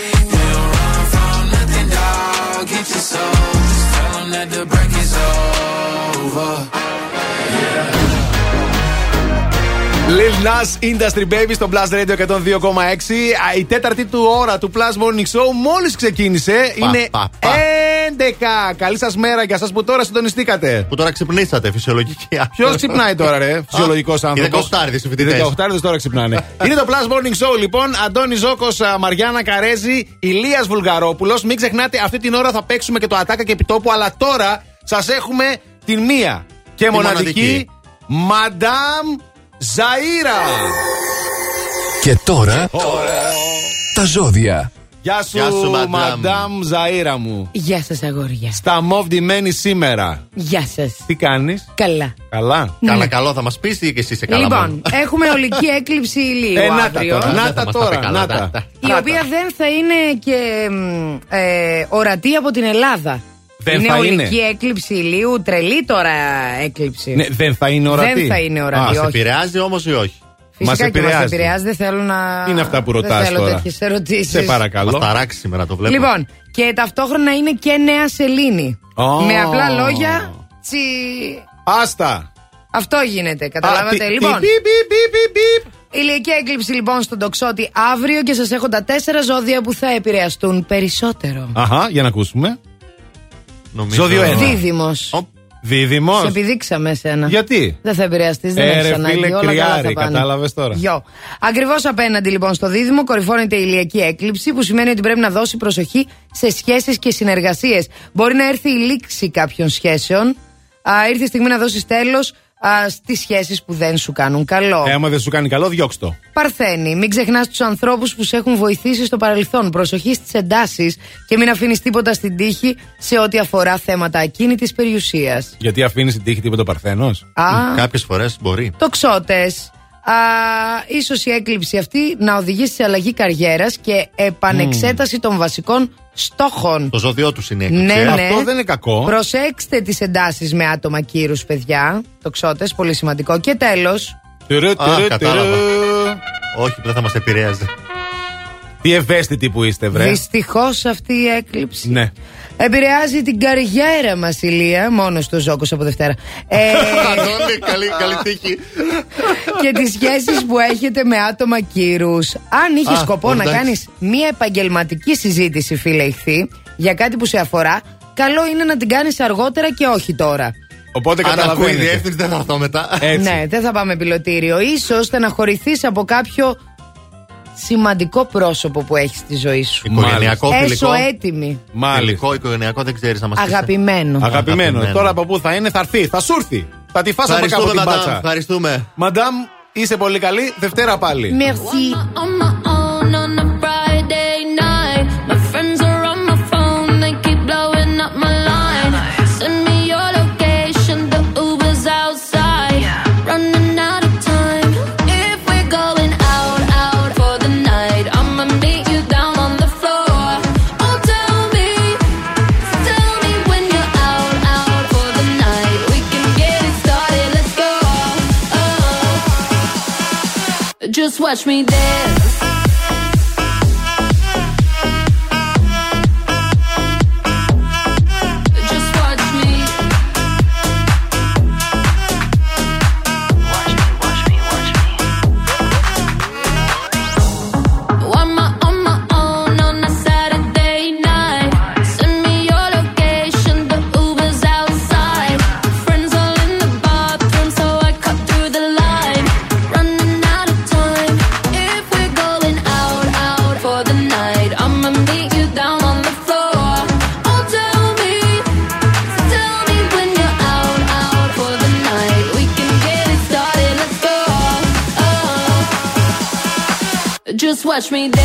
Lil Nas Industry Baby στο Blast Radio 102,6. Α, Η τέταρτη του ώρα του Plus Morning Show μόλις ξεκίνησε. Είναι 11. Καλή σας μέρα για εσά που τώρα συντονιστήκατε. Που τώρα ξυπνήσατε, φυσιολογική. Ποιος ξυπνάει τώρα, ρε, φυσιολογικός άνθρωπος; Οι 18 οι φοιτητές. Οι 18 τώρα ξυπνάνε. Είναι το Plus Morning Show, λοιπόν. Αντώνη Ζώκος, Μαριάννα Καρέζη, Ηλίας Βουλγαρόπουλος. Μην ξεχνάτε, αυτή την ώρα θα παίξουμε και το Ατάκα και Επιτόπου, αλλά τώρα σας έχουμε την μία και Τη μοναδική Madame Ζαΐρα. Και τώρα, τα ζώδια. Γεια σου, Γεια σου, Madame. Μαντάμ Ζαΐρα μου. Γεια σας, αγόρια. Στα μοβ ντυμένη σήμερα. Γεια σας. Τι κάνεις, Καλά. Καλά. Ναι. Καλά, καλό θα μας πεις ή και εσύ είσαι καλά. Λοιπόν, μόνο; έχουμε ολική έκλειψη ηλίου Ε, να τα αύριο. τώρα, να Δεν θα τα μας τα πει τώρα, καλά, να τα- τα. τα- Η οποία δεν θα είναι και μ, ε, ορατή από την Ελλάδα. Δεν είναι θα ολική είναι. έκλειψη ηλίου, τρελή τώρα έκλειψη. Ναι, δεν θα είναι ορατή. Δεν θα είναι ορατή, Α, όχι. Σε επηρεάζει όμως ή όχι; Φυσικά μας και μας επηρεάζει. επηρεάζει, δεν θέλω να. Τι είναι αυτά που δεν ρωτάς θέλω τώρα. τέτοιες ερωτήσεις. Σε παρακαλώ. Μας ταράξει σήμερα το βλέπω. Λοιπόν, και ταυτόχρονα είναι και νέα σελήνη. Ω. Με απλά λόγια, τσι. Άστα. Αυτό γίνεται, Α, καταλάβατε. τι- λοιπόν, τι- πιπ, πιπ, πιπ, πιπ. ηλιακή έκλειψη λοιπόν στον τοξότη αύριο και σας έχω τα τέσσερα ζώδια που θα επηρεαστούν περισσότερο. Αχα, για να ακούσουμε. Νομίζω- Ζώδιο ένα. Δίδυμος. Οπ. Δίδυμος. Σε επιδείξαμε εσένα. Γιατί; Δεν θα επηρεαστείς, δεν Ε, έχεις ρε ανάγκη. φίλε, όλα καλά κρυάρι, θα πάνε. κατάλαβες τώρα. Γιο. Ακριβώς απέναντι λοιπόν στο δίδυμο κορυφώνεται η ηλιακή έκλειψη, που σημαίνει ότι πρέπει να δώσει προσοχή σε σχέσεις και συνεργασίες. Μπορεί να έρθει η λήξη κάποιων σχέσεων. Α, ήρθε η στιγμή να δώσεις τέλος στις σχέσεις που δεν σου κάνουν καλό. Ε, άμα δεν σου κάνει καλό, διώξ' το. Παρθένη, μην ξεχνάς τους ανθρώπους που σε έχουν βοηθήσει στο παρελθόν. Προσοχή στις εντάσεις και μην αφήνεις τίποτα στην τύχη σε ό,τι αφορά θέματα ακίνητης περιουσίας. Γιατί αφήνεις την τύχη τίποτα Παρθένος; Α. Κάποιες φορές μπορεί. Τοξότες. Ίσως η έκλειψη αυτή να οδηγήσει σε αλλαγή καριέρας και επανεξέταση των βασικών στόχων. Το ζώδιό τους είναι η Ναι, έκλειψη. ναι. Αυτό δεν είναι κακό. Προσέξτε τις εντάσεις με άτομα κύρους, παιδιά. Τοξότες, πολύ σημαντικό. Και τέλος, Τουρου, Α, τουρου, κατάλαβα. τουρου. Όχι, που δεν θα μας επηρέαζε. Τι ευαίσθητοι που είστε, βρε. δυστυχώς αυτή η έκλειψη Ναι. επηρεάζει την καριέρα μας, Ηλία. Μόνος του Ζόκος από Δευτέρα. Ε, Αντώνη, καλή, καλή τύχη. και τις σχέσεις που έχετε με άτομα κύρους. Αν είχε Α, σκοπό να εντάξει. κάνεις μια επαγγελματική συζήτηση, φίλε ηχθή, για κάτι που σε αφορά, καλό είναι να την κάνεις αργότερα και όχι τώρα. Οπότε Αν ακούει η καταλαβαίνετε. διεύθυνση, δεν θα έρθω μετά. Έτσι. Ναι, δεν θα πάμε πιλωτήριο. Ίσως στεναχωρηθείς από κάποιο σημαντικό πρόσωπο που έχεις στη ζωή σου. Οικογενειακό Έσω φιλικό. έτοιμη. Μάλιστα. Φιλικό, οικογενειακό δεν ξέρεις να μας Αγαπημένο. Αγαπημένο. Αγαπημένο. Τώρα από πού θα είναι, θα έρθει. Θα σου έρθει. Θα τη φας από κάπου Ευχαριστούμε, την μαντάμ, πάτσα. Ευχαριστούμε. Μαντάμ, είσαι πολύ καλή. Δευτέρα πάλι. Merci. Watch me dance. Watch me dance.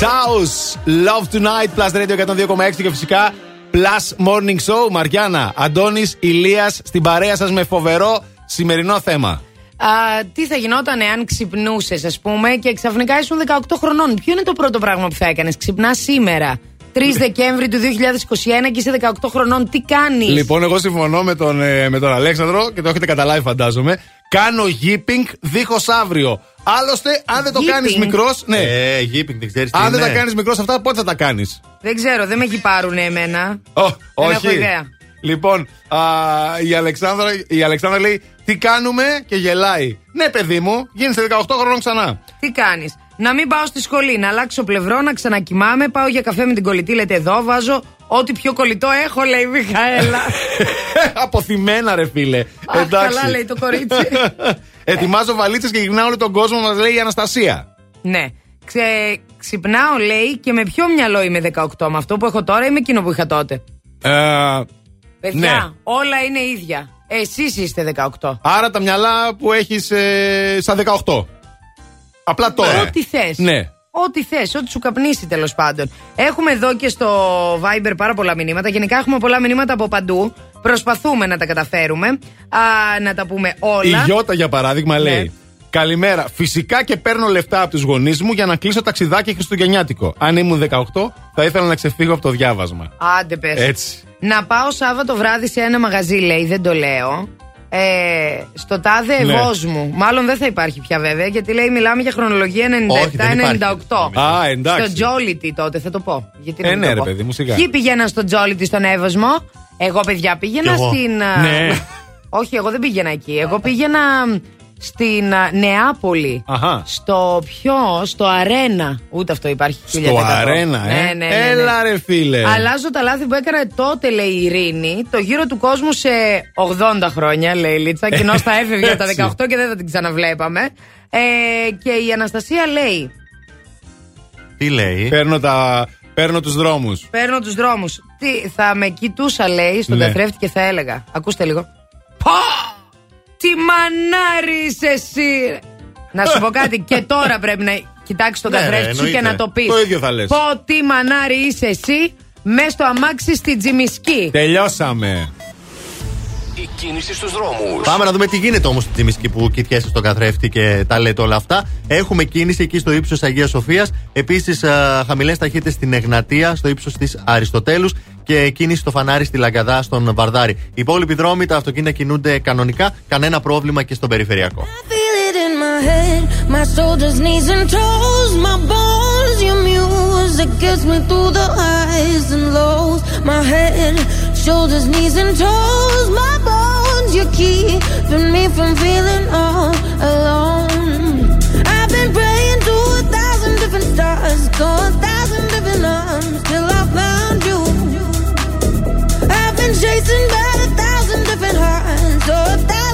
Εξαιρετικό. South Love Tonight Plus Radio 102,6 και φυσικά Plus Morning Show. Μαριάννα, Αντώνης, Ηλίας στην παρέα σας με φοβερό σημερινό θέμα. Α, τι θα γινόταν εάν ξυπνούσες, ας πούμε, και ξαφνικά ήσουν 18 χρονών. Ποιο είναι το πρώτο πράγμα που θα έκανες, Ξυπνάς σήμερα. 3 Δεκέμβρη του 2021 και είσαι 18 χρονών, τι κάνεις; Λοιπόν, εγώ συμφωνώ με τον, ε, με τον Αλέξανδρο και το έχετε καταλάβει, φαντάζομαι. Κάνω γίπινγκ δίχως αύριο. Άλλωστε, αν δεν το Yipping. κάνεις μικρός. Ναι. Ε, γίπινγκ, δεν ξέρεις τι αν δεν είναι. τα κάνεις μικρός αυτά, πότε θα τα κάνεις; Δεν ξέρω, δεν με γυπάρουν εμένα. Ω, Δεν όχι. έχω ιδέα. Λοιπόν, α, η, Αλεξάνδρα, η Αλεξάνδρα λέει τι κάνουμε; και γελάει. Ναι, παιδί μου, γίνεσαι 18 χρονών ξανά. Τι κάνεις; Να μην πάω στη σχολή, να αλλάξω πλευρό, να ξανακοιμάμαι. Πάω για καφέ με την κολλητή, λέτε εδώ. Βάζω ό,τι πιο κολλητό έχω, λέει η Μιχαέλα. Αποθυμένα, ρε φίλε. Αχ, καλά λέει το κορίτσι. Ετοιμάζω βαλίτσες και γυρνάω όλο τον κόσμο, μας λέει η Αναστασία. ναι. Ξε... Ξυπνάω, λέει, και με ποιο μυαλό είμαι 18. Με αυτό που έχω τώρα ή με εκείνο που είχα τότε; Ε, Παιδιά, Ναι. όλα είναι ίδια. Εσείς είστε 18. άρα τα μυαλά που έχεις ε, στα 18. Απλά τώρα. Ό,τι θες. Ναι. Ό,τι θες, ό,τι σου καπνίσει τέλος πάντων. Έχουμε εδώ και στο Viber πάρα πολλά μηνύματα. Γενικά έχουμε πολλά μηνύματα από παντού. Προσπαθούμε να τα καταφέρουμε. Α, να τα πούμε Η όλα. Γιώτα, για παράδειγμα, Ναι. λέει. Καλημέρα. Φυσικά και παίρνω λεφτά από τους γονείς μου για να κλείσω ταξιδάκι χριστουγεννιάτικο. Αν ήμουν 18, θα ήθελα να ξεφύγω από το διάβασμα. Άντε πες. Έτσι. Να πάω Σάββατο βράδυ σε ένα μαγαζί, λέει, δεν το λέω. Ε, στο τάδε Ναι. εγώς μου. Μάλλον δεν θα υπάρχει πια βέβαια, γιατί λέει μιλάμε για χρονολογία Όχι, δεν υπάρχει. 97-98. Α, εντάξει. Στο Τζόλιτι τότε θα το πω. Γιατί να Ε, μην ναι, το ρε πω. παιδί μου, σιγά. Ποιοι πήγαιναν στο Τζόλιτι στον Εύωσμο; Εγώ, παιδιά, πήγαινα Κι εγώ. στην. α, Ναι. Όχι, εγώ δεν πήγαινα εκεί. Εγώ πήγαινα στην α, Νεάπολη. Αχα. Στο ποιο, στο Αρένα. Ούτε αυτό υπάρχει. Στο 1100. αρένα, ε; Ναι, ναι, ναι, ναι. Έλα, ρε φίλε. Αλλάζω τα λάθη που έκανα τότε, λέει η Ειρήνη, το γύρο του κόσμου σε 80 χρόνια, λέει η Λίτσα, και ενώ θα έφευγε από τα 18 και δεν θα την ξαναβλέπαμε. Ε, και η Αναστασία λέει: Τι λέει; Παίρνω, τα... Παίρνω τους δρόμους. Παίρνω τους δρόμους. Τι, θα με κοιτούσα, λέει, στον Ναι. καθρέφτη και θα έλεγα. Ακούστε λίγο. Πω! Τι μανάρι είσαι εσύ! ρε. Να σου πω κάτι, και τώρα πρέπει να κοιτάξεις τον Ναι, ρε, καθρέφτη σου και εννοείται. να το πεις. Το ίδιο θα λες. Πω, τι μανάρι είσαι εσύ, μες στο αμάξι στη Τζιμισκή. Τελειώσαμε. Η κίνηση στους δρόμους. Πάμε να δούμε τι γίνεται όμως στη Τζιμισκή που κοιτιέσαι στον καθρέφτη και τα λέτε όλα αυτά. Έχουμε κίνηση εκεί στο ύψος Αγίας Σοφίας. Επίσης, χαμηλές ταχύτητες στην Εγνατία, στο ύψος της Αριστοτέλους. Και κίνηση στο φανάρι στη Λαγκαδά, στον Βαρδάρη. Οι υπόλοιποι δρόμοι, τα αυτοκίνητα κινούνται κανονικά. Κανένα πρόβλημα και στον περιφερειακό. feel it in my head, my shoulders, knees, and toes, my bones. Your music gets me through the highs and lows. My head, shoulders, knees, and toes, my bones. You're keeping me from feeling all alone. I've been praying to a thousand different stars, to a thousand different arms, till I found you. I've been chasing by a thousand different hearts, or a thousand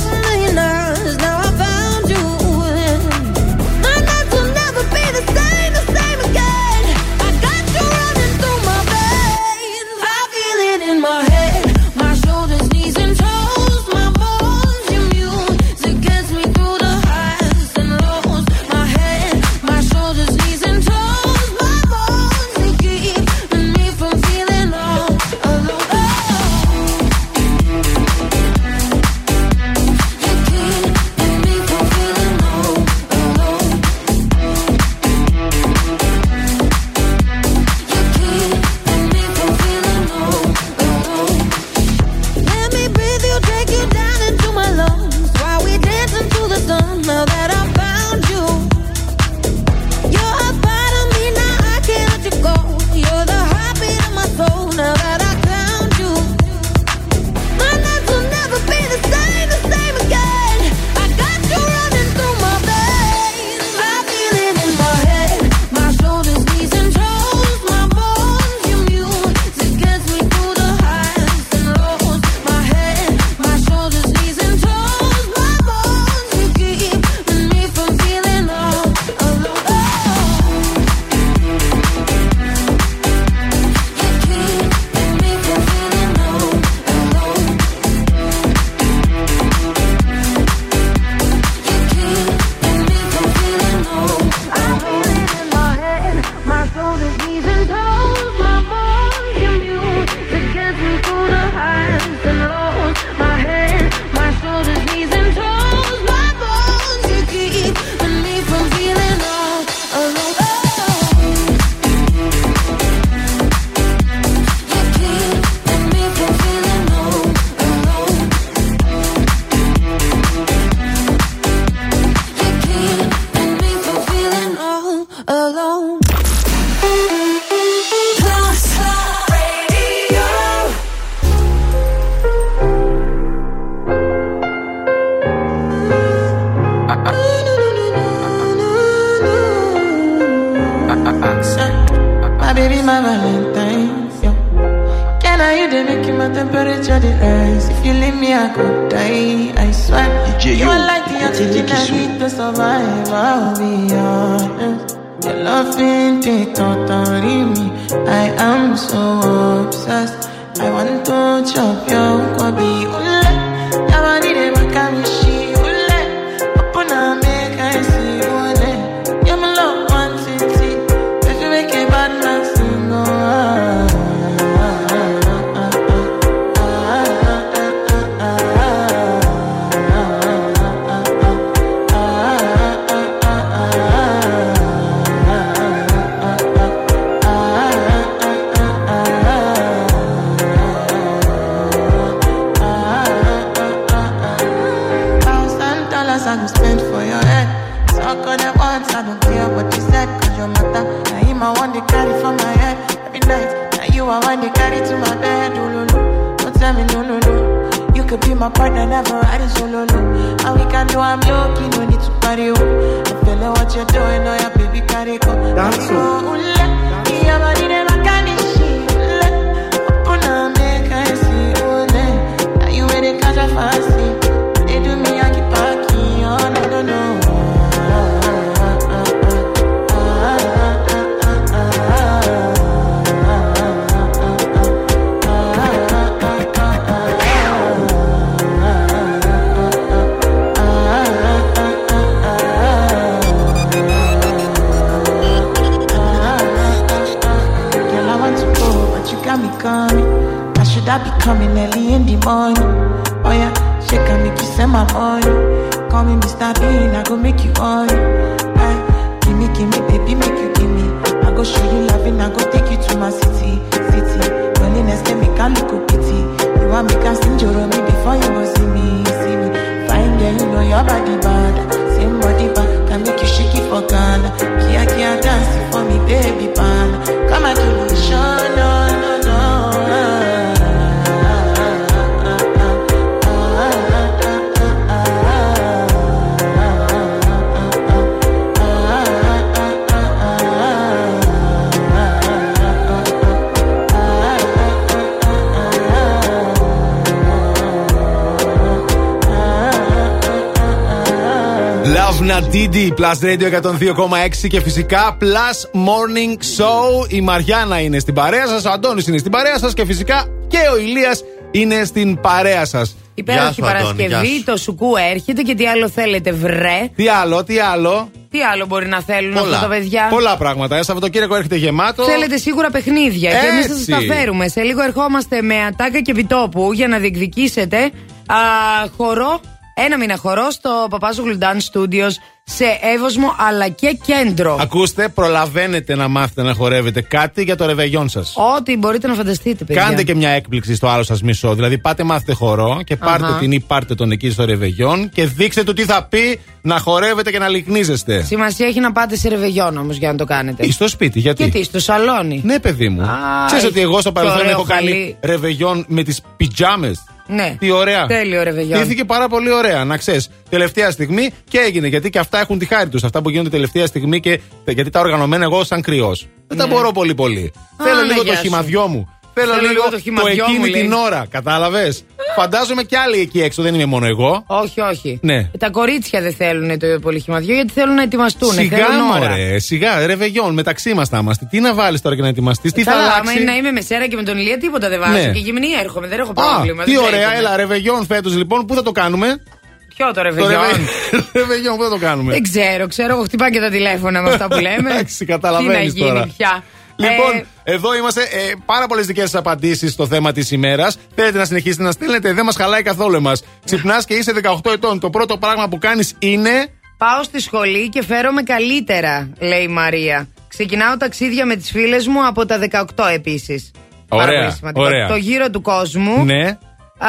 your body bad. Same body bad, can make you shake it for Ghana. Kia Kia dance for me, baby pan. Come and do the show, Love Nadidi, Plus Radio 102,6 και φυσικά Plus Morning Show. Η Μαριάννα είναι στην παρέα σας, ο Αντώνης είναι στην παρέα σας και φυσικά και ο Ηλίας είναι στην παρέα σας. Υπέροχη Παρασκευή, το σουκού έρχεται και τι άλλο θέλετε, βρε. Τι άλλο, τι άλλο; Τι άλλο μπορεί να θέλουν αυτά τα παιδιά; Πολλά πράγματα. Ε, Σαββατοκύριακο έρχεται γεμάτο. Θέλετε σίγουρα παιχνίδια και εμείς θα Έτσι. σας τα φέρουμε. Σε λίγο ερχόμαστε με ατάκα και επιτόπου για να διεκδικήσετε α, χορό, ένα μήνα χορός στο Παπάζογλου Dance Studios σε Εύωσμο αλλά και κέντρο. Ακούστε, προλαβαίνετε να μάθετε να χορεύετε κάτι για το ρεβεγιόν σας. Ό,τι μπορείτε να φανταστείτε, παιδιά. Κάντε και μια έκπληξη στο άλλο σας μισό. Δηλαδή, πάτε μάθετε χορό και πάρτε Αχα. την ή πάρτε τον εκεί στο ρεβεγιόν και δείξτε του τι θα πει να χορεύετε και να λυκνίζεστε. Σημασία έχει να πάτε σε ρεβεγιόν όμως για να το κάνετε. Ή στο σπίτι, γιατί; Γιατί, στο σαλόνι. Ναι, παιδί μου. Α, Ξέρεις ότι εγώ στο τι παρελθόν ωραίο έχω κάνει χαλί. ρεβεγιόν με τις πιτζάμες; Ναι. Τι ωραία. Τέλειο ρεβεγιόν. Στήθηκε πάρα πολύ ωραία, να ξέρεις. Τελευταία στιγμή και έγινε. Γιατί και αυτά έχουν τη χάρη τους. Αυτά που γίνονται τελευταία στιγμή και. Γιατί τα οργανωμένα εγώ σαν κρυός. Δεν τα Ναι. μπορώ πολύ πολύ. Α, Θέλω ναι, λίγο γεια το σου. χυμαδιό μου. Θέλω, Θέλω λίγο λίγο το το, χυμαδιό μου, εκείνη λέει. την ώρα. Κατάλαβες; Φαντάζομαι κι άλλοι εκεί έξω, δεν είμαι μόνο εγώ. Όχι, όχι. Ναι. Τα κορίτσια δεν θέλουν το πολυχημαδιό γιατί θέλουν να ετοιμαστούν. Σιγά θέλουν ώρα. μωρέ, σιγά, ρεβεγιόν, μεταξύ μας θα είμαστε. Τι να βάλεις τώρα και να ετοιμαστείς, τι θα Καλά, άμα αλλάξει; είναι να είμαι με σέρα και με τον Ηλία, τίποτα δεν βάζω. Ναι. Και γυμνή έρχομαι, δεν έχω Α, πρόβλημα. τι δεν ωραία, τρέχομαι. έλα, ρεβεγιόν φέτος λοιπόν, πού θα το κάνουμε; Ποιο το Το ρεβεγιόν. ρεβε- ρεβεγιόν, πού θα το κάνουμε; Δεν ξέρω, ξέρω, εγώ χτυπάνε και τα τηλέφωνα με αυτά που λέμε. Εντάξει, Τι καταλαβαίνεις να γίνει τώρα. πια. Λοιπόν, Ε, εδώ είμαστε. Ε, πάρα πολλές δικές σας απαντήσεις στο θέμα της ημέρας. Θέλετε να συνεχίσετε να στείλετε, δεν μας χαλάει καθόλου εμάς. Ξυπνάς και είσαι 18 ετών. Το πρώτο πράγμα που κάνεις είναι. Πάω στη σχολή και φέρομαι καλύτερα, λέει η Μαρία. Ξεκινάω ταξίδια με τις φίλες μου από τα 18 επίσης. Ωραία, ωραία. Το γύρο του κόσμου. Ναι. Α,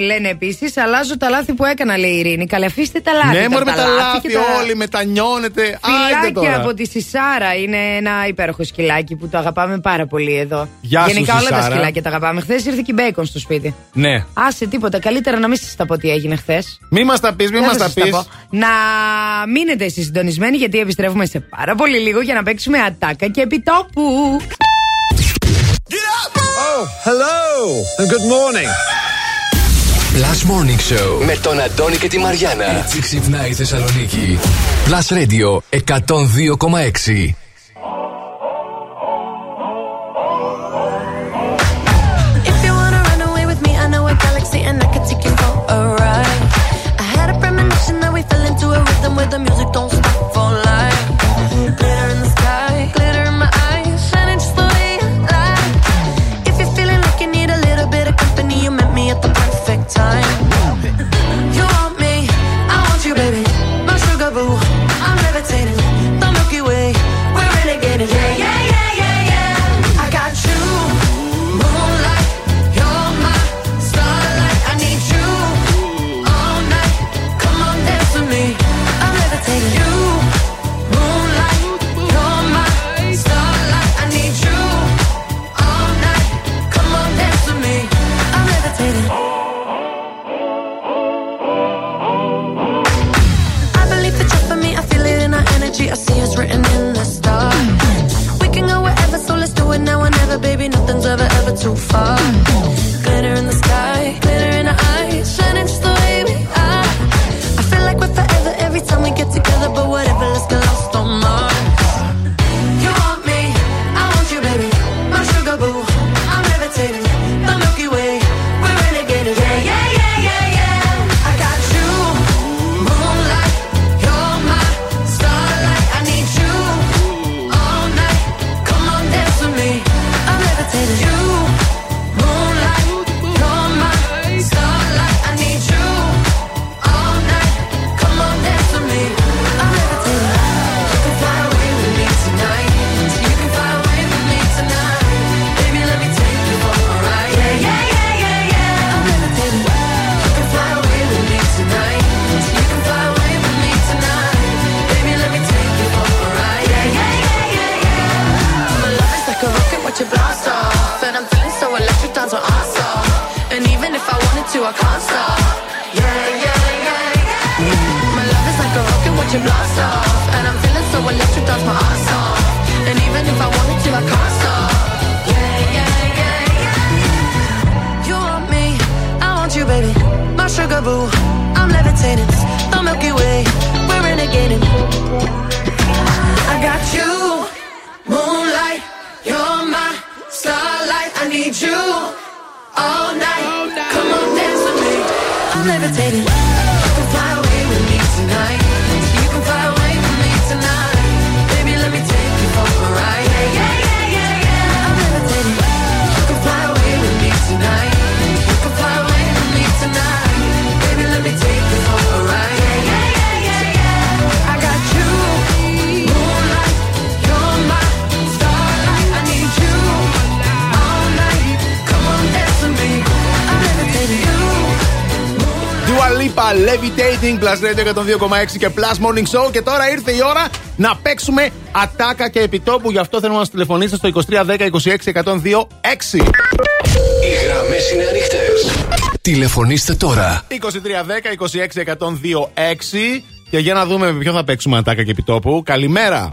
λένε επίσης, αλλάζω τα λάθη που έκανα, λέει η Ειρήνη. Καλέ, αφήστε τα λάθη. Ναι, μωρέ με τα λάθη, και τα- όλοι μετανιώνετε. Άιντε Φιλάκια τώρα. από τη Σισάρα. Είναι ένα υπέροχο σκυλάκι που το αγαπάμε πάρα πολύ εδώ. Γεια σου, Γενικά όλα τα Σισάρα. σκυλάκια τα αγαπάμε. Χθες ήρθε και η Μπέικον στο σπίτι. Ναι. Άσε τίποτα. Καλύτερα να μην σας τα πω τι έγινε χθες. Μη μας τα πεις, μη Δεν μας θα τα σας τα πεις. πω. Να μείνετε εσείς συντονισμένοι γιατί επιστρέφουμε σε πάρα πολύ λίγο για να παίξουμε ατάκα και επιτόπου. hello, and good morning. Plus Morning Show με τον Αντώνη και τη Μαριάνα. Έτσι ξυπνάει η Θεσσαλονίκη. Plus Radio 102,6. Too far. I can't stop. Yeah, yeah, yeah, yeah. My love is like a rocket, watch it blast off. And I'm feeling so electric, dance my ass off. And even if I wanted to, I can't stop. Yeah, yeah, yeah, yeah. You want me, I want you, baby. My sugar boo, I'm levitating. The Milky Way, we're renegading. I got you, moonlight, you're my starlight. I need you levitating. Fly away with me tonight. Dua Lipa, Levitating, Plus Radio 102,6 και Plus Morning Show. Και τώρα ήρθε η ώρα να παίξουμε ατάκα και επιτόπου. Γι' αυτό θέλω να μας τηλεφωνήσετε στο 2310 26 102 6. Οι γραμμές είναι ανοιχτές. Τηλεφωνήστε τώρα. 2310 26 102 6. Και για να δούμε με ποιον θα παίξουμε ατάκα και επιτόπου. Καλημέρα.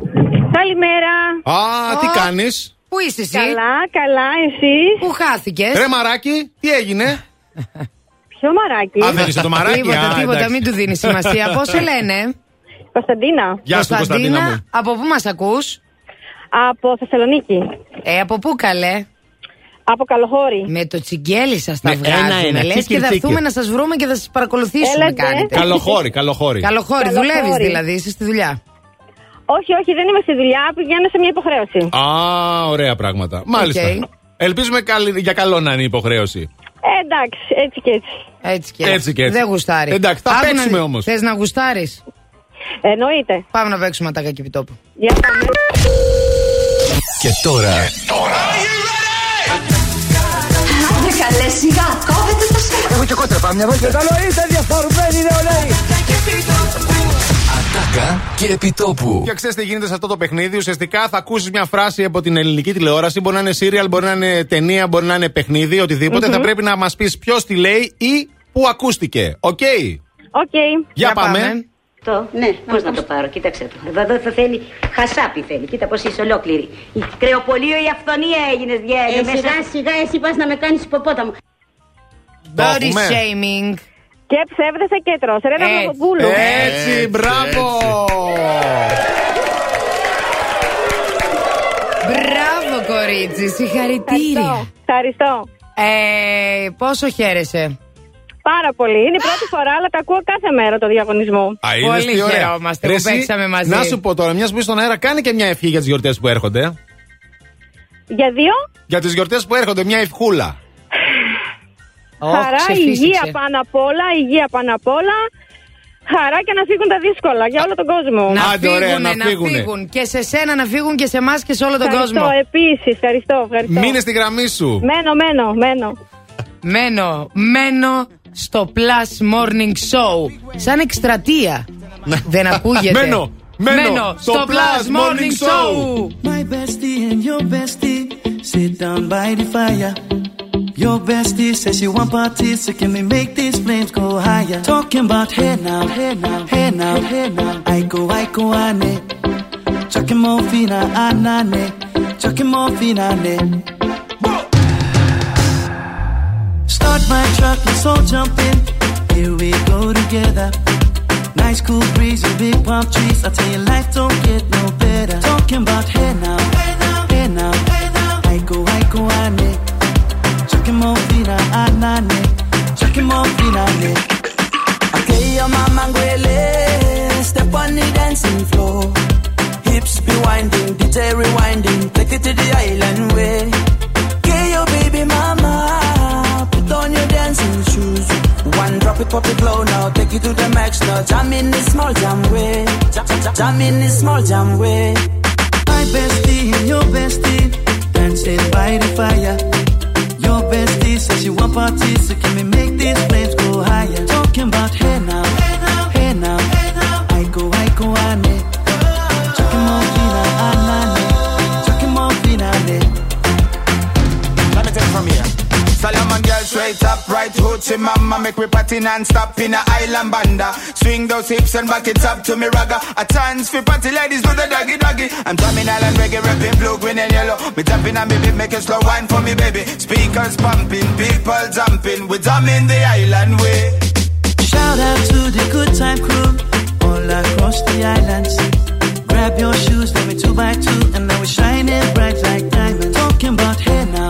Καλημέρα. Α, τι κάνεις; Πού είσαι εσύ; Καλά, καλά, εσύ. Πού χάθηκες; Ρε μαράκι, τι έγινε; Ποιο μαράκι. Α, δεν είσαι το μαράκι. Τίποτα, α, τίποτα, εντάξει. μην του δίνεις σημασία. Πώς σε λένε, Κωνσταντίνα. Γεια σου, Κωνσταντίνα μου. από πού μας ακούς, Από Θεσσαλονίκη. Ε, από πού καλέ; Από Καλοχώρη. Με το τσιγκέλι σας τα Ναι, βγάζουμε. ένα-ένα, Λες τσίκι, και θα τσίκι. έρθουμε να σας βρούμε και θα σας παρακολουθήσουμε. Έλατε. Κάνετε. Καλοχώρη, καλοχώρη. Καλοχώρη, Καλοχώρη. δουλεύεις δηλαδή, είσαι στη δουλειά. Όχι, όχι, δεν είμαι στη δουλειά. Πηγαίνω σε μια υποχρέωση. Α, ωραία πράγματα. Μάλιστα. Οκ. Ελπίζουμε καλή- για καλό να είναι η υποχρέωση. Ε, εντάξει, έτσι και έτσι. Έτσι και Έτσι και έτσι. Δεν γουστάρει. Εντάξει, θα παίξουμε όμως. Θες να γουστάρεις; Εννοείται. Πάμε να παίξουμε τα και επιτόπου. Για πάμε. Και τώρα Άντε καλέ σιγά, κόβεται το σέρ. Έχω και κόντρα, πάμε μια βόλτα. Καλό είστε διαφορμένοι νεολαίοι. Ατάκα και επιτόπου. Και ξέρετε τι γίνεται σε αυτό το παιχνίδι. Ουσιαστικά θα ακούσεις μια φράση από την ελληνική τηλεόραση. Μπορεί να είναι serial, μπορεί να είναι ταινία, μπορεί να είναι παιχνίδι, οτιδήποτε. Θα πρέπει να μας πεις ποιος τη λέει ή πού ακούστηκε. Οκ; Οκ. Για, πάμε. Το, ναι. Πώς να το πάρω, κοίταξε το. Εδώ, εδώ θα θέλει χασάπι θέλει. Κοίτα πώς είσαι ολόκληρη. Η κρεοπωλείο η Αφθονία έγινε διέγε. Ε, σιγά, σιγά, εσύ πας να με κάνεις ιπποπόταμο. Body έχουμε. shaming. Και ψεύδεσαι και τρως. Ρε να Έτσι. Παπαδοπούλου. Έτσι, μπράβο! Μπράβο, κορίτσι, συγχαρητήρια. Ευχαριστώ. Ε, πόσο χαίρεσαι; Πάρα πολύ. Είναι η πρώτη φορά, αλλά τα ακούω κάθε μέρα το διαγωνισμό. Α, είδες Πολύ τι ωραία. χαιρόμαστε Ρε, που εσύ, παίξαμε μαζί. Να σου πω τώρα, μιας που είσαι στον αέρα, κάνε και μια ευχή για τις γιορτές που έρχονται. Για δύο, Για τις γιορτές που έρχονται, μια ευχούλα. Χαρά, ξεφύσηξε. υγεία πάνω απ' όλα, υγεία πάνω απ' όλα. Χαρά και να φύγουν τα δύσκολα για όλο τον κόσμο. Να Άντε, ωραία, φύγουνε, να να φύγουνε. φύγουν. Και σε σένα να φύγουν και σε εμάς και σε όλο τον Ευχαριστώ κόσμο. επίσης, ευχαριστώ, ευχαριστώ. Μείνε στη γραμμή σου. Μένω, μένω, μένω. Μένω, μένω στο Plus Morning Show. Σαν εκστρατεία. Δεν ακούγεται. Μένω, μένω στο Plus Morning Show. My bestie and your bestie sit down by the fire. Your bestie says she want parties, so can we make these flames go higher? Talking about hey now, hey now, hey now, hey now. I go, I go, ane. Chucking more fina, ah, anane. Ah, Chucking more fina, ane. Start my truck, let's all jump in. Here we go together. Nice cool breeze and big palm trees. I tell you, life don't get no better. Talking about hey now, hey now, hey now. I go, I go, ane. Chucking more fina, anane. Ah, Chucking more fina. Okay, your mama ngwele. Step on the dancing floor. Hips be winding, DJ rewinding. Take it to the island way. Okay, your baby mama. Put on your dancing shoes. One drop it, pop it low now. Take it to the max now. Jam in this small jam way. Jam, jam, in this small jam way. My bestie and your bestie dancing by the fire. Your bestie says she want parties, so can we make these flames go higher? Talking about hey now, hey now, hey now. I go, I go, ane. Chucking straight up, right hoochie mama Make we party non-stop in a island banda. Swing those hips and back it up to me ragga. A chance for party ladies do the doggy doggy. I'm drumming island reggae, rapping blue, green and yellow. Me tapping on me beat, make it slow wine for me baby. Speakers pumping, people jumping. We drumming the island way. Shout out to the good time crew all across the islands. Grab your shoes, let me two by two, and now we're shining bright like diamonds. Talking about hey now,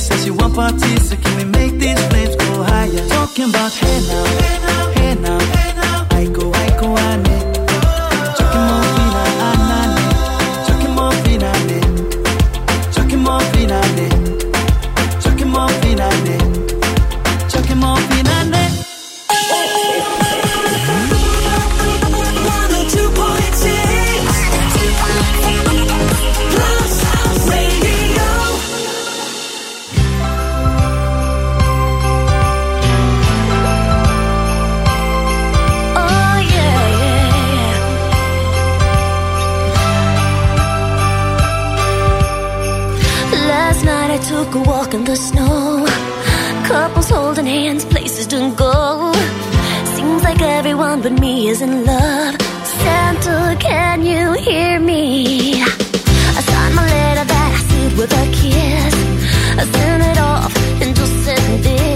says she want parties, so can we make these flames go higher? Talking about hey now, hey now, hey now, hey now. I go, I go, ane. Chucking a walk in the snow. Couples holding hands, places to go. Seems like everyone but me is in love. Santa, can you hear me? I signed my letter that I sealed with a kiss. I sent it off and just said this.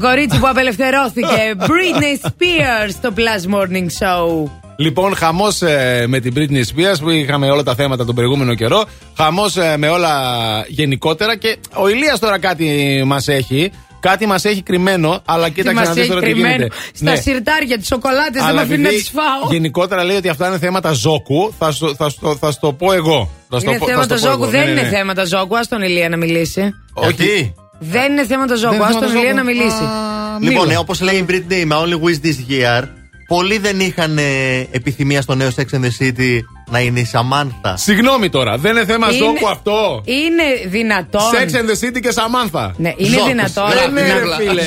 Το κορίτσι που απελευθερώθηκε. Britney Spears στο Plus Morning Show. Λοιπόν, χαμός με την Britney Spears που είχαμε όλα τα θέματα τον προηγούμενο καιρό. Χαμός με όλα γενικότερα. Και ο Ηλίας τώρα κάτι μας έχει. Κάτι μας έχει κρυμμένο, αλλά κοίταξε μας να δεις έχει τώρα τι κρυμμένο γίνεται. Στα Ναι. σιρτάρια, τις σοκολάτες, δεν με Αλλά αφήνει να επειδή τις φάω. Γενικότερα λέει ότι αυτά είναι θέματα ζώκου. Θα σου θα σου- θα σου το πω εγώ. Θα σου το Είναι πω- θα θέματα σου το πω ζώκου, εγώ. δεν Ναι, ναι, είναι ναι. θέματα ζώκου. Α τον Ηλία να μιλήσει. Όχι. Δεν είναι θέματα ζώκου, Δεν α είναι τον θέματα Ηλία να ζώκου. μιλήσει. Λοιπόν, όπως λέει η Britney, my only wish this year, πολλοί δεν είχαν ε, επιθυμία στο νέο Sex and the City να είναι η Σαμάνθα. Συγγνώμη τώρα, δεν είναι θέμα Είναι- ζώκου αυτό. Είναι δυνατόν. Sex and the City και Σαμάνθα. Ναι, είναι Ζώκος. δυνατόν. Δεν είναι, ρε φίλε.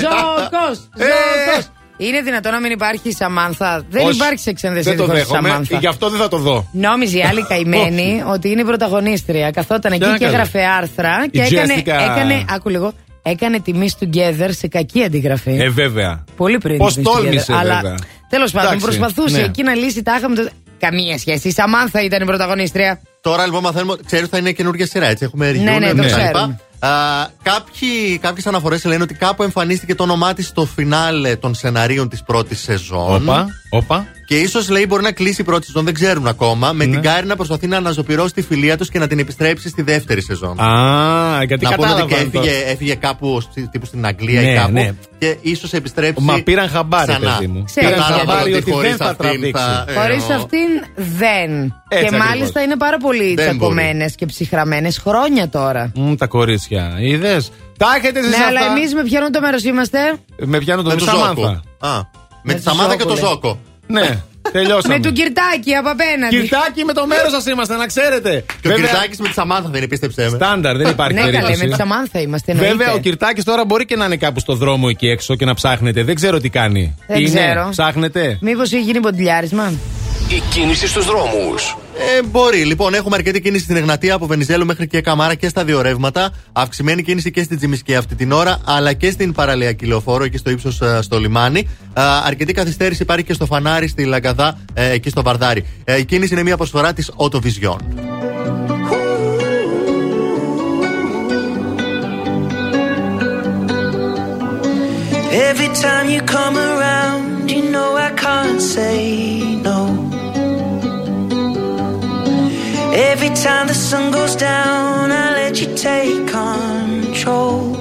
Ζώκο! Ε, Ζώκο! Είναι δυνατόν να μην υπάρχει η Σαμάνθα; Δεν όχι, υπάρχει Sex and the Δεν City το χωρίς δέχομαι. Σαμάνθα. Γι' αυτό δεν θα το δω. Νόμιζε η άλλη καημένη ότι είναι η πρωταγωνίστρια. Καθόταν εκεί Ποια και καλή; έγραφε άρθρα και Η έκανε, Jessica. έκανε. Άκου λίγο. Έκανε τη Miss Together σε κακή αντιγραφή. Ε, βέβαια. Πολύ πριν. Πώς τη Miss τόλμησε, Together. Αλλά βέβαια. τέλος πάντων Εντάξει, προσπαθούσε ναι. εκεί να λύσει τάχα με το. Καμία σχέση. Η Σαμάνθα ήταν η πρωταγωνίστρια. Τώρα λοιπόν μαθαίνουμε, ξέρεις ότι θα είναι καινούργια σειρά, έτσι. Έχουμε Ναι, ναι, reunion το και τα ξέρουμε. λοιπά. Α, κάποιοι, κάποιες αναφορές λένε ότι κάπου εμφανίστηκε το όνομά της στο φινάλε των σεναρίων της πρώτης σεζόν. Όπα, όπα. Και ίσως λέει μπορεί να κλείσει η πρώτη σεζόν, δεν ξέρουν ακόμα. Με την Κάρη να προσπαθεί να αναζωπηρώσει τη φιλία τους και να την επιστρέψει στη δεύτερη σεζόν. Α, γιατί να πούμε ότι και κατάλαβα. έφυγε, έφυγε κάπου στη- τύπου στην Αγγλία Ναι, ή κάπου. ναι. Και ίσως επιστρέψει. Μα πήραν χαμπάρι, ξανά. παιδί μου. Ξέρεις Πήραν γιατί. χαμπάρι ότι χωρίς δεν θα αυτήν τραβήξει. θα- ε, Χωρίς ο- αυτήν δεν. Έτσι και ακριβώς. μάλιστα είναι πάρα πολύ Δεν τσακωμένες και ψυχρamenε χρόνια τώρα. Μμ, τα κορίτσια. Είδες; Τα έχετε εσείς Ναι, αυτά; αλλά εμείς με ποιον το μέρος είμαστε. Με πιάνω τον Με το Σαμάνθα. Ζόκο. Α, με τη το Σαμάνθα και Ζόκο, το λέει. Ζόκο. Ναι, τελειώσαμε. Με του Κυρτάκη από απέναντι. Κυρτάκι με το μέρος σας είμαστε, να ξέρετε. Και ο Βέβαια, Κυρτάκης με τη Σαμάνθα δεν είναι, πίστεψέ με. Στάνταρ, δεν υπάρχει Ναι, καλέ, περίπτωση. με τη Σαμάνθα είμαστε. εννοείται. Βέβαια, ο Κυρτάκης τώρα μπορεί και να είναι κάπου στο δρόμο εκεί έξω και να ψάχνετε. Δεν ξέρω τι κάνει. Δεν είναι, ξέρω. ψάχνετε. Μήπως έχει γίνει ποντιλιάρισμα; Η κίνηση στους δρόμους. Ε, μπορεί. Λοιπόν, έχουμε αρκετή κίνηση στην Εγνατία από Βενιζέλου μέχρι και Καμάρα και στα δύο ρεύματα. Αυξημένη κίνηση και στην Τζιμισκή αυτή την ώρα, αλλά και στην παραλιακή λεωφόρο εκεί στο ύψος στο λιμάνι. Α, αρκετή καθυστέρηση υπάρχει και στο φανάρι στη Λαγκαδά ε, εκεί στο Βαρδάρι. Ε, η κίνηση είναι μια προσφορά της Autovision. Every time you come around, you know I can't say no. Every time the sun goes down, I let you take control.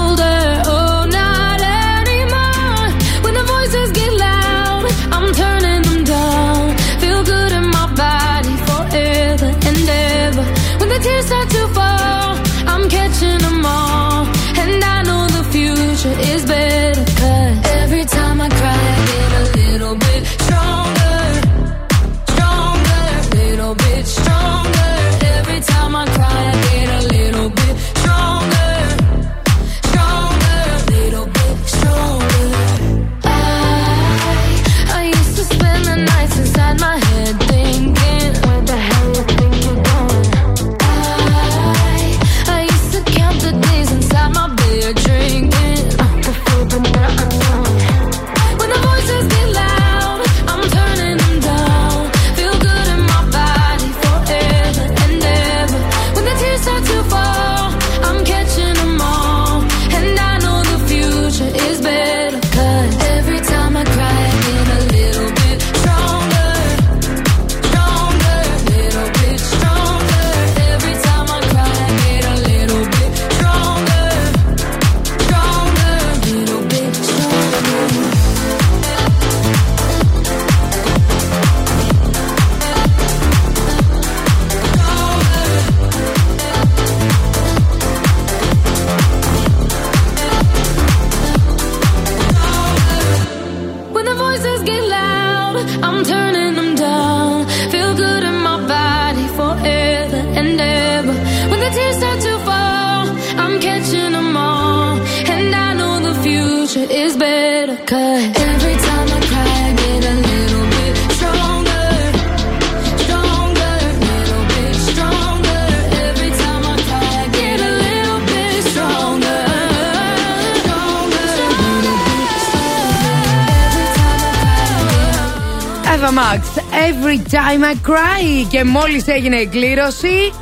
I cry. Και μόλις έγινε η κλήρωση.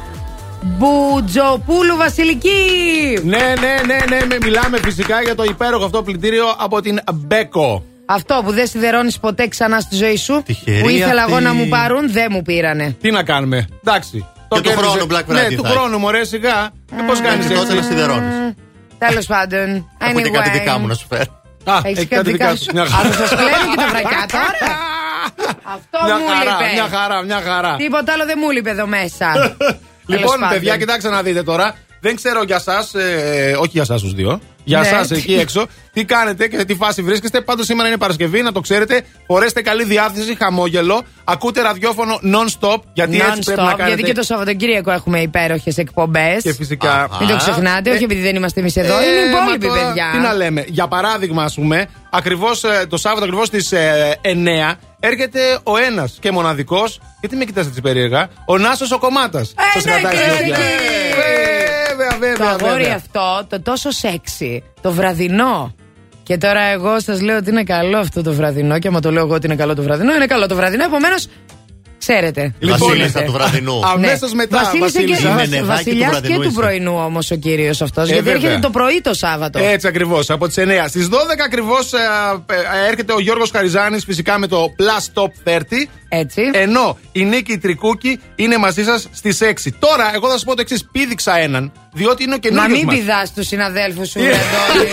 Μπουτζοπούλου Βασιλική! Ναι, ναι, ναι, ναι, με μιλάμε φυσικά για το υπέροχο αυτό πλυντήριο από την Μπέκο. Αυτό που δεν σιδερώνεις ποτέ ξανά στη ζωή σου. Τυχερή που ήθελα αυτή. εγώ να μου πάρουν, δεν μου πήρανε. Τι να κάνουμε. Εντάξει. Και του κέρδισε. χρόνου Black Friday Ναι, του θα χρόνου, μωρέ, σιγά. Ε, Πώς κάνεις Και τότε να σιδερώνεις. Τέλος πάντων. Έχω και κάτι δικά μου να σου φέρω. Α, Έχεις κάτι δικά σου. Μια Α, θα σας πλένω και τα βρακιά τώρα. Αυτό Μια μου χαρά, λείπε. μια χαρά, μια χαρά. Τίποτα άλλο δεν μου λείπε εδώ μέσα. Λοιπόν, Τέλος παιδιά, πάντων. κοιτάξτε να δείτε τώρα. Δεν ξέρω για εσά, όχι για εσά τους δύο. Για Ναι. εσά εκεί έξω, τι κάνετε και σε τι φάση βρίσκεστε. Πάντως σήμερα είναι Παρασκευή, να το ξέρετε. Φορέστε καλή διάθεση, χαμόγελο. Ακούτε ραδιόφωνο non-stop, γιατί έτσι πρέπει να Non-stop, κάνετε. γιατί και το Σαββατοκύριακο έχουμε υπέροχες εκπομπές. Και φυσικά. Μην το ξεχνάτε, όχι επειδή δεν είμαστε εμείς εδώ, είναι οι Ε, μα υπόλοιποι τώρα, παιδιά. Τι να λέμε. Για παράδειγμα, ας πούμε, ακριβώς, ε, το Σάββατο ακριβώς στις 9 έρχεται ο ένας και μοναδικός. Γιατί με κοιτάτε έτσι περίεργα; Ο Νάσος ο Κομμάτας. Σας ναι, κρατάει κύριε, στην Βέβαια, βέβαια, Το αγόρι βέβαια. αυτό, το τόσο σεξι, το βραδινό. Και τώρα εγώ σας λέω ότι είναι καλό αυτό το βραδινό. Και άμα το λέω εγώ ότι είναι καλό το βραδινό, είναι καλό το βραδινό. Επομένως, ξέρετε. Η Βασίλισσα του βραδινού. Αμέσως μετά, Βασίλισσα και Βασίλισσα. Βασ- Είναι νεδάκι του βασιλιάς και βραδινού του είσαι. πρωινού όμως ο κύριος αυτός. Ε, γιατί βέβαια. έρχεται το πρωί το Σάββατο. Έτσι ακριβώς, από τις 9. Στις 12 ακριβώς έρχεται ο Γιώργος Καριζάνη φυσικά με το Plus Top 30. Έτσι. Ενώ η Νίκη Τρικούκη είναι μαζί σας στις 6. Τώρα, εγώ θα σας πω το εξής: πήδηξα έναν, διότι είναι ο Να καινούριο. μην πηδάς τους συναδέλφους Ε, σου, Αντώνη.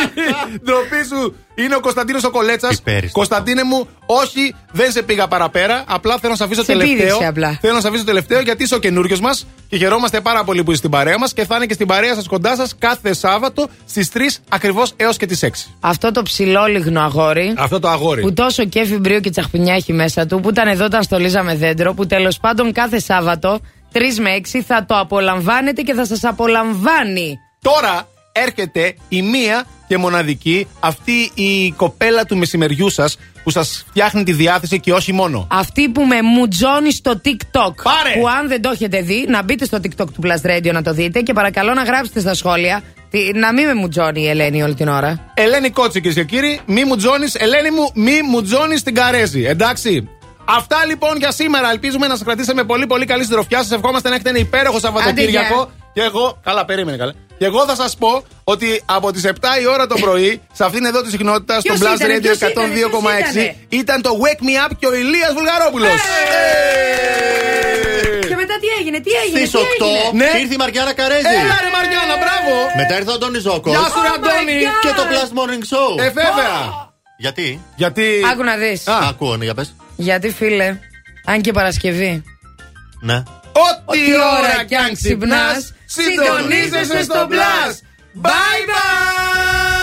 Ντροπή σου είναι ο Κωνσταντίνος ο Κολέτσας. Υπέριστο. Κωνσταντίνε μου, όχι, δεν σε πήγα παραπέρα. Απλά θέλω να σε αφήσω Σε τελευταίο. πήδηξε απλά. Θέλω να σε αφήσω τελευταίο γιατί είσαι ο καινούριος μας και χαιρόμαστε πάρα πολύ που είσαι στην παρέα μας και θα είναι και στην παρέα σας κοντά σας κάθε Σάββατο στις 3 ακριβώς έως και τις 6. Αυτό το ψηλόλιγνο αγόρι. Αυτό το αγόρι. Που τόσο κέφι μπρίο και τσαχπινιά έχει μέσα του, που ήταν εδώ όταν στολίζαμε δέντρο, που τέλος πάντων κάθε Σάββατο 3 με 6 θα το απολαμβάνετε και θα σας απολαμβάνει. Τώρα έρχεται η μία και μοναδική αυτή η κοπέλα του μεσημεριού σας που σας φτιάχνει τη διάθεση και όχι μόνο. Αυτή που με μουτζώνει στο TikTok. Πάρε! Που αν δεν το έχετε δει, να μπείτε στο TikTok του Plus Radio να το δείτε και παρακαλώ να γράψετε στα σχόλια τι- να μην με μουτζώνει η Ελένη όλη την ώρα. Ελένη Κότσι, κυρίες και κύριοι, μη μου τζώνει, Ελένη μου, μη μου τζώνει την καρέζη. Εντάξει. Αυτά λοιπόν για σήμερα. Ελπίζουμε να σας κρατήσαμε πολύ πολύ καλή συντροφιά. Σας ευχόμαστε να έχετε ένα υπέροχο Σαββατοκύριακο. Άντε, Και εγώ. Καλά, περίμενε καλά. Και εγώ θα σας πω ότι από τις 7 η ώρα το πρωί, σε αυτήν εδώ τη συχνότητα, στο Ποιος Blast ήτανε, Radio ποιος ήτανε, 102,6, ποιος ήταν το Wake Me Up και ο Ηλίας Βουλγαρόπουλος. Και μετά τι έγινε, τι έγινε, Στις τι 8 έγινε; Ναι. ήρθε η Μαριάννα Καρέζη. Έλα ρε Μαριάννα, μπράβο. Μετά ήρθε ο Αντώνης Ζόκο. Γεια σου, ρε Oh my Αντώνη. God. Και το Plus Morning Show. Ε, βέβαια. Γιατί; Γιατί; Άκου να δεις. Α, ακούω, ναι, για πες. Γιατί, φίλε, αν και Παρασκευή. Ναι. Ό,τι ώρα κι αν ξυπνάς, συντονίζεσαι στο μπλα. Bye bye!